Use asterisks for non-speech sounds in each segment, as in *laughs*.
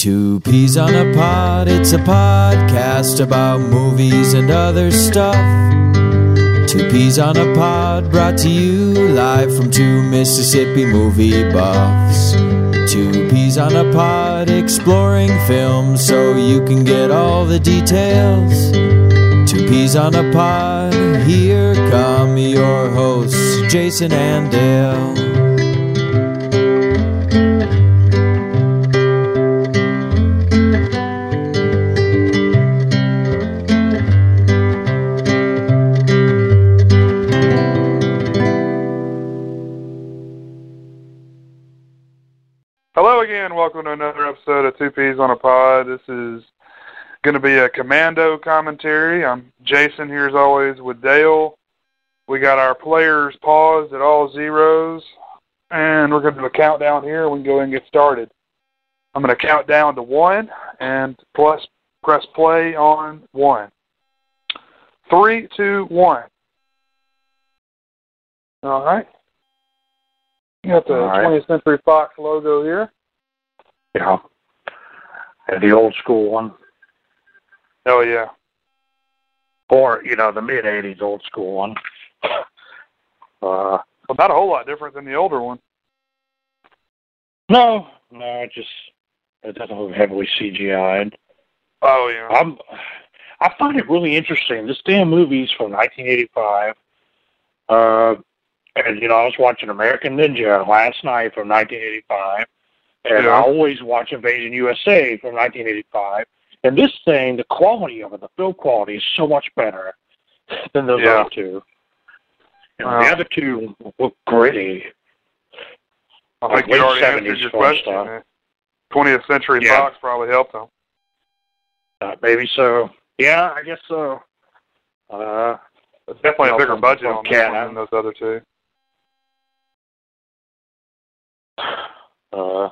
Two peas on a pod, it's a podcast about movies and other stuff. Two peas on a pod, brought to you live from two Mississippi movie buffs. Two peas on a pod, exploring films so you can get all the details. Two peas on a pod, here come your hosts, Jason and Dale. Welcome to another episode of Two Peas on a Pod. This is going to be a commando commentary. I'm Jason here as always with Dale. We got our players paused at all zeros, and we're going to do a countdown here. We can go ahead and get started. I'm going to count down to one and plus press play on one. Three, two, one. All right. You got the right. 20th Century Fox logo here. Yeah. The old school one. Oh yeah. Or, you know, the mid eighties old school one. Uh Well, not a whole lot different than the older one. no, no, it just it doesn't look heavily CGI'd. Oh yeah. I'm I find it really interesting. This damn movie's from nineteen eighty five. Uh and you know, I was watching American Ninja last night from nineteen eighty five. And Yeah. I always watch Invasion USA from nineteen eighty five. And this thing, the quality of it, the film quality is so much better than those Yeah. other two. Know, Wow. The other two look gritty. I like think you late already 70s answered your question. 20th Century Yeah. Fox probably helped them. Uh, maybe so. Yeah, I guess so. Uh, It's definitely a bigger budget on this Cat one than those other two. *sighs* uh,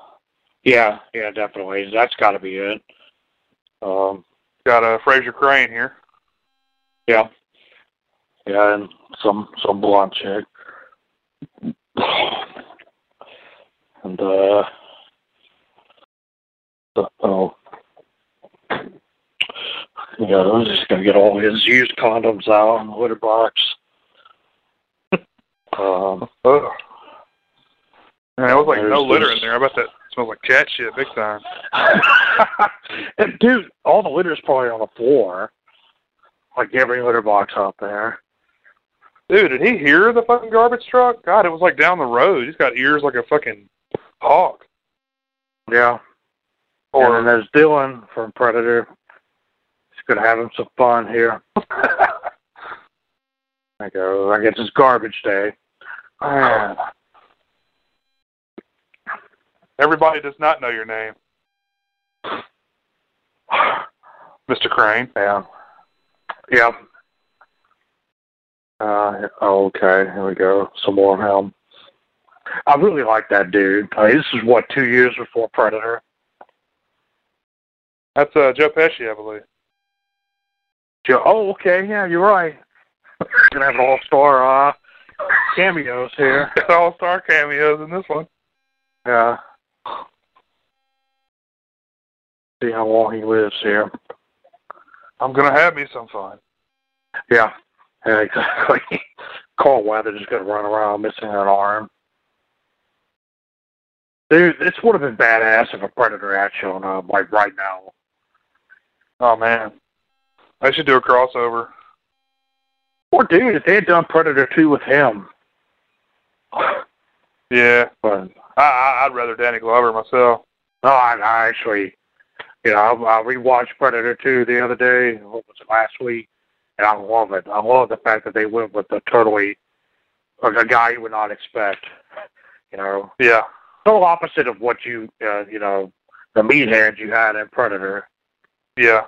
yeah, yeah, definitely. That's got to be it. Um, Got a Frasier Crane here. yeah, yeah, and some some blonde chick. And uh, oh, yeah, I was just gonna get all his used condoms out in the litter box. *laughs* um, Ugh. Man, it was like no litter in there. I bet that smells like cat shit big time. *laughs* and dude, all the litter's probably on the floor. Like every litter box out there. Dude, did he hear the fucking garbage truck? God, it was like down the road. He's got ears like a fucking hawk. Yeah. Or and then there's Dillon from Predator. He's gonna have him some fun here. *laughs* I go. I guess it's garbage day. Man. Everybody does not know your name, *sighs* Mr. Crane. Yeah. Yeah. Uh, oh, okay, here we go. Some more of him. I really like that dude. Uh, this is what two years before Predator. That's uh, Joe Pesci, I believe. Joe, oh, okay, yeah, you're right. *laughs* Gonna have an all-star uh, cameos here. *laughs* All-star cameos in this one. Yeah. See how long he lives here. I'm gonna have me some fun. Yeah. Yeah, *laughs* exactly. Carl Weathers is gonna run around missing an arm. Dude, this would have been badass if a Predator had shown up, like right now. Oh man, I should do a crossover. Or dude, if they had done Predator 2 with him. *sighs* Yeah, But I, I'd rather Danny Glover myself. no, I, I actually, you know, I, I rewatched Predator 2 the other day. What was it last week? And I love it. I love the fact that they went with a totally, like a guy you would not expect. You know, Yeah, total opposite of what you, uh, you know, the meatheads you had in Predator. yeah.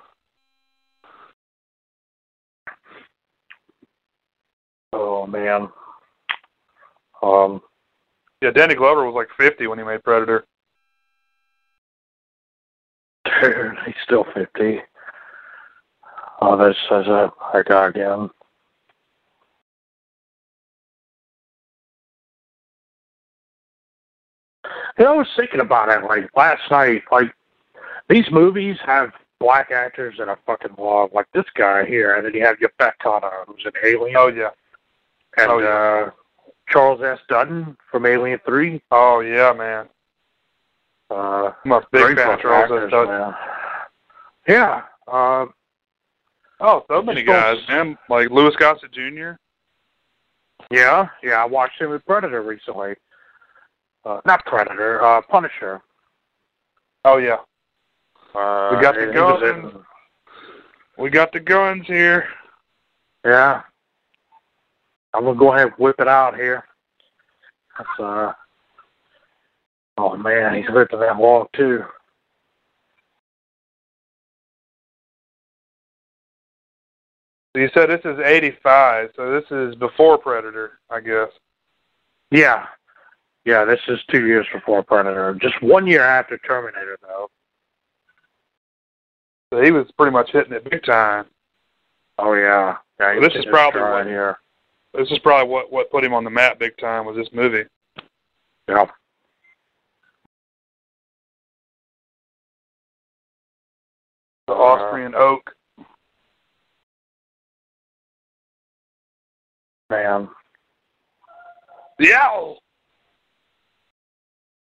Oh man. Um, Yeah, Danny Glover was like 50 when he made Predator. dude, he's still fifty. Oh, there's there's a, a guy again. You know, I was thinking about it like last night. Like these movies have black actors that I fucking love, like this guy here, and then you have Yaphet Kotto, who's an alien, Oh yeah. and oh, yeah. uh, Charles S. Dutton from Alien Three. Oh yeah, man. Uh, I'm a big fan of fucking Charles S. Dutton. man. Yeah. Um, Oh, so many guys, don't- man. Like Louis Gossett Jr. yeah, yeah. I watched him with Predator recently. Uh, not Predator, uh, Punisher. Oh yeah. Uh, We got the and he was guns. We got the guns here. Yeah. I'm gonna go ahead and whip it out here. That's uh oh man, he's ripping that log too. You said this is 85, so this is before Predator, I guess. Yeah. Yeah, this is two years before Predator. Just one year after Terminator though. So he was pretty much hitting it big time. Oh yeah. Yeah, this is probably what- here. This is probably what what put him on the map big time was this movie. Yeah. The Uh, Austrian oak. Man. Yeah.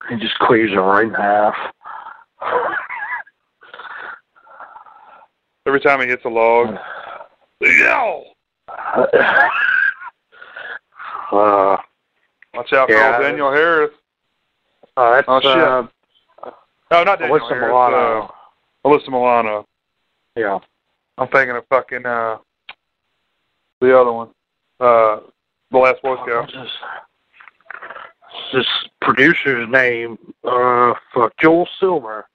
He just squeezed it right in half. Every time he hits a log. *sighs* Yeah. *laughs* uh, Watch out for Yeah. old Danielle Harris. uh, that's, Oh, shit. uh, No, not Danielle Alyssa Harris. Milano. Uh, Alyssa Milano. yeah. I'm thinking of fucking uh the other one. Uh the last Boy Scout. This producer's name, uh, fuck, Joel Silver.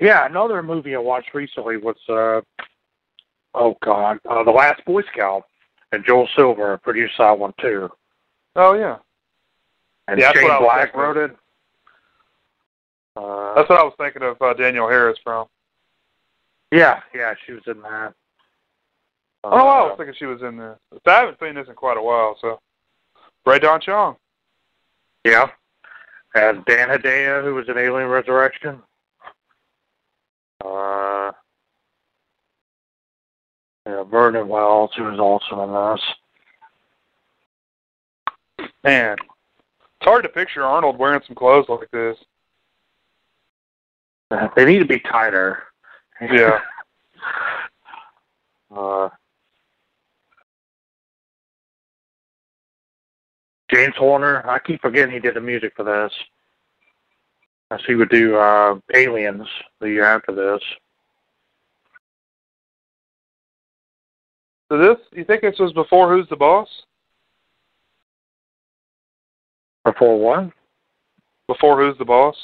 Yeah, another movie I watched recently was, uh, oh god, uh, The Last Boy Scout, and Joel Silver produced that one too. Oh yeah. And Yeah, that's Shane what I was Black wrote it. Uh, That's what I was thinking of uh, Danielle Harris from. yeah, yeah, she was in that. oh, I Uh, was thinking she was in this. I haven't seen this in quite a while, so. Rae Dawn Chong. Yeah. And Dan Hedaya, who was in Alien Resurrection. Uh, yeah, Vernon Wells, who was also in this. Man, it's hard to picture Arnold wearing some clothes like this. They need to be tighter. Yeah. *laughs* uh, James Horner, I keep forgetting he did the music for this. I see he would do uh, Aliens the year after this. So this, you think this was before Who's the Boss? Before what? Before Who's the Boss?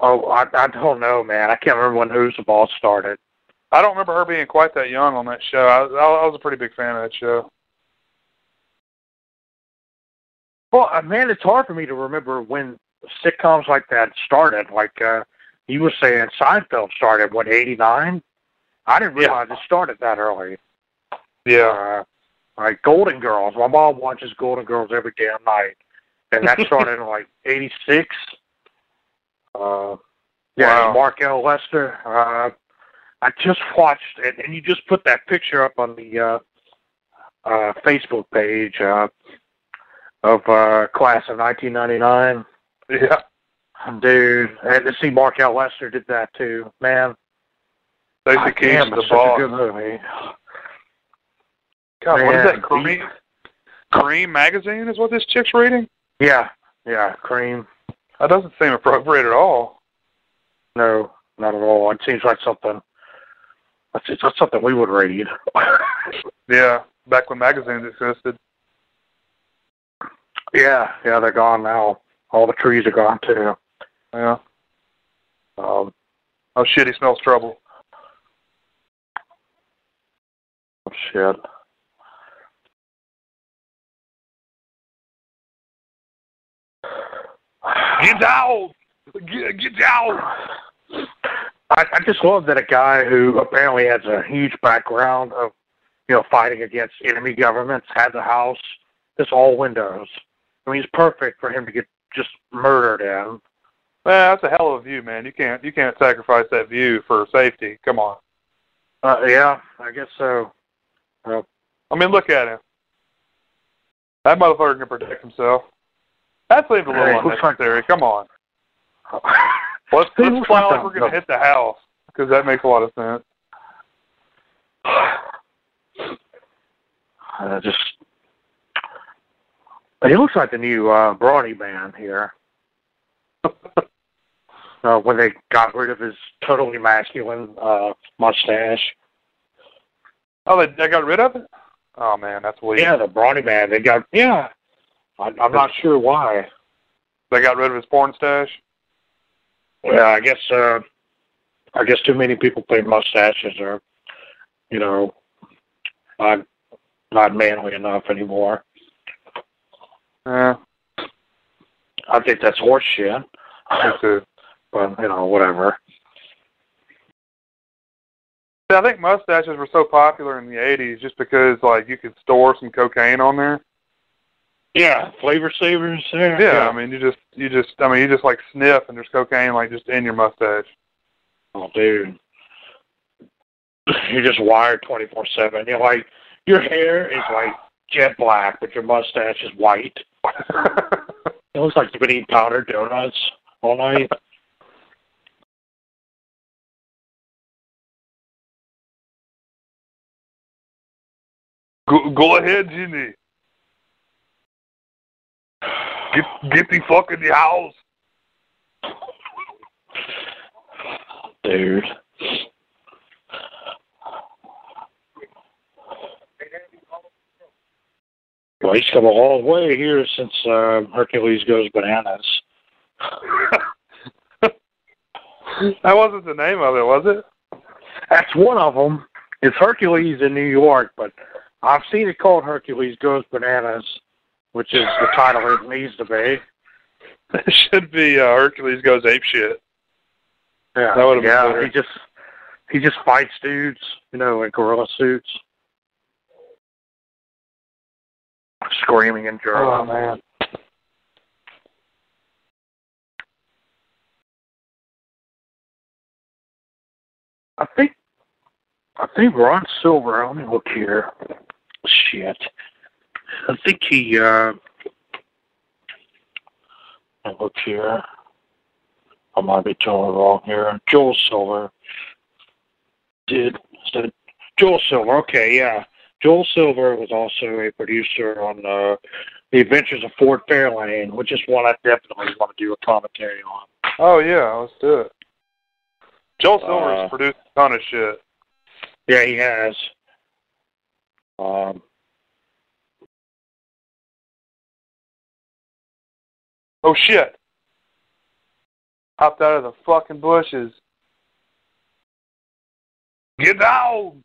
Oh, I, I don't know, man. I can't remember when Who's the Boss started. I don't remember her being quite that young on that show. I, I, I was a pretty big fan of that show. Well, uh, man, it's hard for me to remember when sitcoms like that started. Like uh, you were saying, Seinfeld started what '89. I didn't Yeah. realize it started that early. Yeah. Uh, like Golden Girls. My mom watches Golden Girls every damn night, and that started in like *laughs* '86. Uh, yeah, Wow. Mark L. Lester. Uh, I just watched it, and you just put that picture up on the uh, uh, Facebook page uh, of uh, class of 1999. Yeah. Dude, and to see Mark L. Lester did that too, man. Stacey God Keach, damn, the it's such a good movie. God, what is that? Cream, Cream magazine is what this chick's reading? Yeah, yeah, Cream. That doesn't seem appropriate at all. No, not at all. It seems like something. That's that's something we would read. *laughs* Yeah, back when magazines existed. yeah, yeah, they're gone now. All the trees are gone too. Yeah. Um, Oh shit, he smells trouble. oh, shit. Get out! Get, get out! I, I just love that a guy who apparently has a huge background of, you know, fighting against enemy governments had the house that's all windows. I mean, it's perfect for him to get just murdered in. Man, that's a hell of a view, man. You can't you can't sacrifice that view for safety. Come on. Uh, yeah, I guess so. Well, I mean, look at him. That motherfucker can protect himself. That seems a little Hey, looks like- Come on. *laughs* Let's let's fly like we're gonna hit the house because that makes a lot of sense. *sighs* uh, just he looks like the new uh, Brawny man here. *laughs* Uh, when they got rid of his totally masculine uh, mustache. Oh, they, they got rid of it. Oh man, that's weird. Yeah, the Brawny man. They got yeah. I, I'm not sure why. They got rid of his porn stash. Well, I guess uh, I guess too many people think mustaches are, you know, not not manly enough anymore. Yeah, I think that's horse shit. me too. *laughs* But you know, whatever. I think mustaches were so popular in the '80s just because like you could store some cocaine on there. Yeah, flavor savers. Yeah, Yeah, I mean, you just you just I mean, you just like sniff and there's cocaine like just in your mustache. Oh, dude, you're just wired twenty four seven. You're like your hair is like jet black, but your mustache is white. *laughs* It looks like you've been eating powdered donuts all night. go, go ahead, Jenny. Get get the fuck in the house. Dude. Well, he's come a long way here since uh, Hercules goes bananas. *laughs* that wasn't the name of it, was it? That's one of them. It's Hercules in New York, but I've seen it called Hercules Goes Bananas, which is the title it needs to be. *laughs* It should be uh, Hercules goes ape shit. Yeah, That would've been yeah. better. He just he just fights dudes, you know, in gorilla suits, screaming in German. man. I think I think Ron Silver. Let me look here. Shit. I think he. uh I look here. I might be telling wrong here. Joel Silver did. Said Joel Silver. Okay, yeah. Joel Silver was also a producer on uh, The Adventures of Ford Fairlane, which is one I definitely want to do a commentary on. Oh yeah, let's do it. Joel Silver's Uh, produced a ton of shit. Yeah, he has. Um, Oh shit! Hopped out of the fucking bushes. Get down!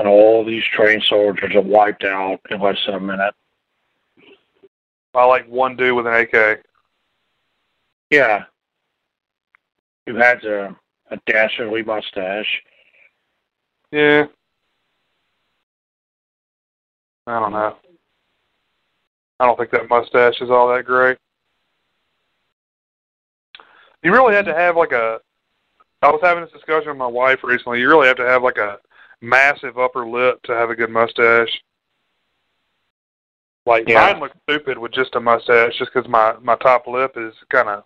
and all these trained soldiers are wiped out in less than a minute. By like one dude with an AK. Yeah. Who has a, a dastardly mustache. Yeah. I don't know. I don't think that mustache is all that great. You really had to have like a. I was having this discussion with my wife recently. You really have to have like a massive upper lip to have a good mustache. Like Yeah. mine looks stupid with just a mustache, just because my my top lip is kind of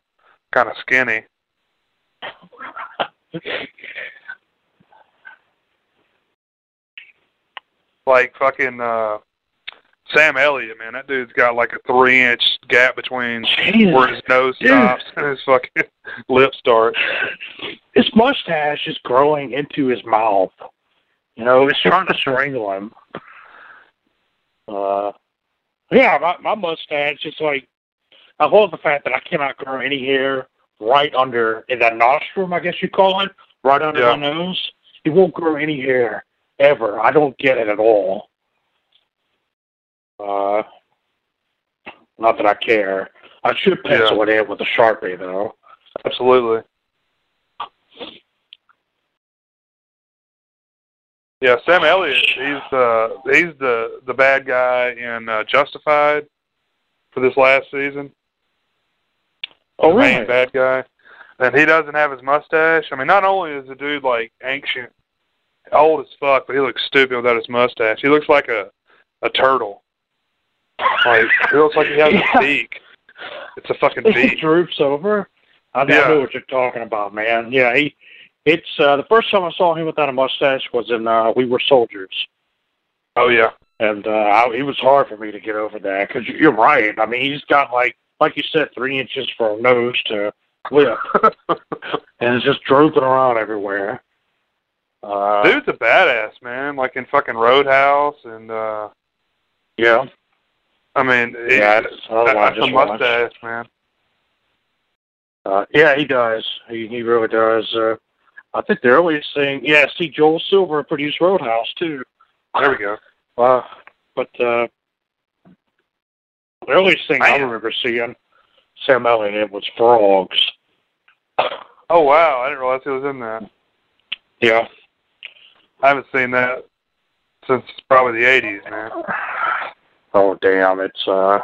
kind of skinny. *laughs* Like fucking uh Sam Elliott, man. That dude's got like a three inch gap between Jesus. where his nose Dude. stops and his fucking *laughs* lip starts. His mustache is growing into his mouth. You know, it's trying to strangle him. Uh, yeah, my, my mustache is like, I love the fact that I cannot grow any hair right under, in that nostrum, I guess you call it, right under Yeah. my nose. It won't grow any hair, ever. I don't get it at all. Uh, not that I care. I should pencil it in with a Sharpie, though. Absolutely. Yeah, Sam Elliott. He's the he's the the bad guy in uh, Justified for this last season. Oh, the really? main bad guy. And he doesn't have his mustache. I mean, not only is the dude like ancient, old as fuck, but he looks stupid without his mustache. He looks like a a turtle. Like he looks like he has *laughs* Yeah. a beak. It's a fucking beak. droops over. I, I Yeah. know what you're talking about, man. Yeah, he. It's uh, the first time I saw him without a mustache was in uh, We Were Soldiers, Oh yeah. and uh, I, it was hard for me to get over that because you're right. I mean, he's got like, like you said, three inches from nose to lip, *laughs* and it's just drooping around everywhere. Uh, Dude's a badass, man. Like in fucking Roadhouse, and uh yeah, I mean, yeah. It's another one I that's a just watched. mustache, man. Uh, yeah, he does. He he really does. Uh, I think the earliest thing, yeah. See, Joel Silver produced Roadhouse too. There we go. Uh, but uh, the earliest thing I Man. remember seeing Sam Elliott in was Frogs. Oh wow, I didn't realize he was in that. Yeah. I haven't seen that since probably the '80s, man. Oh damn! It's uh,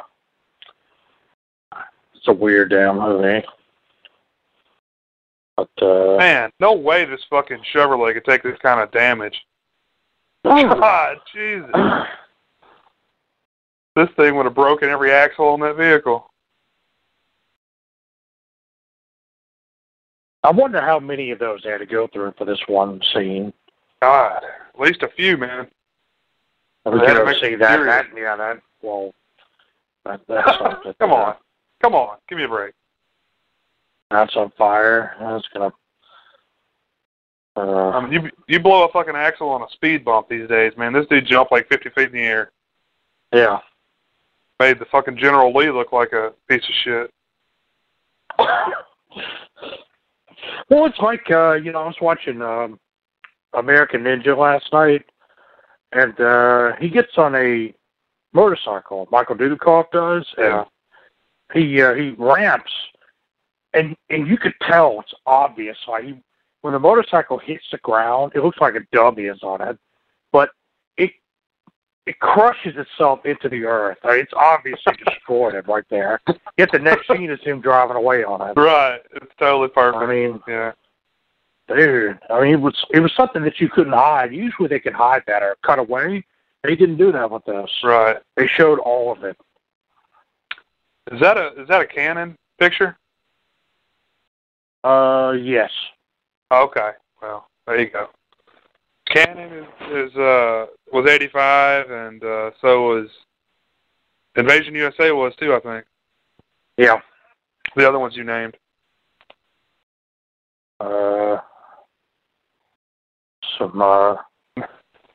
it's a weird damn movie. But uh, Man, no way this fucking Chevrolet could take this kind of damage. Oh. God, Jesus. This thing would have broken every axle on that vehicle. I wonder how many of those they had to go through for this one scene. God, at least a few, man. We They could had to have make seen it that, that. Yeah, that. Well, that, that's *laughs* something. Come on. Come on, give me a break. That's on fire. That's gonna. Uh, I mean, you you blow a fucking axle on a speed bump these days, man. This dude jumped like 50 feet in the air. yeah. Made the fucking General Lee look like a piece of shit. *laughs* Well, it's like uh, you know, I was watching um, American Ninja last night, and uh, he gets on a motorcycle. Michael Dudikoff does, and he uh, he ramps, and and you could tell it's obvious. Like he, when the motorcycle hits the ground, it looks like a dummy is on it, but it it crushes itself into the earth. I mean, it's obviously destroyed it right there. Yet the next *laughs* scene is him driving away on it. Right. It's totally perfect. I mean, yeah. Dude, I mean, it was it was something that you couldn't hide. Usually they could hide that or cut away. They didn't do that with this. Right. They showed all of it. Is that a is that a Cannon picture? Uh, yes. Okay. Well, there you go. Cannon is, is uh was eighty five and uh so was Invasion USA was too, I think. Yeah. The other ones you named. Uh, some uh,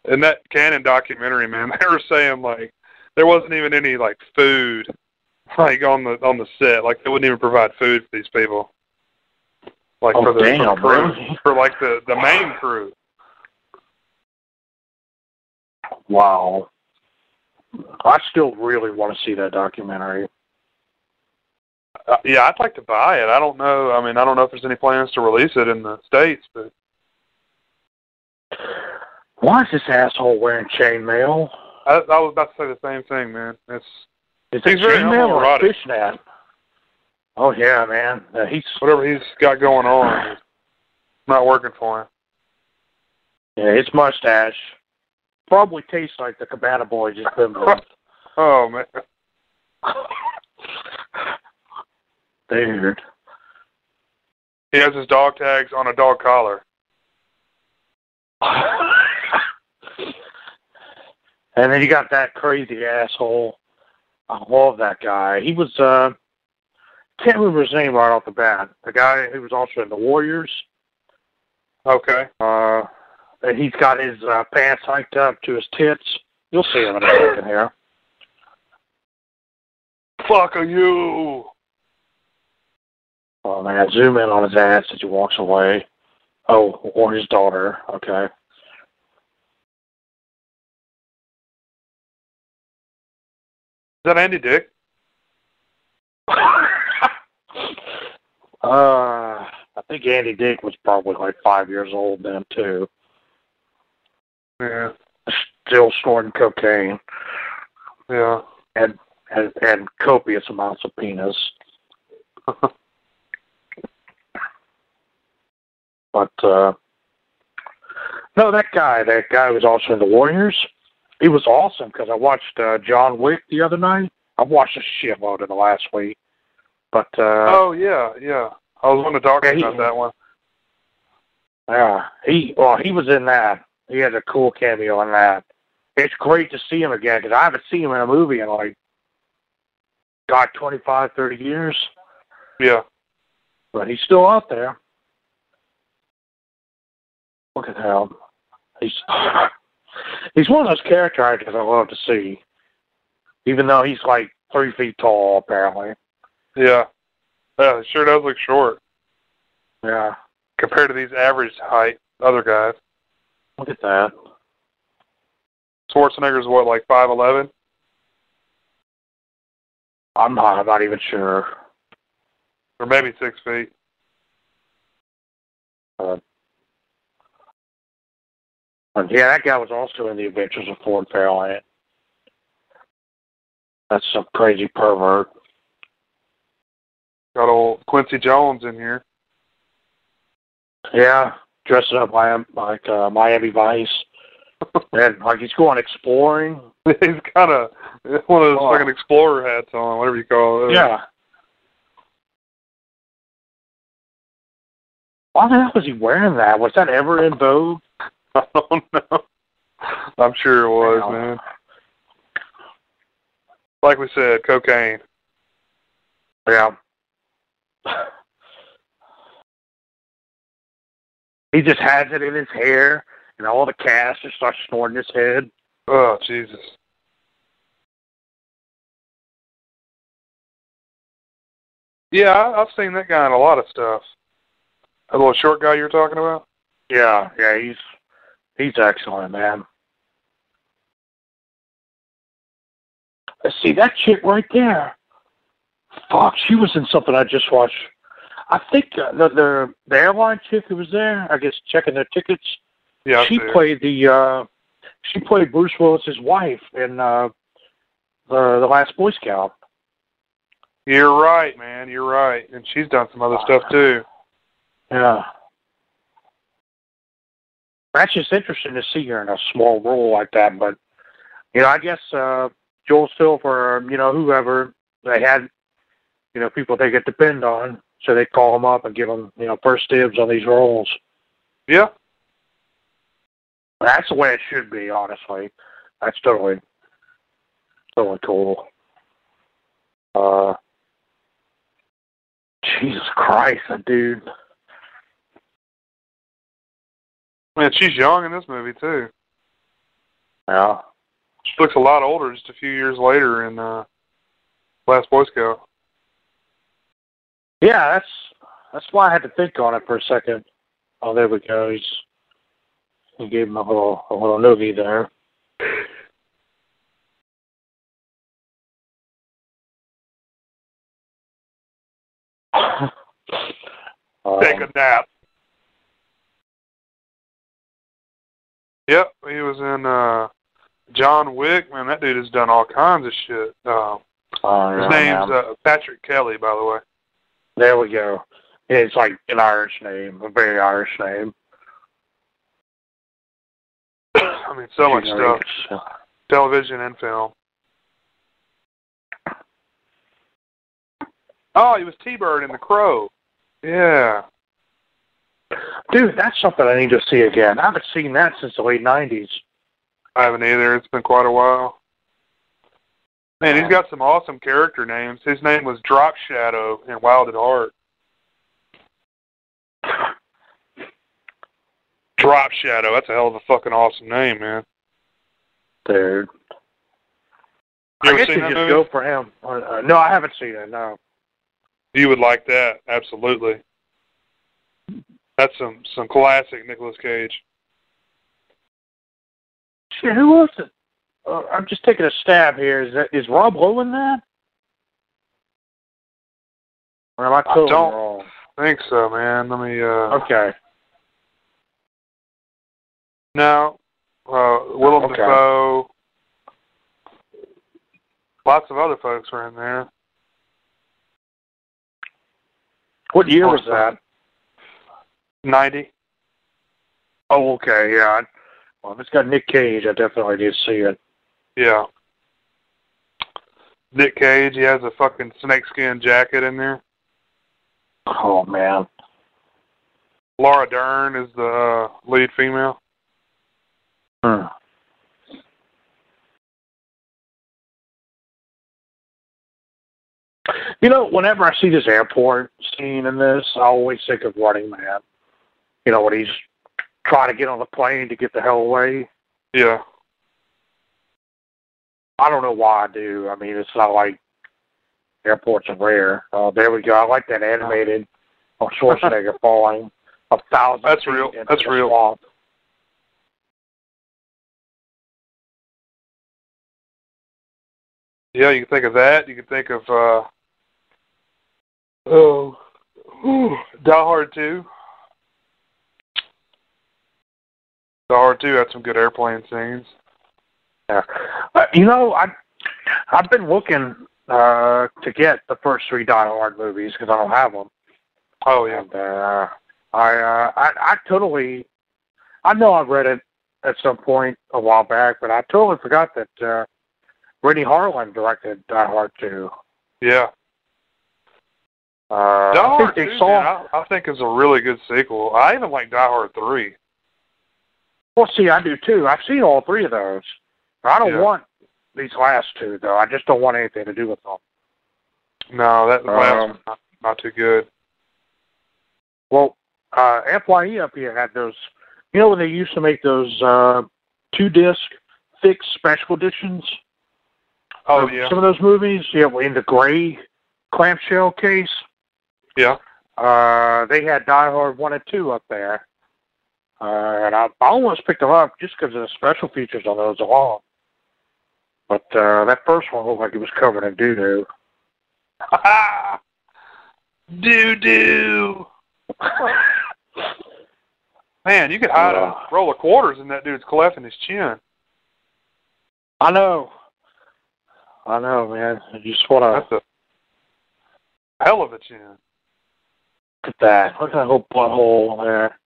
In that Cannon documentary, man, *laughs* they were saying like there wasn't even any like food like on the on the set. Like they wouldn't even provide food for these people. Like Oh, for the, for damn, the crew. For like the the main crew. wow. I still really want to see that documentary. Uh, yeah, I'd like to buy it. I don't know. I mean, I don't know if there's any plans to release it in the states, but Why is this asshole wearing chainmail? I, I was about to say the same thing, man. It's Is He's very chainmail or fishnet? Oh yeah, man. Uh, he's whatever he's got going on *sighs* not working for him. yeah, his mustache probably tastes like the Cabana Boy just been with. *laughs* Oh man, *laughs* Dude. he has his dog tags on a dog collar. *laughs* and then you got that crazy asshole. I love that guy. He was uh can't remember his name right off the bat. The guy who was also in the Warriors. Okay. Uh and he's got his uh, pants hiked up to his tits. You'll see him in a second here. Fuck are you? Oh man, zoom in on his ass as he walks away. Oh, or his daughter. Okay. Is that Andy Dick? *laughs* Uh, I think Andy Dick was probably like five years old then too. Yeah. still snorting cocaine Yeah. and and, and copious amounts of penis. *laughs* but uh no, that guy, that guy was also in the Warriors. He was awesome because I watched uh, John Wick the other night. I've watched a shitload in the last week, but uh, oh yeah, yeah. I was wanting to talk he- about that one. Yeah, he well, he was in that. He had a cool cameo in that. It's great to see him again because I haven't seen him in a movie in like, God, twenty five, thirty years. Yeah. But he's still out there. Look at him. He's he's one of those character actors I love to see. Even though he's like three feet tall, apparently. Yeah. Yeah, it sure does look short Yeah. compared to these average height other guys. Look at that. Schwarzenegger's what, like five eleven? I'm not. I'm not even sure. Or maybe six feet. Uh, But yeah, that guy was also in the Adventures of Ford Fairlane. That's some crazy pervert. Got old Quincy Jones in here. Yeah, dressing up like like uh, Miami Vice, *laughs* and like he's going exploring. He's kind of one of those Oh. fucking explorer hats on, whatever you call it. Yeah. Why the hell was he wearing that? Was that ever in vogue? *laughs* I don't know. I'm sure it was, Wow. man. Like we said, cocaine. Yeah. He just has it in his hair, and all the cast just starts snorting his head. Oh, Jesus. Yeah, I- I've seen that guy in a lot of stuff. That little short guy you're talking about? Yeah, yeah, he's he's excellent, man. Let's see that chick right there. Fuck, she was in something I just watched. I think uh, the, the the airline chick who was there, I guess checking their tickets. Yeah, she played the uh she played Bruce Willis's wife in uh the the Last Boy Scout. You're right, man. You're right. And she's done some other stuff too. Yeah. That's just interesting to see her in a small role like that, but you know, I guess uh Joel Silver, or, you know, whoever they had, you know, people they could depend on, so they call them up and give them, you know, first dibs on these roles. Yeah. That's the way it should be, honestly. That's totally, totally cool. Uh, Jesus Christ, dude. Man, she's young in this movie too. Yeah. She looks a lot older just a few years later in uh Last Boy Scout. Yeah, that's that's why I had to think on it for a second. Oh, there we go. He's he gave him a little a little noogie there. Take a nap. Yep, he was in uh John Wick. Man, that dude has done all kinds of shit. Uh, oh, his name's uh, Patrick Kelly, by the way. There we go. It's like an Irish name, a very Irish name. *coughs* I mean, so much stuff, television and film. Oh, he was T-Bird in The Crow. Yeah. Dude, that's something I need to see again. I haven't seen that since the late nineties. I haven't either. It's been quite a while. Man, he's got some awesome character names. His name was Drop Shadow in Wild at Heart. Drop Shadow. That's a hell of a fucking awesome name, man. Dude. You I guess you just movie? go for him. Uh, no, I haven't seen it. No. You would like that, absolutely. That's some some classic Nicolas Cage. Shit, who else? Is, uh, I'm just taking a stab here. Is that is Rob Lowe in that? Or am I totally don't- wrong? Think so, man. Let me uh Okay. now Uh, Willem Okay. Dafoe. Lots of other folks were in there. What year was that? Ninety. Oh, okay, yeah. Well, if it's got Nick Cage, I definitely need to see it. Yeah. Nick Cage, he has a fucking snakeskin jacket in there. Oh man. Laura Dern is the uh, lead female. Hmm. You know, whenever I see this airport scene in this, I always think of Running Man. You know, when he's trying to get on the plane to get the hell away. Yeah. I don't know why I do. I mean, it's not like airports are rare. Uh, there we go. I like that animated of Schwarzenegger *laughs* falling a thousand. That's real. That's real. swamp. Yeah, you can think of that. You can think of uh oh whew, Die Hard two. Die Hard two had some good airplane scenes. Yeah. Uh, you know, I I've been looking uh to get the first three Die Hard movies because I don't have them. Oh yeah. And uh, I, uh, I I totally I know I read it at some point a while back, but I totally forgot that uh, Renny Harlin directed Die Hard two. Yeah. Uh, Die I Hard think two, saw. man, I, I think is a really good sequel. I even like Die Hard three. Well, see, I do too. I've seen all three of those. I don't Yeah. want these last two though. I just don't want anything to do with them. No, that last Um, not, not too good. Well, uh, FYE up here had those. You know when they used to make those uh, two disc fixed special editions? Oh of yeah. Some of those movies, yeah, in the gray clamshell case. Yeah. Uh, they had Die Hard one and two up there, uh, and I, I almost picked them up just because of the special features on those alone. But uh, that first one looked like it was covered in doo doo. Doo doo. Man, you could hide Uh. a roll of quarters in that dude's cleft in his chin. I know. I know, man. You just want to That's a hell of a chin. look at that. Look at that whole butthole there.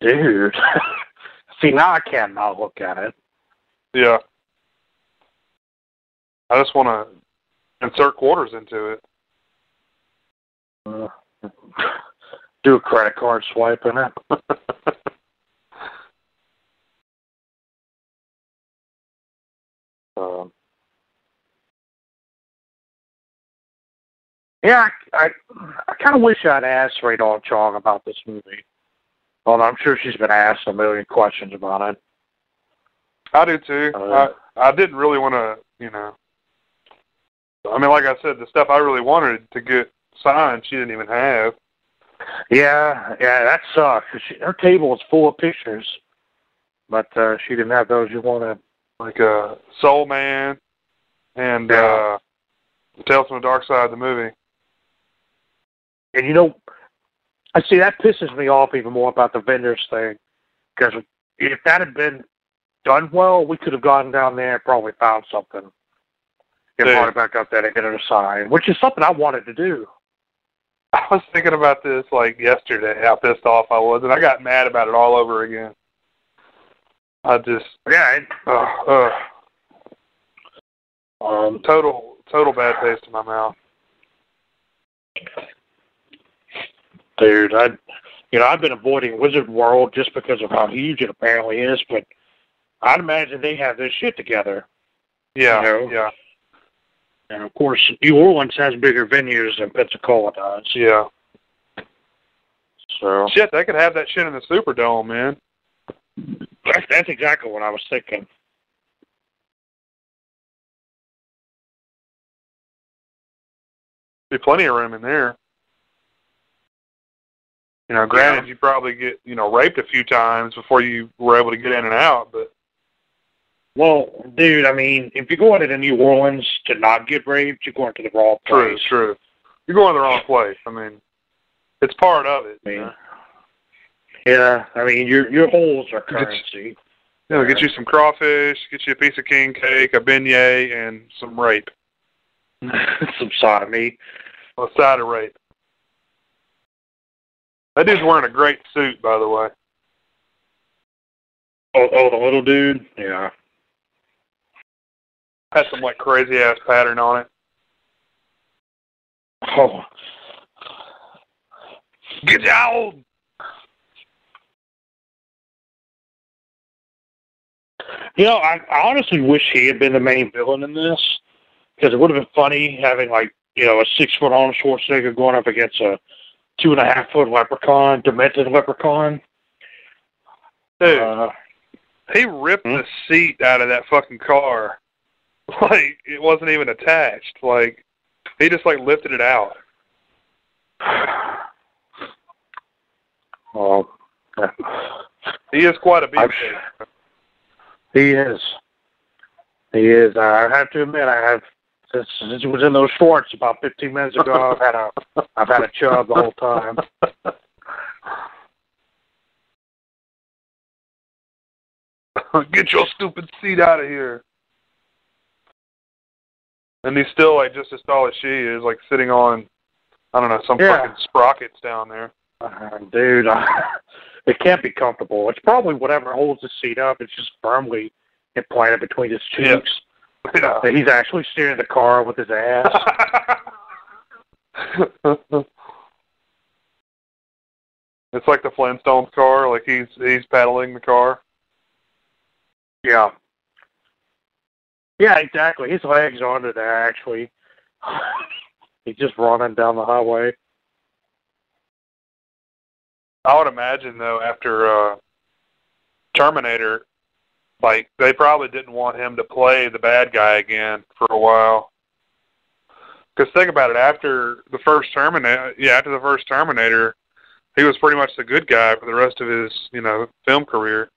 Dude. *laughs* See, now I can't not look at it. Yeah. I just want to insert quarters into it. Uh, do a credit card swipe in it. *laughs* Um, yeah, I, I, I kind of wish I'd asked Rae Dawn Chong about this movie. Well, I'm sure she's been asked a million questions about it. I do too. Uh, I I didn't really want to, you know. I mean, like I said, the stuff I really wanted to get signed, she didn't even have. Yeah, yeah, that sucks. She, her table was full of pictures, but uh, she didn't have those you wanted. Like uh, Soul Man and Yeah. uh, Tales from the Dark Side of the movie. And you know, I see that pisses me off even more about the vendors thing, because if that had been done well, we could have gone down there and probably found something. Get Yeah. brought it back up there and get it assigned, which is something I wanted to do. I was thinking about this like yesterday, how pissed off I was, and I got mad about it all over again. I just, Yeah, it, uh, uh, um, total, total bad taste in my mouth. Dude, I, you know, I've been avoiding Wizard World just because of how huge it apparently is, but I'd imagine they have this shit together. Yeah, You know? yeah, And of course, New Orleans has bigger venues than Pensacola does. yeah. So Shit, they could have that shit in the Superdome, man. that's, that's exactly what I was thinking. Be plenty of room in there. You know, granted, you probably get you know raped a few times before you were able to get in and out, but Well, dude, I mean, if you're going to New Orleans to not get raped, you're going to the wrong place. true, true. You're going to the wrong place. I mean, it's part of it. I you know? Yeah, I mean your your holes are currency. You know, get you some crawfish, get you a piece of king cake, a beignet, and some rape. *laughs* some sodomy. A side of rape. That dude's wearing a great suit, by the way. Oh, oh, the little dude. Yeah. Had some like crazy ass pattern on it. Oh. Get out. You know, I, I honestly wish he had been the main villain in this because it would have been funny having like you know a six foot Arnold Schwarzenegger going up against a two and a half foot leprechaun, demented leprechaun. Dude, Uh, he ripped Hmm? the seat out of that fucking car. *laughs* Like it wasn't even attached. Like he just like lifted it out. *sighs* well, He is quite a beast. he is. He is. I have to admit, I have since, since it was in those shorts about 15 minutes ago. I've had a I've had a chub the whole time. *laughs* Get your stupid seat out of here. And he's still like just as tall as she is, like sitting on, I don't know, some Yeah. fucking sprockets down there. Uh, dude, uh, *laughs* it can't be comfortable. It's probably whatever holds the seat up. It's just firmly implanted between his cheeks. Yeah. That He's actually steering the car with his ass. *laughs* it's like the Flintstones car, like he's he's pedaling the car. yeah. Yeah, exactly. His legs are under there, actually. *laughs* He's just running down the highway. I would imagine though, after uh Terminator, like they probably didn't want him to play the bad guy again for a while. Because think about it, after the first Terminator, yeah, after the first Terminator, he was pretty much the good guy for the rest of his, you know, film career.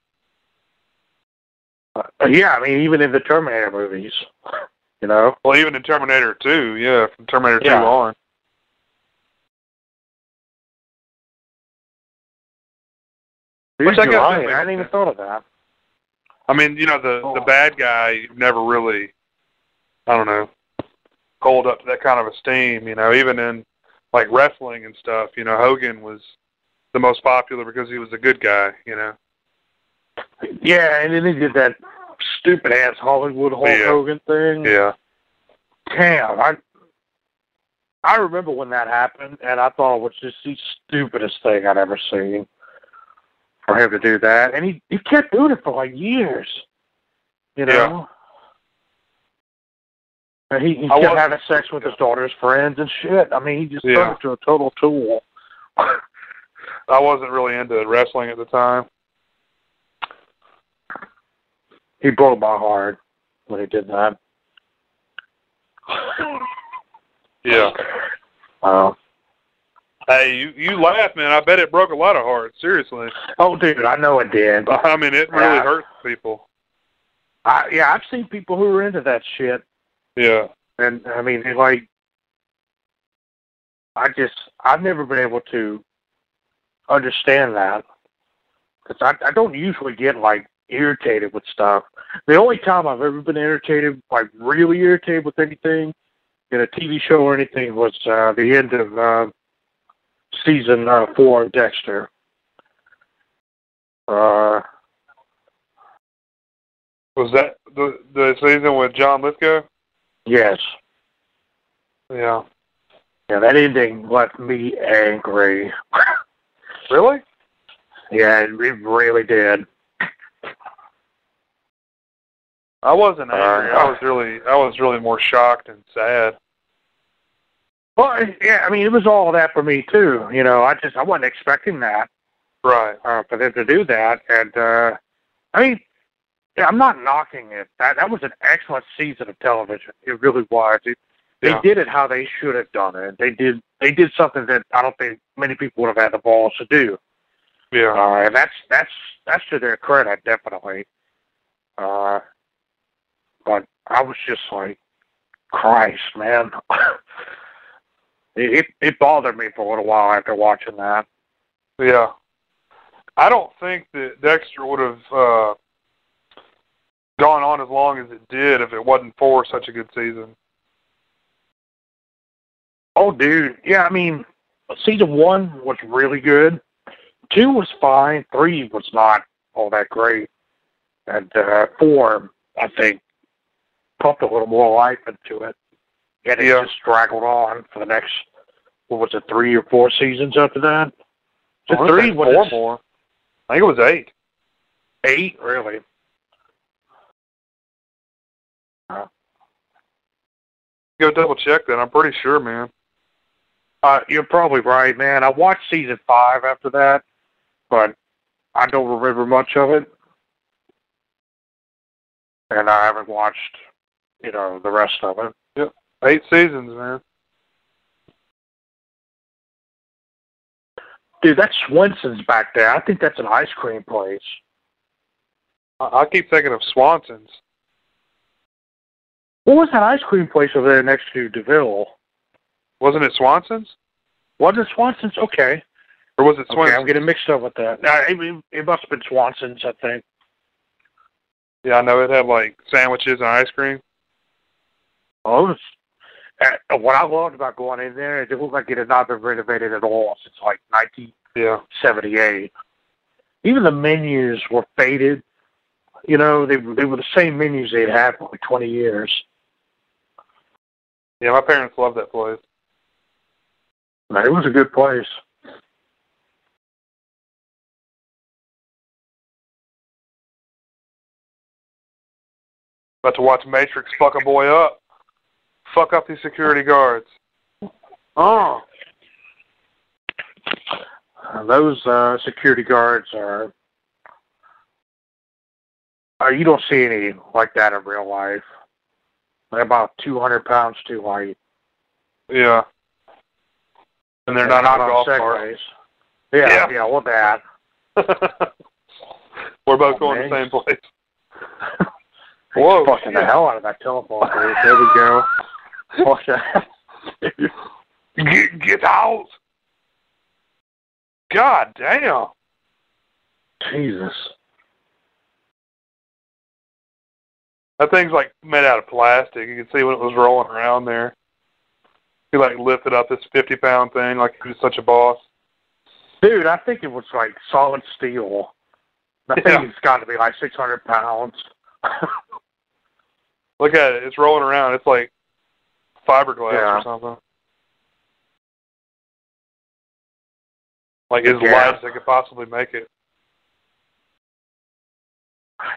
Uh, yeah, I mean, even in the Terminator movies, *laughs* you know. Well, even in Terminator 2, yeah, from Terminator 2 Yeah. on. Which I You're guess right. I hadn't even thought of that. I mean, you know, the the Oh. bad guy never really, I don't know, hold up to that kind of esteem. You know, even in like wrestling and stuff. You know, Hogan was the most popular because he was a good guy. You know. Yeah, and then he did that stupid ass Hollywood Hulk Yeah. Hogan thing. Yeah. Damn, I I remember when that happened, and I thought it was just the stupidest thing I'd ever seen for him to do that, and he he kept doing it for like years. You know. And he, he I kept having sex with his daughter's friends and shit. I mean, he just Yeah. turned into a total tool. I wasn't really into wrestling at the time. he broke my heart when he did that. Yeah. Uh, Hey, you you laugh, man. I bet it broke a lot of hearts. Seriously. oh, dude, I know it did. *laughs* I mean, it really Yeah. hurts people. I, yeah, I've seen people who are into that shit, Yeah. and I mean, like, I just, I've never been able to understand that because I, I don't usually get like irritated with stuff. The only time I've ever been irritated, like really irritated with anything in a TV show or anything, was uh, the end of uh, season uh, four of Dexter. Uh, Was that the the season with John Lithgow? yes. Yeah. Yeah, that ending left me angry. *laughs* Really? Yeah, it really did. I wasn't angry. Uh, I was really I was really more shocked and sad. Well, yeah, I mean, it was all that for me too. You know, I just I wasn't expecting that Right. uh, for them to do that, and uh I mean, yeah, I'm not knocking it. That that was an excellent season of television. It really was. It, they Yeah. did it how they should have done it. They did they did something that I don't think many people would have had the balls to do. Yeah. Uh, and that's that's that's to their credit, definitely. Uh, but I was just like, Christ, man. *laughs* it, it bothered me for a little while after watching that. Yeah. I don't think that Dexter would have uh, gone on as long as it did if it wasn't for such a good season. Oh, dude. Yeah, I mean, season one was really good. Two was fine. Three was not all that great. And uh, four, I think, pumped a little more life into it. And it Yeah. just straggled on for the next, what was it, three or four seasons after that? I The wanna three four was more. I think it was eight. eight, really. Go double check that. I'm pretty sure, man. Uh, you're probably right, man. I watched season five after that, but I don't remember much of it. And I haven't watched, you know, the rest of it. Eight seasons, man. Dude, that's Swenson's back there. I think that's an ice cream place. I, I keep thinking of Swanson's. What was that ice cream place over there next to DeVille? Wasn't it Swanson's? Was it Swanson's? Okay. Or was it Okay, Swanson's? I'm getting mixed up with that. Uh, it, it must have been Swanson's, I think. Yeah, I know it had like sandwiches and ice cream. Oh, it was, uh, what I loved about going in there, it didn't like it had not been renovated at all since like 1978. Yeah. Even the menus were faded. You know, they they were the same menus they'd had for like 20 years. Yeah, my parents loved that place. It was a good place. About to watch Matrix fuck a boy up. Fuck up these security guards. Oh. Uh, those uh, security guards are. Uh, you don't see any like that in real life. They're about 200 pounds too light. Yeah. And they're not, on a golf segways. Yeah, Yeah. yeah, well, that. *laughs* We're both Oh, going man. the same place. *laughs* Whoa, fucking the hell out of that telephone. There we go. *laughs* Fuck *laughs* that. Get, get out! God damn. Jesus. That thing's like made out of plastic. You can see when it was rolling around there. He like lifted up this fifty pound thing like he was such a boss. Dude, I think it was like solid steel. I think Yeah. it's got to be like 600 pounds. *laughs* Look at it. It's rolling around. It's like fiberglass Yeah. or something. Like as Yeah. light as they could possibly make it.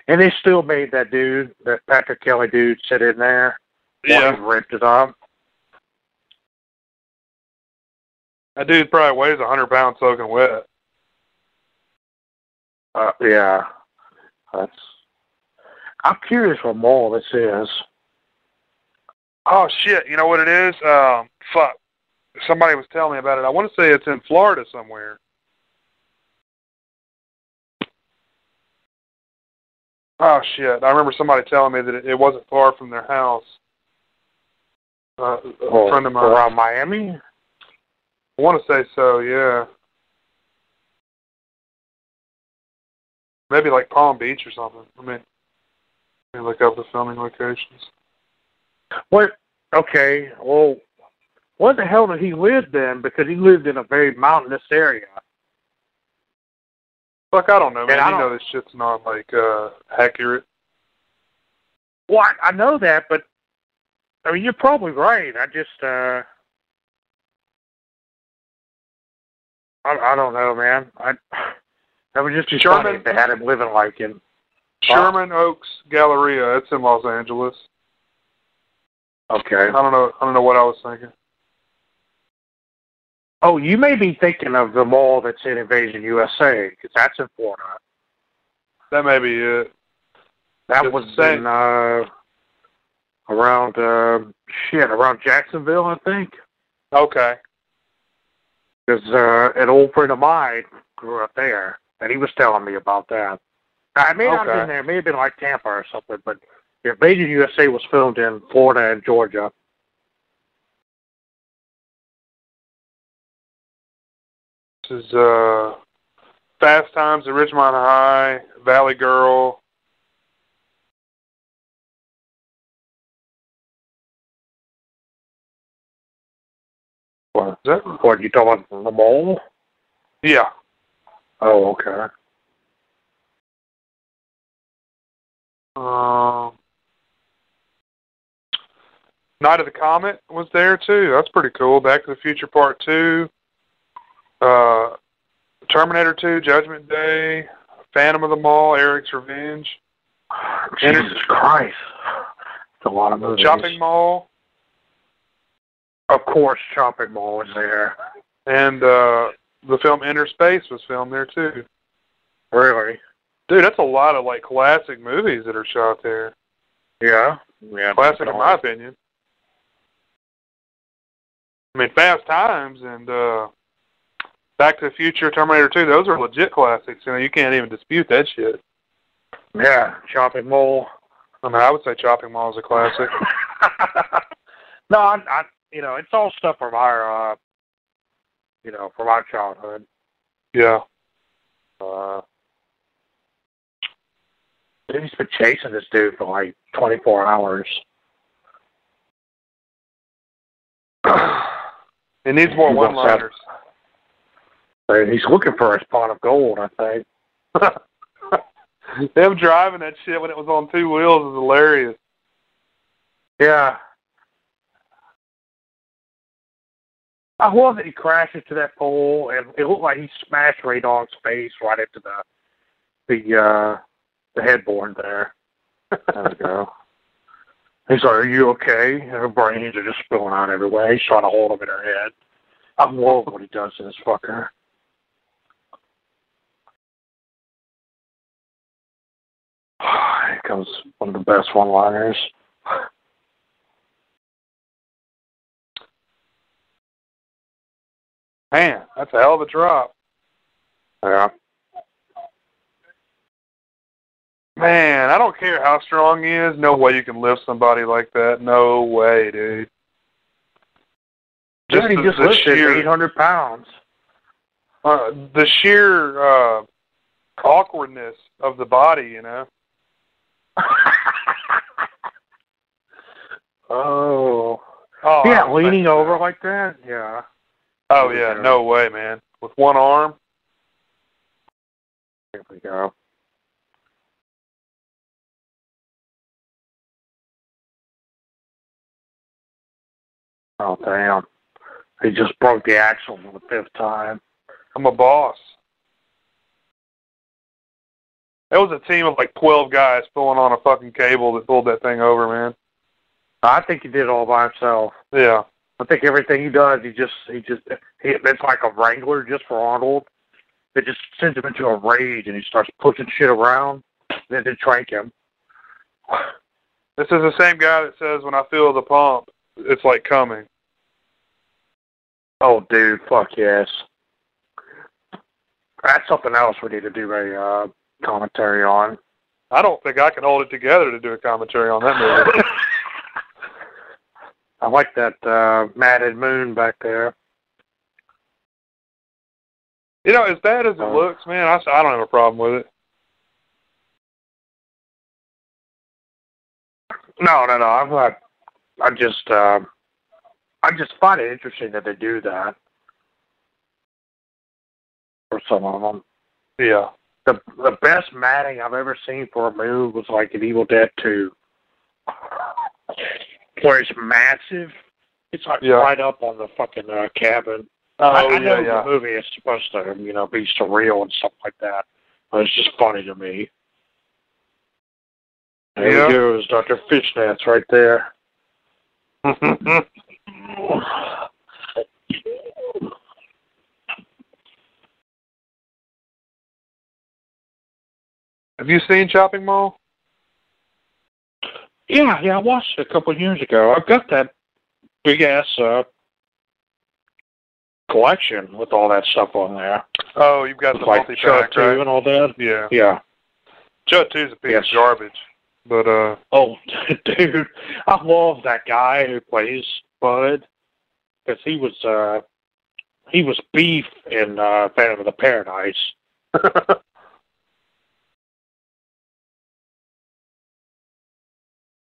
and they still made that dude, that Patrick Kelly dude, sit in there. Yeah. ripped it up. That dude probably weighs a hundred pounds soaking wet. Uh, yeah. That's. I'm curious what mall this is. Oh shit! You know what it is? Um, fuck. Somebody was telling me about it. I want to say it's in Florida somewhere. Oh shit! I remember somebody telling me that it, it wasn't far from their house. Uh, a Oh, friend of mine. around Miami. I want to say so. Yeah. Maybe like Palm Beach or something. I mean, let me look up the filming locations. What? Okay. Well, what the hell did he live then? Because he lived in a very mountainous area. Fuck, I don't know, man. And I You know this shit's not like uh accurate. Well, I, I know that, but I mean, you're probably right. I just, uh, I, I don't know, man. I that would just be Sherman- funny if they had him living like him. Sherman Oaks Galleria. It's in Los Angeles. Okay. I don't know. I don't know what I was thinking. Oh, you may be thinking of the mall that's in Invasion USA because that's in Florida. That may be it. That Just was saying. in uh, around uh, shit around Jacksonville, I think. Okay. Because uh, an old friend of mine grew up there, and he was telling me about that. I may not have been there. It may have been like Tampa or something, but Invasion USA was filmed in Florida and Georgia. This is uh Fast Times at Ridgemont High, Valley Girl. What? Is that? What you talking about the mole? Yeah. Oh, okay. Um, Night of the Comet was there too. That's pretty cool. Back to the Future Part Two. Uh, Terminator Two, Judgment Day, Phantom of the Mall, Eric's Revenge, Jesus Christ. It's a lot of movies. Shopping Mall, Of course, Shopping Mall is there. and uh, the film Innerspace was filmed there too. Really? Dude, that's a lot of like classic movies that are shot there. Yeah. Yeah. Classic in my opinion. I mean, Fast Times and uh, Back to the Future, Terminator 2, those are legit classics. You know, you can't even dispute that shit. Yeah, Shopping Mall. I mean, I would say Chopping Mall is a classic. *laughs* no, I, I, you know, it's all stuff from our, uh, you know, from our childhood. yeah. Uh, he's been chasing this dude for like 24 hours. It needs more wants one-liners. And he's looking for a spot of gold, I think. *laughs* Them driving that shit when it was on two wheels is hilarious. Yeah. I love that he crashes to that pole, and it looked like he smashed Rae Dawn's face right into the the uh the headboard there. There we go. *laughs* He's like, "Are you okay?" And her brains are just spilling out everywhere. He's trying to hold him in her head. I love what he does to this fucker. *sighs* Here comes one of the best one-liners. Man, that's a hell of a drop. Yeah. Man, I don't care how strong he is. No way you can lift somebody like that. No way, dude. Dude, he the- just the sheer- 800 pounds. uh, the sheer uh, awkwardness of the body, you know. *laughs* oh. Oh, yeah, leaning over like that? Yeah. Oh yeah, no way, man. With one arm. Here we go. Oh, damn. He just broke the axle for the fifth time. I'm a boss. It was a team of like twelve guys pulling on a fucking cable that pulled that thing over, man. I think he did it all by himself. Yeah. I think everything he does, he just, he just, he, it's like a wrangler just for Arnold. It just sends him into a rage and he starts pushing shit around. Then they trank him. *sighs* This is the same guy that says when I feel the pump, it's like coming. Oh, dude, fuck yes. That's something else we need to do a uh, commentary on. I don't think I can hold it together to do a commentary on that movie. *laughs* I like that uh, matted moon back there. you know, as bad as it Uh. looks, man, I, I don't have a problem with it. No, no, no. I'm not. I just, uh, I just find it interesting that they do that for some of them. Yeah. The the best matting I've ever seen for a move was like in Evil Dead Two, where it's massive. It's like Yeah. right up on the fucking uh, cabin. Oh I, I yeah, know yeah. the movie is supposed to, you know, be surreal and stuff like that, but it's just funny to me. There Yeah. he goes, Doctor Fishnets, right there. *laughs* have you seen Chopping Mall? Yeah, yeah, I watched it a couple of years ago. I've got that big ass uh, collection with all that stuff on there, Oh, you've got the like multi pack, right? and all that. Yeah. Yeah. Chud Two's a piece Yes. of garbage. But uh Oh, *laughs* dude, I love that guy who plays Bud because he was uh he was beef in uh, Phantom of the Paradise. *laughs*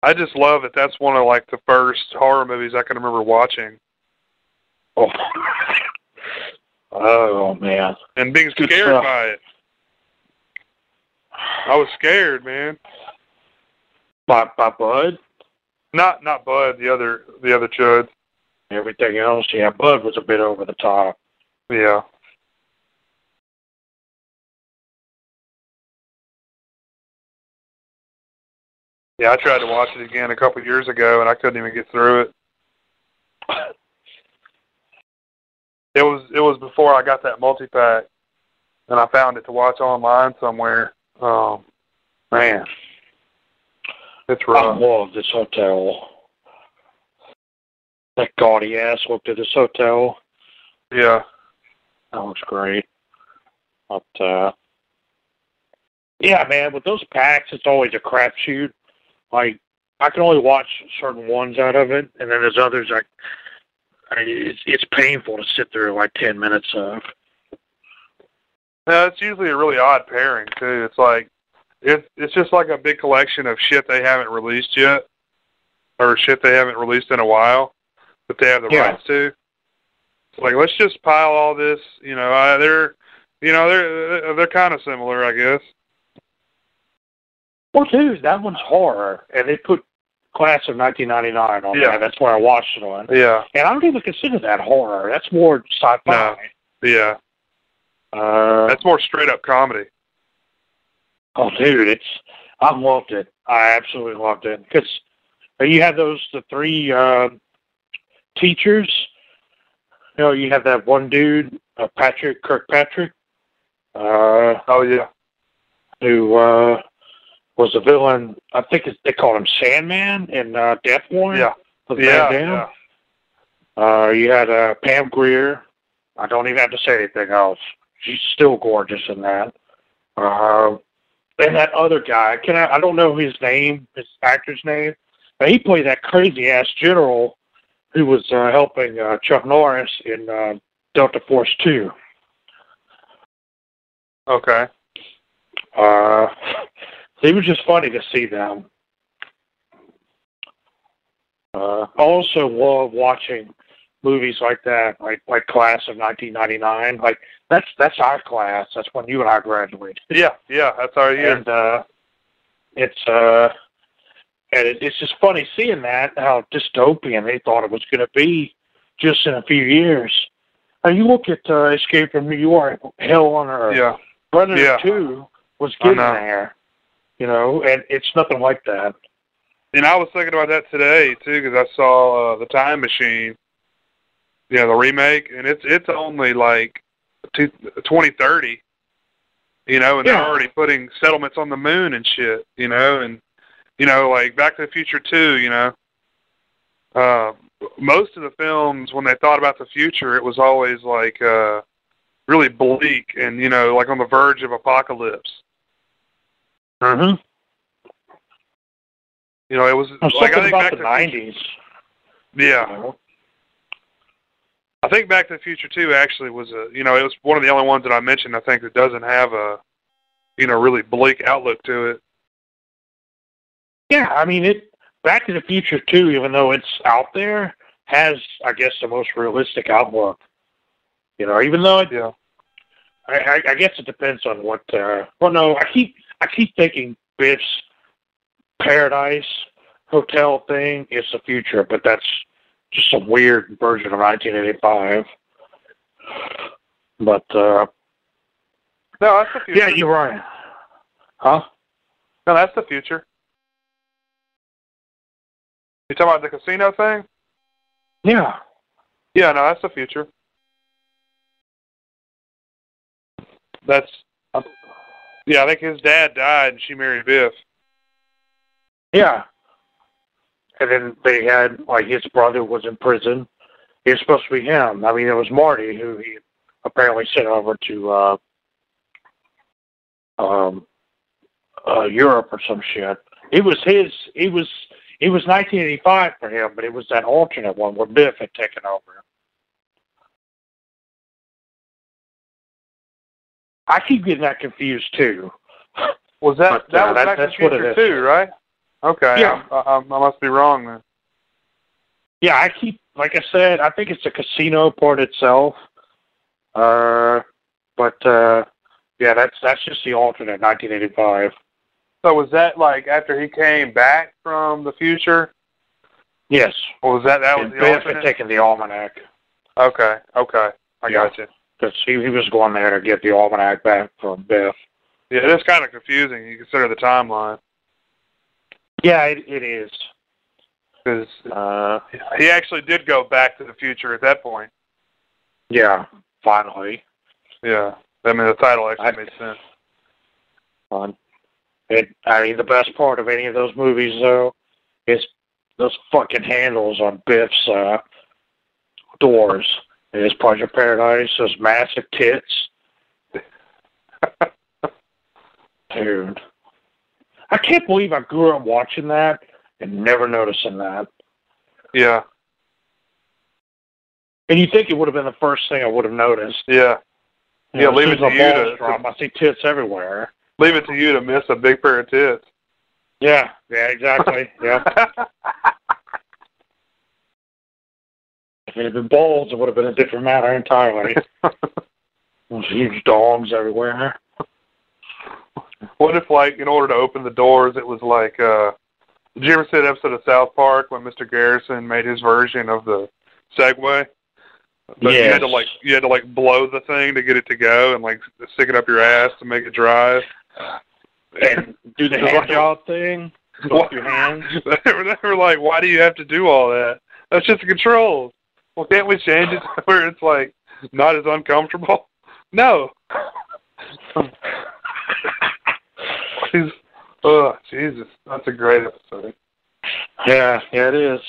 I just love it. That's one of like the first horror movies I can remember watching. Oh, *laughs* oh man. And being scared by it. I was scared, man. By by Bud. Not not Bud, the other the other chud. Everything else, yeah, Bud was a bit over the top. Yeah. Yeah, I tried to watch it again a couple years ago and I couldn't even get through it. *laughs* It was it was before I got that multi pack and I found it to watch online somewhere. Um man. It's I rough. love this hotel. That gaudy ass look at this hotel. Yeah. That looks great. But uh yeah, man, with those packs it's always a crapshoot. Like I can only watch certain ones out of it and then there's others I I it's it's painful to sit through like ten minutes of. No, it's usually a really odd pairing too. It's like it's it's just like a big collection of shit they haven't released yet, or shit they haven't released in a while, but they have the Yeah. rights to. It's like let's just pile all this. You know, I, they're you know they're they're kind of similar, I guess. Well dude, that one's horror and they put Class of nineteen ninety nine on Yeah. there. That's where I watched it on. Yeah, And I don't even consider that horror. That's more sci fi. yeah. Uh That's more straight up comedy. Oh, dude, it's I loved it. I absolutely loved it because you have those the three uh, teachers. You know, you have that one dude, uh, Patrick Kilpatrick, uh, Oh yeah, who uh, was a villain. I think it's, they called him Sandman in uh, Death Warrant. yeah, yeah, yeah. Uh, you had uh, Pam Grier. I don't even have to say anything else. She's still gorgeous in that. Uh, and that other guy, can I? I don't know his name, his actor's name, but he played that crazy ass general who was uh, helping uh, Chuck Norris in uh, Delta Force Two. Okay. Uh, it was just funny to see them. Uh, I also love watching movies like that, like like Class of 1999. Like that's that's our class. That's when you and I graduated. Yeah, yeah. That's our year. And uh, it's uh, and it, it's just funny seeing that how dystopian they thought it was going to be just in a few years. And you look at uh, Escape from New York, Hell on Earth. Yeah, Predator Yeah. Two was getting there, you know, and it's nothing like that. and I was thinking about that today too because I saw uh, the Time Machine. You know the remake, and it's it's only like two, 2030. You know, and they're already putting settlements on the moon and shit. You know, and you know like Back to the Future too. You know, uh, most of the films when they thought about the future, it was always like uh, really bleak and you know like on the verge of apocalypse. Mm-hmm. You know, it was Well, like I think Back the to the nineties. Yeah, I think Back to the Future Two actually was a you know it was one of the only ones that I mentioned I think that doesn't have a you know really bleak outlook to it. Yeah, I mean it. Back to the Future too, even though it's out there, has I guess the most realistic outlook. You know, even though it, Yeah, I, I, I guess it depends on what. Uh, well, no, I keep I keep thinking Biff's Paradise Hotel thing is the future, but that's just some weird version of 1985. But uh, no, that's the future. yeah, you're right. Huh? no, that's the future. You talking about the casino thing? Yeah. Yeah, no, that's the future. That's yeah. I think his dad died and she married Biff. Yeah. And then they had like his brother was in prison. It was supposed to be him. I mean, it was Marty who he apparently sent over to uh, um, uh, Europe or some shit. It was his. It was. It was 1985 for him, but it was that alternate one where Biff had taken over. I keep getting that confused too. Was that But, that uh, was that- Back to that's the what it Future is. too, right? Okay. Yeah. I, I, I must be wrong then. Yeah, I keep like I said, I think it's a casino port itself. Uh, but uh, yeah, that's that's just the alternate 1985. So was that like after he came back from the future, Yes, or was that that was and the Biff had alternate? taken the almanac Okay. Okay. I Yeah. got you. because he, he was going there to get the almanac back from Biff. Yeah, it's kind of confusing. You consider the timeline Yeah, it, it is. because Uh, he actually did go back to the future at that point. yeah, finally. Yeah. I mean, the title actually I- made sense. Fun. It, I mean, the best part of any of those movies, though, is those fucking handles on Biff's uh, doors. In his Pleasure Paradise, those massive tits. *laughs* Dude. I can't believe I grew up watching that and never noticing that. Yeah. And you think it would have been the first thing I would have noticed. Yeah. You Yeah, know, leave it to you to- drop, I see tits everywhere. Leave it to you to miss a big pair of tits. Yeah, yeah, exactly. yeah. *laughs* If it had been balls, it would have been a different matter entirely. *laughs* Those huge dogs everywhere. What if, like, in order to open the doors, it was like, uh, did you ever see that episode of South Park when Mr. Garrison made his version of the Segway? But you had to like you had to like blow the thing to get it to go and like stick it up your ass to make it drive. And do the *laughs* hand job thing. Up your hands. *laughs* they, were, they were like, "Why do you have to do all that? That's just the controls. Well, can't we change it to *laughs* where it's like not as uncomfortable?" No. Oh Jesus, that's a great episode. Yeah, yeah, it is.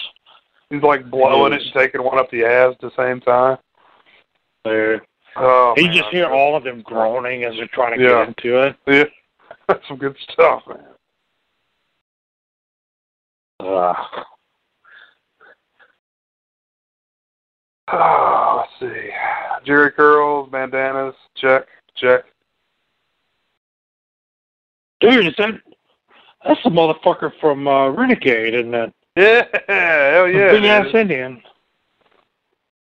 He's like blowing it and taking one up the ass at the same time. Dude. Oh, You man. just hear all of them groaning as they're trying to Yeah. get into it. Yeah, *laughs* that's some good stuff, man. Uh, Oh, let's see. Jheri curls, bandanas, check, check. dude, is that that's the motherfucker from uh, Renegade, isn't it? *laughs* Yeah, hell yeah. Big ass. Indian.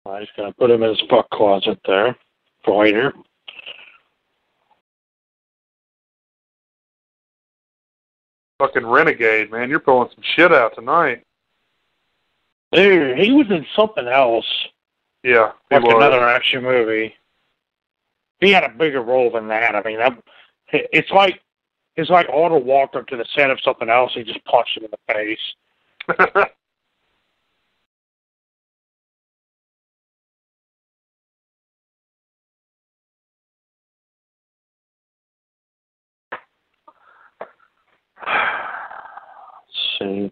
I'm just gonna put him in his fuck closet there for later. Fucking renegade, man. You're pulling some shit out tonight. Dude, he was in something else, Yeah, he like was. another action movie. He had a bigger role than that. I mean, that, it's like it's like Otto walked up to the set of something else. He just punched him in the face. *sighs* Let's see.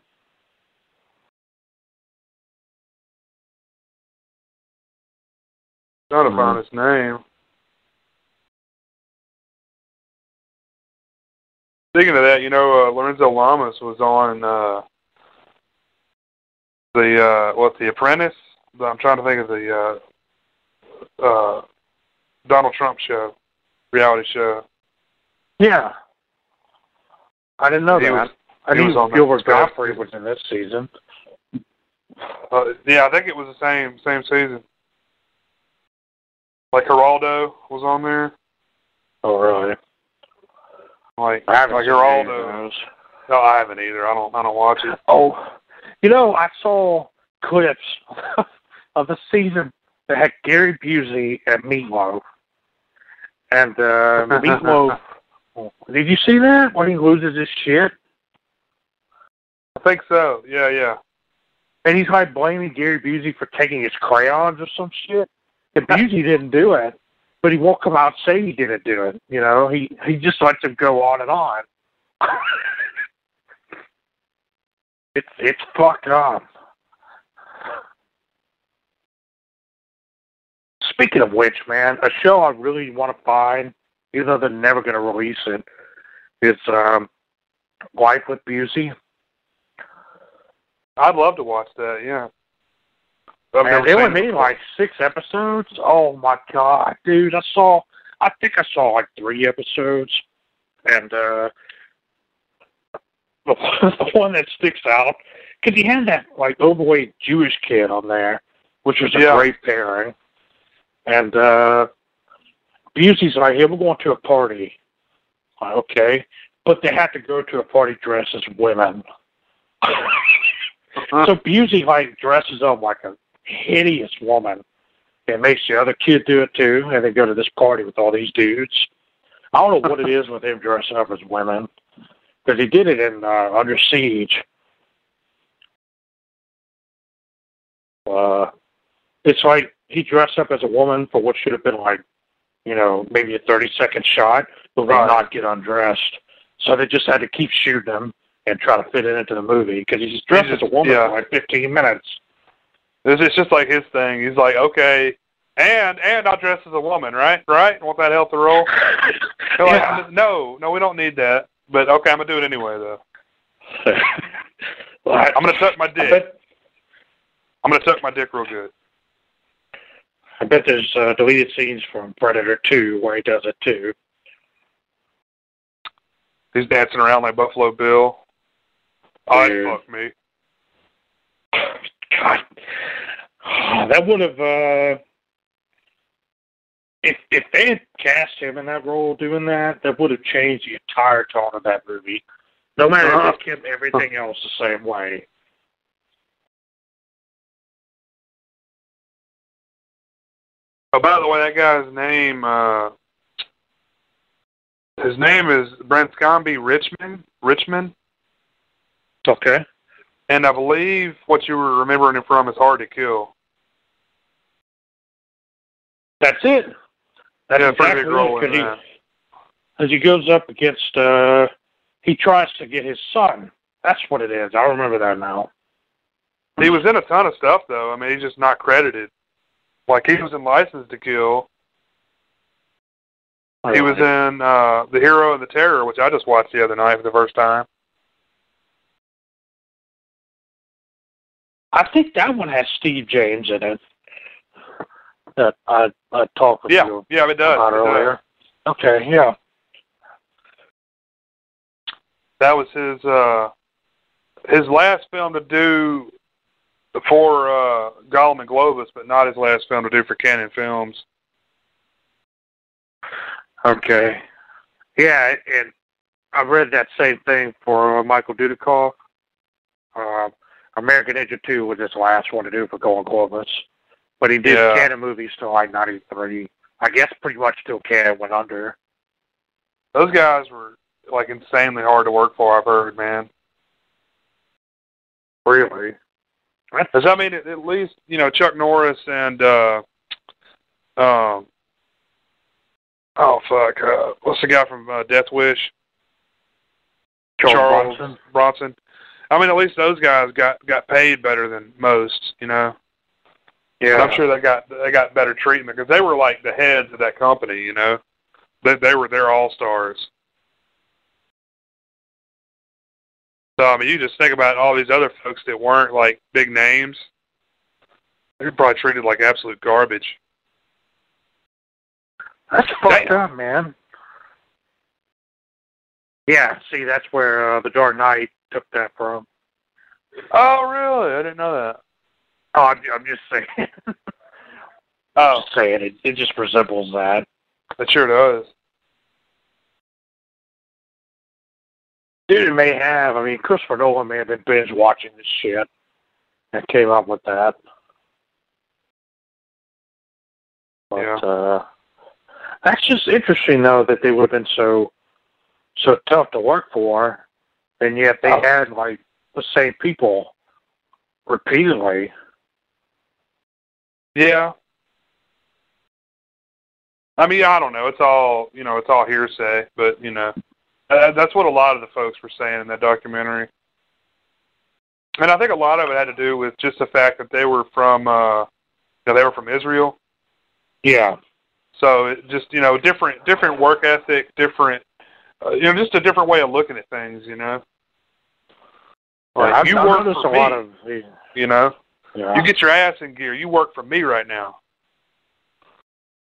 Trying to Hmm. find his name. Speaking of that, you know, uh, Lorenzo Lamas was on uh, the uh, what, The Apprentice. I'm trying to think of the uh, uh, Donald Trump show, reality show. Yeah. I didn't know He that. was- I he knew was on that Gilbert. Gottfried was in this season. Uh, yeah, I think it was the same same season. Like Geraldo was on there. Oh, really? Like I haven't like of Geraldo. those. No, I haven't either. I don't I don't watch it. Oh, you know, I saw clips *laughs* of the season that had Gary Busey and Meatloaf. And uh, *laughs* Meatloaf, did you see that when he loses his shit? I think so. Yeah, yeah. And he's like blaming Gary Busey for taking his crayons or some shit. And Busey didn't do it, but he won't come out and say he didn't do it. You know, he he just lets him go on and on. *laughs* it's it's fucked up. Speaking of which, man, a show I really want to find, even though they're never going to release it, is um, Life with Busey. I'd love to watch that. Yeah. Man, it made before. like six episodes. Oh my god, dude! I saw I think I saw like three episodes, and uh, the, *laughs* the one that sticks out because he had that like overweight Jewish kid on there, which was a Yeah. great pairing, and uh, Busey's like, "Hey, we're going to a party." Like, okay, but they have to go to a party dressed as women. *laughs* So Busey like dresses up like a hideous woman and makes the other kid do it too, and they go to this party with all these dudes. I don't know what it is with him dressing up as women, because he did it in uh, Under Siege. Uh, it's like he dressed up as a woman for what should have been like, you know, maybe a thirty second shot, but would Right. not get undressed. So they just had to keep shooting him and try to fit it into the movie because he's dressed just- as a woman yeah. for like fifteen minutes. It's, it's just like his thing. He's like, okay, and and I'll dress as a woman, right? Right? Want that help the role? *laughs* They're like, Yeah. no, no, we don't need that. But okay, I'm gonna do it anyway, though. *laughs* Well, I- I'm gonna tuck my dick. bet, I'm gonna tuck my dick real good. I bet there's uh, deleted scenes from Predator 2 where he does it too. He's dancing around like Buffalo Bill. I fuck me. *laughs* God, that would have. Uh, if if they had cast him in that role doing that, that would have changed the entire tone of that movie. No matter Uh-huh. if they kept everything else the same way. Oh, by the way, that guy's name, uh, his name is Branscombe Richmond. Richmond, Okay. And I believe what you were remembering him from is Hard to Kill. That's it. That's yeah, pretty exactly big role it, he, as he goes up against uh he tries to get his son. That's what it is. I remember that now. He was in a ton of stuff, though. I mean, he's just not credited. Like he was in License to Kill. He was in uh, The Hero and the Terror, which I just watched the other night for the first time. I think that one has Steve James in it. That I I talked with Yeah, you yeah, it does. about It does. earlier. Okay, yeah. That was his uh, his last film to do for uh, Golan and Globus, but not his last film to do for Cannon Films. Okay. Yeah, and I read that same thing for uh, Michael Dudikoff. Uh, American Ninja 2 was his last one to do for Golan Globus. But he did Yeah. Cannon movies till like 93. I guess pretty much till Cannon went under. Those guys were like insanely hard to work for. I've heard, man. Really? Because I mean, at, least you know Chuck Norris and uh, um, oh fuck, uh, what's the guy from uh, Death Wish? Charles Bronson? Bronson. I mean, at least those guys got got paid better than most. You know. Yeah. And I'm sure they got they got better treatment because they were like the heads of that company. You know, they they were their all stars. So I mean, you just think about all these other folks that weren't like big names. They're probably treated like absolute garbage. That's fucked Damn. up, man. Yeah, see, that's where uh, The Dark Knight took that from. Oh, really? I didn't know that. Oh, I'm, I'm just saying. *laughs* Oh, just saying it. It just resembles that. it sure does. Dude, it may have. I mean, Christopher Nolan may have been binge watching this shit and came up with that. But Yeah. uh, that's just interesting, though, that they would have been so so tough to work for, and yet they Oh. had like the same people repeatedly. Yeah. I mean, I don't know. It's all you know. It's all hearsay, but you know, uh, that's what a lot of the folks were saying in that documentary. And I think a lot of it had to do with just the fact that they were from, uh, you know, they were from Israel. Yeah. So it just you know, different different work ethic, different, uh, you know, just a different way of looking at things. You know, Like, I've, you I've work noticed for a lot me. of the- you know, yeah. you get your ass in gear. You work for me right now.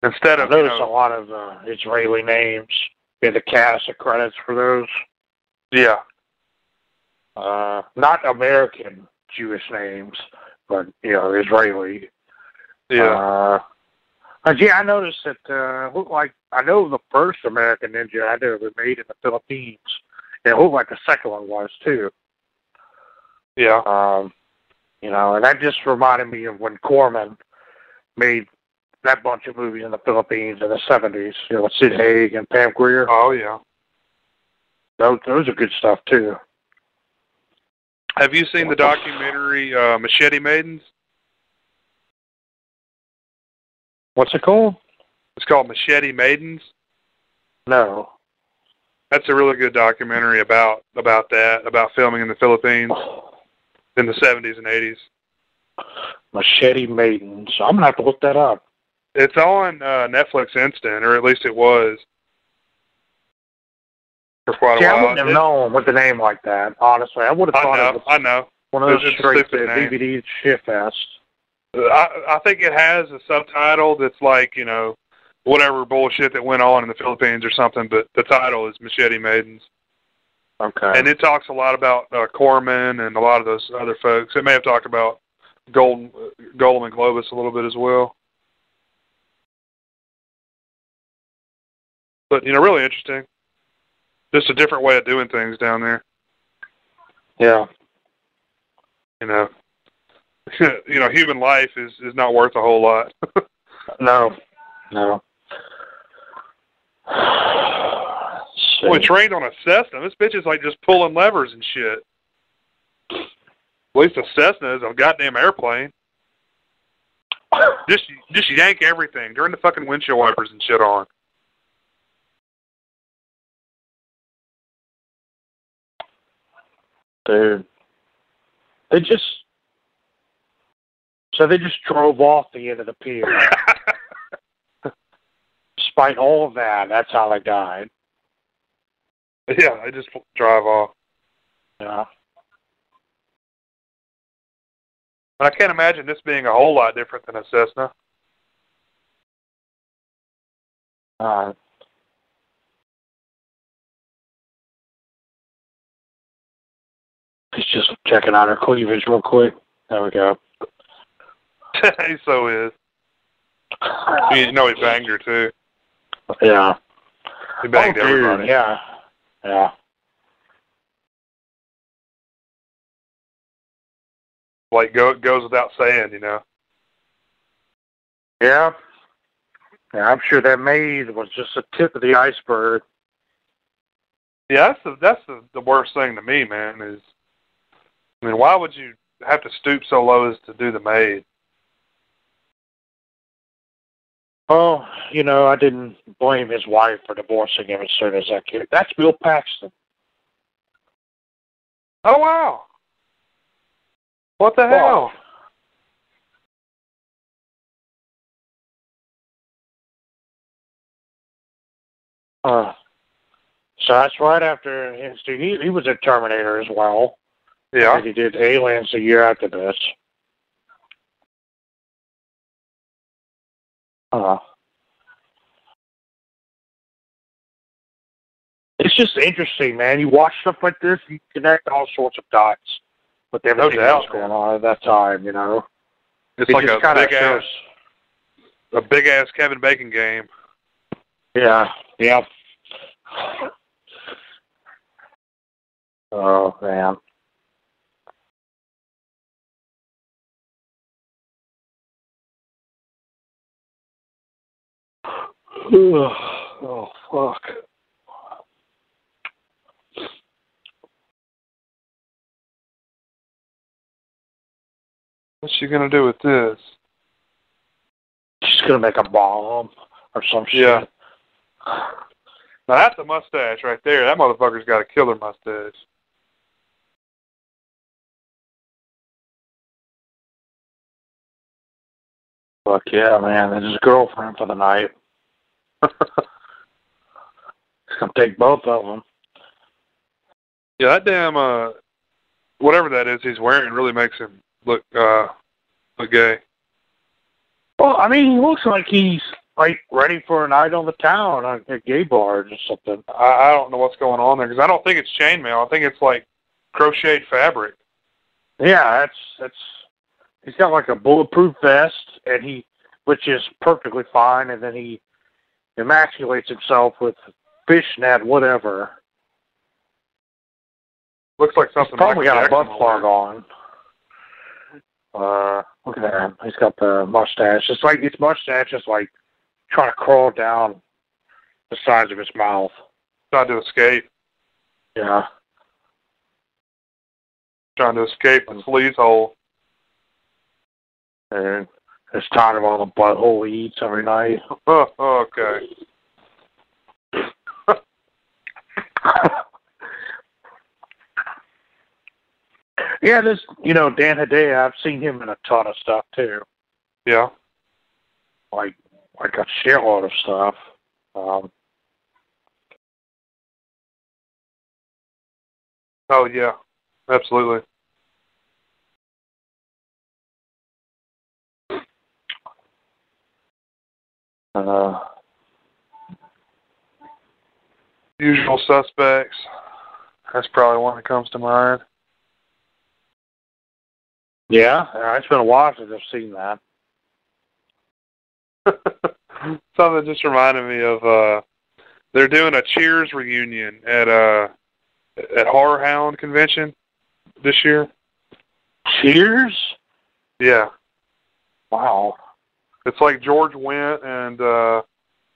Instead of you know, a lot of uh, Israeli names in the cast of credits for those. yeah, Uh, not American Jewish names, but you know Israeli. yeah, Uh, yeah, I noticed that uh, looked like I know the first American Ninja I know was made in the Philippines. It looked like the second one was too. Yeah, Um, you know, and that just reminded me of when Corman made that bunch of movies in the Philippines in the seventies. You know, with Sid Haig and Pam Grier. oh yeah. Those those are good stuff too. Have you seen the documentary uh, Machete Maidens? What's it called? It's called Machete Maidens. No. That's a really good documentary about about that, about filming in the Philippines in the 70s and 80s. Machete Maidens. I'm gonna have to look that up. It's on uh, Netflix Instant, or at least it was for quite a See, I while. wouldn't have It- known with a name like that. Honestly, I would have I thought it was I know. one of those It's straight to. DVD shit fest. I, I think it has a subtitle that's like, you know, whatever bullshit that went on in the Philippines or something, but the title is Machete Maidens. Okay. And it talks a lot about uh, Corman and a lot of those other folks. It may have talked about Golden, Golan and Globus a little bit as well. But, you know, really interesting. Just a different way of doing things down there, yeah. you know. *laughs* you know, human life is, is not worth a whole lot. *laughs* No. No. Boy, trained on a Cessna. This bitch is like just pulling levers and shit. At least a Cessna is a goddamn airplane. Just just yank everything. Turn the fucking windshield wipers and shit on. Dude. They just so they just drove off the end of the pier. *laughs* Despite all of that, that's how they died. *laughs* yeah, they just drive off. Yeah. But I can't imagine this being a whole lot different than a Cessna. Uh, he's just checking on her cleavage real quick. There we go. *laughs* he so is. You know he banged her too. Yeah. He banged oh, dude, everybody. Yeah. Yeah. Like go goes without saying, you know. Yeah. Yeah, I'm sure that maid was just the tip of the iceberg. Yeah, that's the that's the, the worst thing to me, man. Is I mean, why would you have to stoop so low as to do the maid? Oh, you know, I didn't blame his wife for divorcing him as soon as I kid. That's Bill Paxton. Oh wow! What the hell? Uh, so that's right after his, he he was a Terminator as well. Yeah. He did Aliens a year after this. Uh, it's just interesting, man. You watch stuff like this, you connect all sorts of dots with everything doubt, else going on at that time, you know. It's It like a big ass, a big ass Kevin Bacon game. Yeah, yeah. Oh man. Oh fuck. What's she gonna do with this? She's gonna make a bomb or some shit. Yeah. Now that's a mustache right there. That motherfucker's got a killer mustache. Fuck yeah, man. That's his girlfriend for the night. Gonna take both of them. Yeah, that damn uh, whatever that is he's wearing really makes him look uh, look gay. Well, I mean, he looks like he's like ready for a night on the town at a gay bar or something. I, I don't know what's going on there because I don't think it's chainmail. I think it's like crocheted fabric. Yeah, that's that's. He's got like a bulletproof vest, and he, which is perfectly fine, and then he emasculates himself with fishnet, whatever. Looks like something. He's probably got a butt plug on. Uh, look at him. He's got the mustache. It's like his mustache is like trying to crawl down the sides of his mouth. Trying to escape. Yeah. Trying to escape the sleaze hole. And it's tired of all the butthole he eats every night. Oh, *laughs* okay. *laughs* yeah, this you know Dan Hedaya. I've seen him in a ton of stuff too, Yeah. like like a shitload of stuff. Um, Oh yeah. Absolutely. Uh, Usual suspects. That's probably one that comes to mind. yeah, it's been a while since I've seen that. *laughs* Something just reminded me of uh they're doing a Cheers reunion at uh at Horror Hound convention this year. Cheers. Yeah. Wow. It's like George Wendt and uh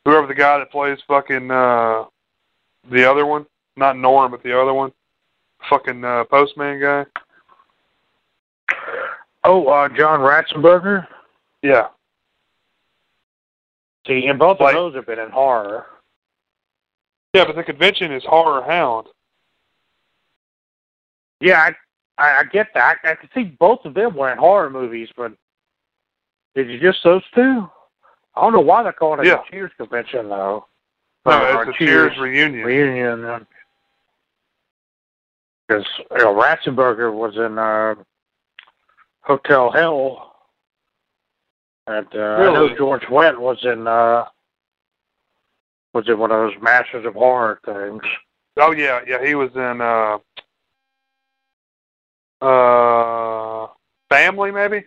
whoever the guy that plays fucking uh the other one. Not Norm but the other one. Fucking uh postman guy. Oh, uh, John Ratzenberger. Yeah. See, and both Like- of those have been in horror. Yeah, but the convention is Horror Hound. Yeah, I, I, I get that. I can see both of them were in horror movies, but did you just those two? I don't know why they're calling it Yeah. a Cheers convention though. No, Or it's a Cheers reunion. reunion. Because you know, Ratzenberger was in uh, Hotel Hell, and uh, I know George Wendt was in uh, was in one of those Masters of Horror things. Oh yeah, yeah, he was in uh uh Family maybe?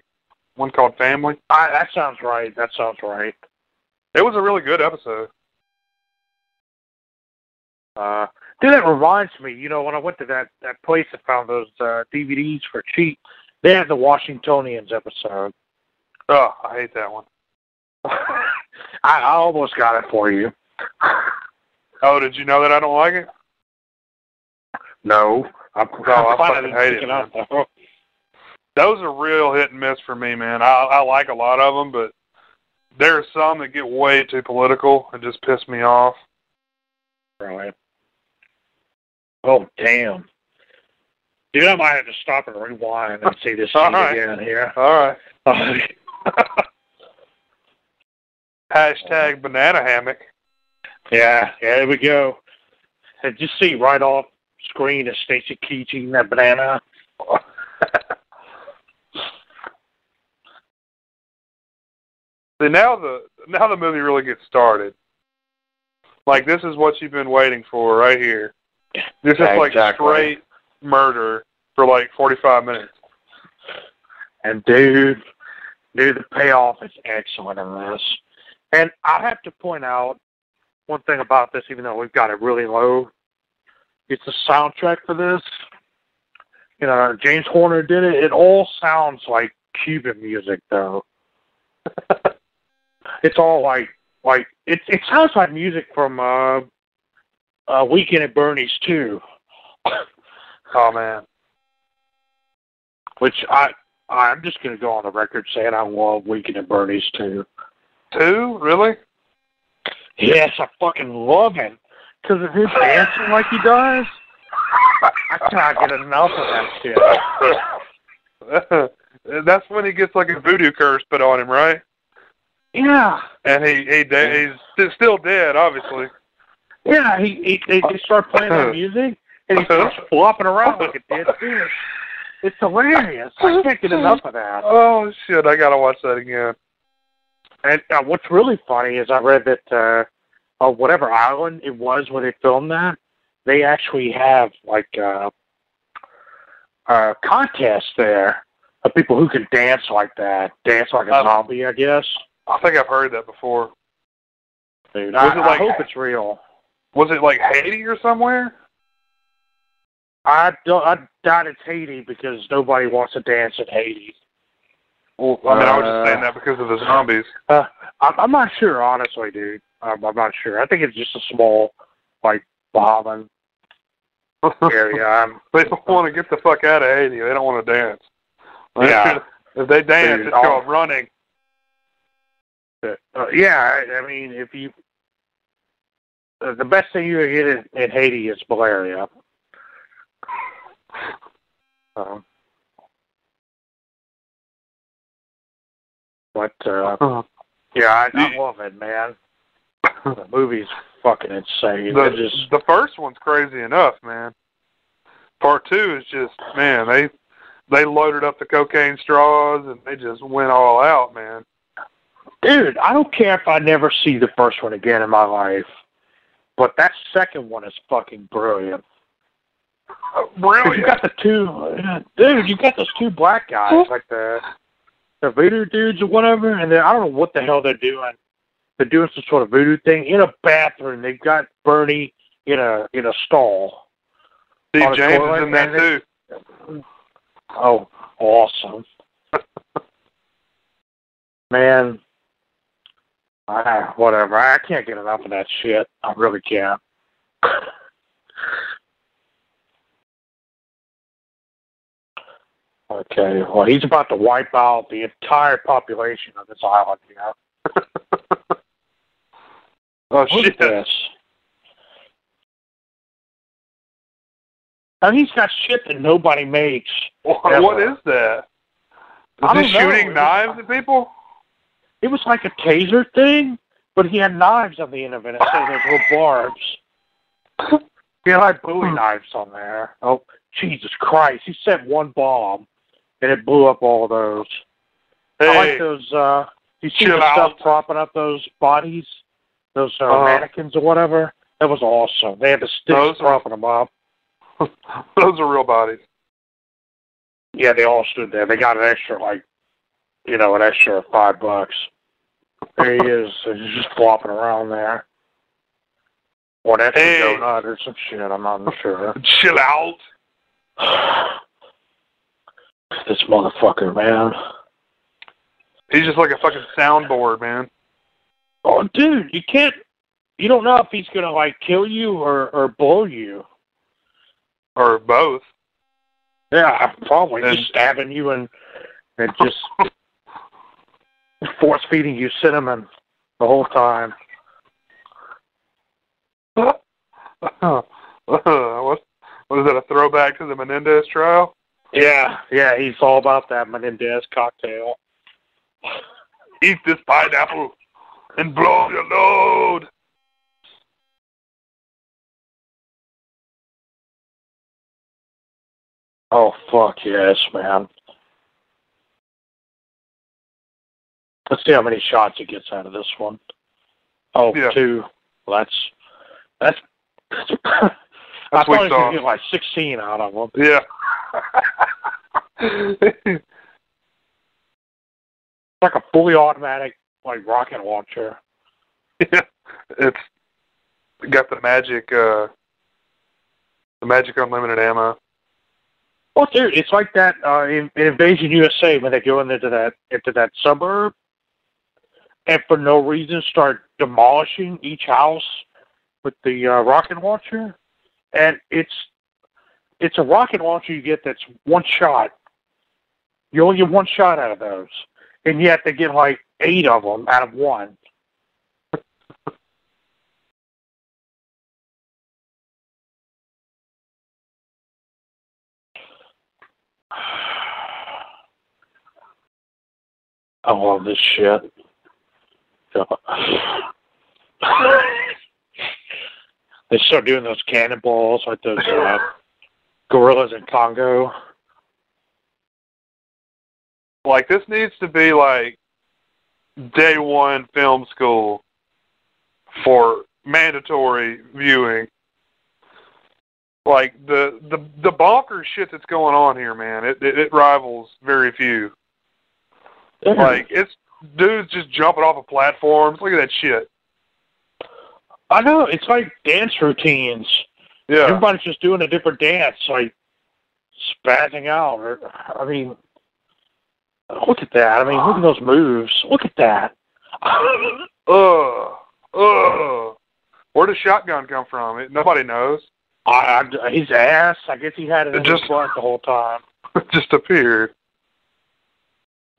One called Family. I, that sounds right. That sounds right. It was a really good episode. Uh, dude, that reminds me. You know, when I went to that that place and found those uh, DVDs for cheap, they had the Washingtonians episode. Oh, I hate that one. *laughs* I, I almost got it for you. *laughs* Oh, did you know that I don't like it? No, I'm, No, I *laughs* I'm fucking hate it, picking up, though. Those are real hit and miss for me, man. I I like a lot of them, but there are some that get way too political and just piss me off. Right. Oh damn. Dude, I might have to stop and rewind and see this *laughs* All scene right. again here. *laughs* All right. Hashtag banana hammock. yeah, yeah, there we go. And just see right off screen is Stacy Keach eating that banana. *laughs* See now the now the movie really gets started. Like this is what you've been waiting for right here. This is like exactly. straight murder for like forty five minutes. And dude, dude, the payoff is excellent in this. And I have to point out one thing about this, even though we've got it really low. It's the soundtrack for this. You know, James Horner did it. It all sounds like Cuban music, though. *laughs* it's all like, like it. It sounds like music from uh, uh, Weekend at Bernie's too. *coughs* Oh man. Which I, I'm just gonna go on the record saying I love Weekend at Bernie's too. Two? Really? Yes, I fucking love him because of his dancing like he does. I cannot get enough of that shit. *laughs* That's when he gets like a voodoo curse put on him, right? Yeah, And he he da- he's still dead, obviously. yeah. He, he they, they start playing that music and he starts flopping around like a dead fish. It's hilarious. I can't get enough of that. Oh shit! I gotta watch that again. And uh, what's really funny is I read that uh, uh, whatever island it was where they filmed that, they actually have like uh, a contest there of people who can dance like that, dance like a Um, zombie. I guess. I think I've heard that before. Dude, was I, it like- I hope it's real. Was it like Haiti or somewhere? I don't. I doubt it's Haiti because nobody wants to dance in Haiti. Well, I mean, I was just Uh, saying that because of the zombies. Uh, I'm, I'm not sure, honestly, dude. I'm, I'm not sure. I think it's just a small, like, Bahaman *laughs* area. I'm, they don't want to get the fuck out of Haiti. They don't want to dance. Yeah. *laughs* if they dance, Dude, it's all- called running. Uh, yeah, I, I mean, if you, uh, the best thing you can get in, in Haiti is malaria. Um, but uh, yeah, I, I love it, man. The movie's fucking insane. The, just the first one's crazy enough, man. Part two is just man, they they loaded up the cocaine straws and they just went all out, man. Dude, I don't care if I never see the first one again in my life, but that second one is fucking brilliant. Uh, 'Cause Brilliant. You got the two, dude. You got those two black guys, like the the voodoo dudes or whatever, and then I don't know what the hell they're doing. They're doing some sort of voodoo thing in a bathroom. They've got Bernie in a in a stall. Steve James toilet, is in that too. Oh, awesome, *laughs* man. I, whatever. I can't get enough of that shit. I really can't. *laughs* Okay, well, he's about to wipe out the entire population of this island here. *laughs* Oh shit. this. And he's got shit that nobody makes. What, what is that? I Is don't he know. shooting knives at people? It was like a taser thing, but he had knives on the end of it instead of those little barbs. He had like Bowie knives on there. Oh, Jesus Christ. He sent one bomb, and it blew up all those. I like those, uh, you see the stuff propping up those bodies? Those uh, Uh-huh. mannequins or whatever? That was awesome. They had the sticks Those are- propping them up. *laughs* those are real bodies. Yeah, they all stood there. They got an extra, like, you know, an extra five bucks. There he is. He's just flopping around there. Or an extra Hey. donut or some shit. I'm not sure. *laughs* Chill out. *sighs* this motherfucker, man. He's just like a fucking soundboard, man. Oh, dude, you can't. You don't know if he's gonna like kill you or or blow you. Or both. Yeah, probably And- just stabbing you and and just *laughs* force feeding you cinnamon the whole time. *laughs* what, what is that, a throwback to the Menendez trial? Yeah, yeah, he's all about that Menendez cocktail. Eat this pineapple and blow your load. Oh fuck yes, man. Let's see how many shots he gets out of this one. Oh, Yeah. two. Well, that's that's. that's *coughs* I thought gonna sauce. get like sixteen out of them. Yeah. It's *laughs* like a fully automatic like rocket launcher. yeah. It's got the magic, uh, the magic unlimited ammo. Well, dude, it's like that uh, in, in Invasion USA when they go into that into that suburb, and for no reason start demolishing each house with the uh, rocket launcher, and it's it's a rocket launcher you get that's one shot. You only get one shot out of those, and yet they get like eight of them out of one. *sighs* I love this shit. *laughs* they start doing those cannonballs like those uh, gorillas in Congo. Like this needs to be like day one film school for mandatory viewing. Like the the the bonkers shit that's going on here, man. It it, it rivals very few. Like it's dudes just jumping off of platforms. Look at that shit. I know it's like dance routines. Yeah. Everybody's just doing a different dance, like spazzing out. Or, I mean, look at that. I mean, look at those moves. Look at that. *laughs* Ugh. Ugh. Where does shotgun come from? It, nobody knows. I, I, his ass. I guess he had it, just- his butt the whole time. *laughs* It just appeared.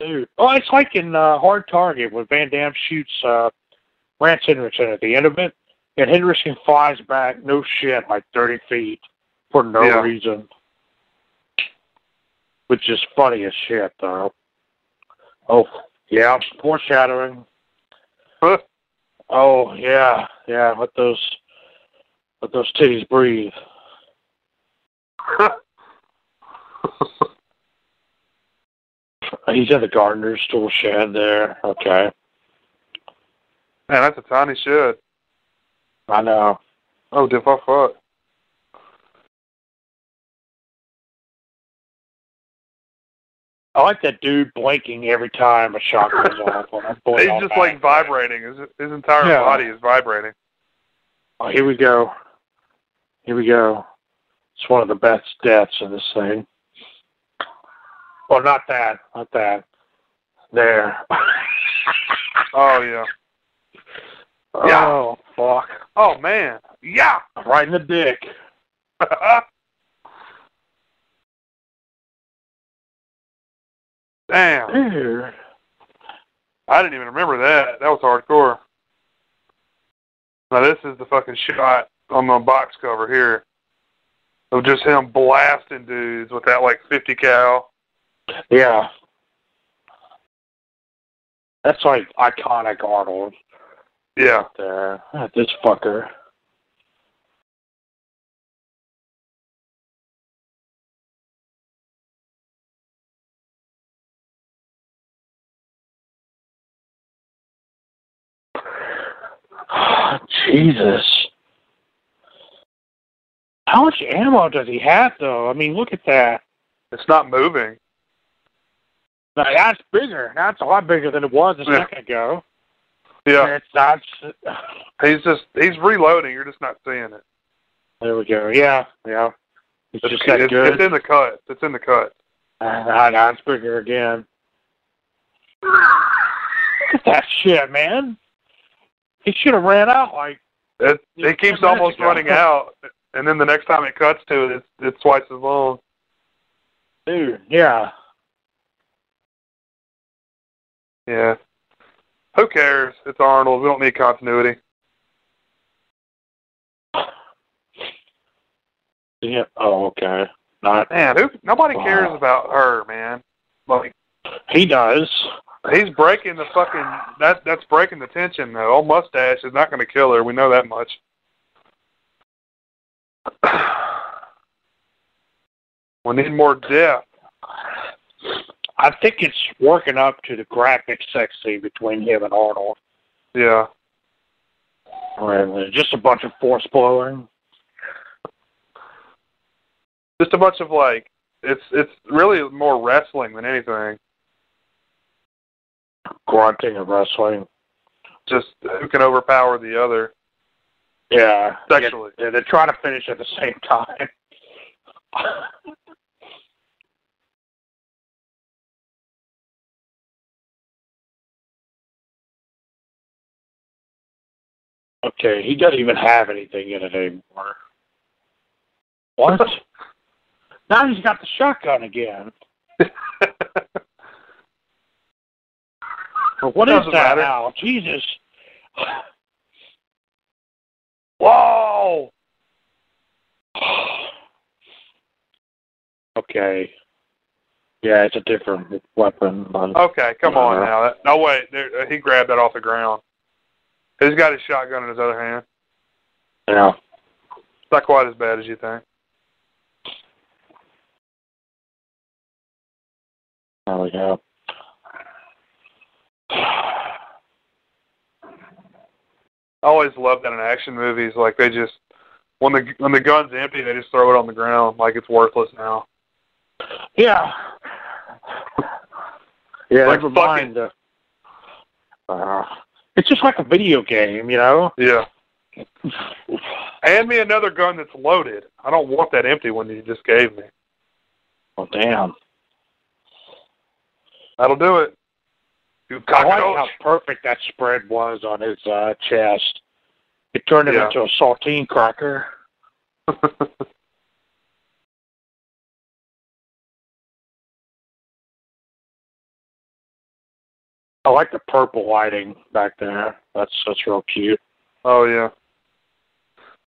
Dude. Oh, it's like in uh, Hard Target when Van Damme shoots uh, Lance Henriksen at the end of it, and Henriksen flies back, no shit, like 30 feet for no Yeah. reason. Which is funny as shit, though. Oh, yeah, foreshadowing. Huh. Oh, yeah, yeah, let those, let those titties breathe. Uh, he's in the gardener's tool shed there. Okay. Man, that's a tiny shed. I know. Oh, dip I fuck. I like that dude blinking every time a shot goes off. on him. Boy, *laughs* He's just back. like vibrating. His his entire Yeah. body is vibrating. Oh, here we go. Here we go. It's one of the best deaths in this thing. Well, not that. Not that. There. *laughs* Oh yeah. Yeah. Oh, fuck. Oh man. Yeah. Right in the dick. *laughs* Damn. Dude. I didn't even remember that. That was hardcore. Now this is the fucking shot on the box cover here of just him blasting dudes with that like 50 cal. Yeah. That's like iconic Arnold Yeah. there. Ah, this fucker. *sighs* Jesus. How much ammo does he have, though? I mean, look at that. It's not moving. Now, that's bigger. That's a lot bigger than it was a Yeah. second ago. Yeah. It's not. *sighs* He's just he's reloading. You're just not seeing it. There we go. Yeah, yeah. It's, It's, just that it's, good. it's in the cut. It's in the cut. Ah, it's bigger again. Look at that shit, man. He should have ran out like It it keeps almost ago. running *laughs* out, and then the next time it cuts to it, it's it's twice as long. dude. Yeah. Yeah. Who cares? It's Arnold. We don't need continuity. Yeah. Oh, okay. Not. Man, who? Nobody Wow. cares about her, man. Like He does. he's breaking the fucking that that's breaking the tension though. Old mustache is not going to kill her. We know that much. *clears throat* we need more depth. I think it's working up to the graphic sex scene between him and Arnold. Yeah. There's just a bunch of force blowing. Just a bunch of like it's it's really more wrestling than anything. grunting and wrestling. Just who can overpower the other Yeah. sexually. Yeah, they're trying to finish at the same time. *laughs* okay, he doesn't even have anything in it anymore. What? now he's got the shotgun again. *laughs* What is that matter. now? Jesus. Whoa! okay. Yeah, it's a different weapon. But Okay, come on now. No wait, there, he grabbed that off the ground. He's got his shotgun in his other hand. yeah. It's not quite as bad as you think. There we go. I always love that in action movies. Like they just when the when the gun's empty, they just throw it on the ground like it's worthless now. Yeah. Yeah, Like, never fuck mind. Uh, uh, it's just like a video game, you know. Yeah. Hand me another gun that's loaded. I don't want that empty one you just gave me. Oh damn! That'll do it. You I like how perfect that spread was on his uh, chest. It turned him Yeah. into a saltine cracker. *laughs* I like the purple lighting back there. That's that's real cute. oh yeah.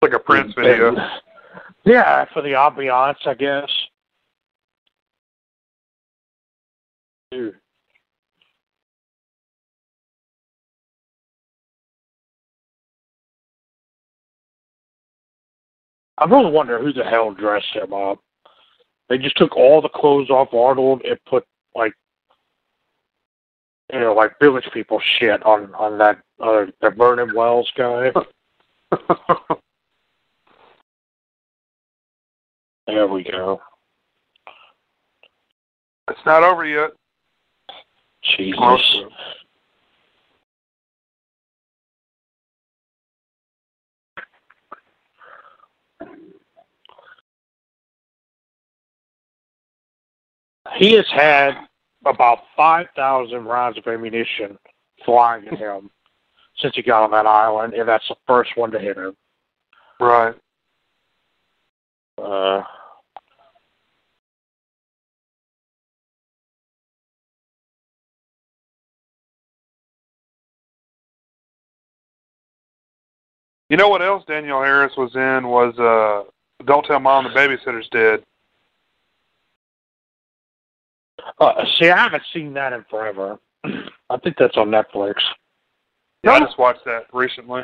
Like a Prince video. *laughs* Yeah, for the ambiance, I guess. Dude. I really wonder who the hell dressed him up. They just took all the clothes off Arnold and put like you know, like village people shit on on that uh the Vernon Wells guy. *laughs* There we go. it's not over yet. Jesus. He has had about 5,000 rounds of ammunition flying at him *laughs* since he got on that island, and that's the first one to hit him. Right. Uh, You know what else Danielle Harris was in was uh Don't Tell Mom the Babysitter's Dead. Uh, see, I haven't seen that in forever. *clears throat* I think that's on Netflix. Yeah, I just watched that recently.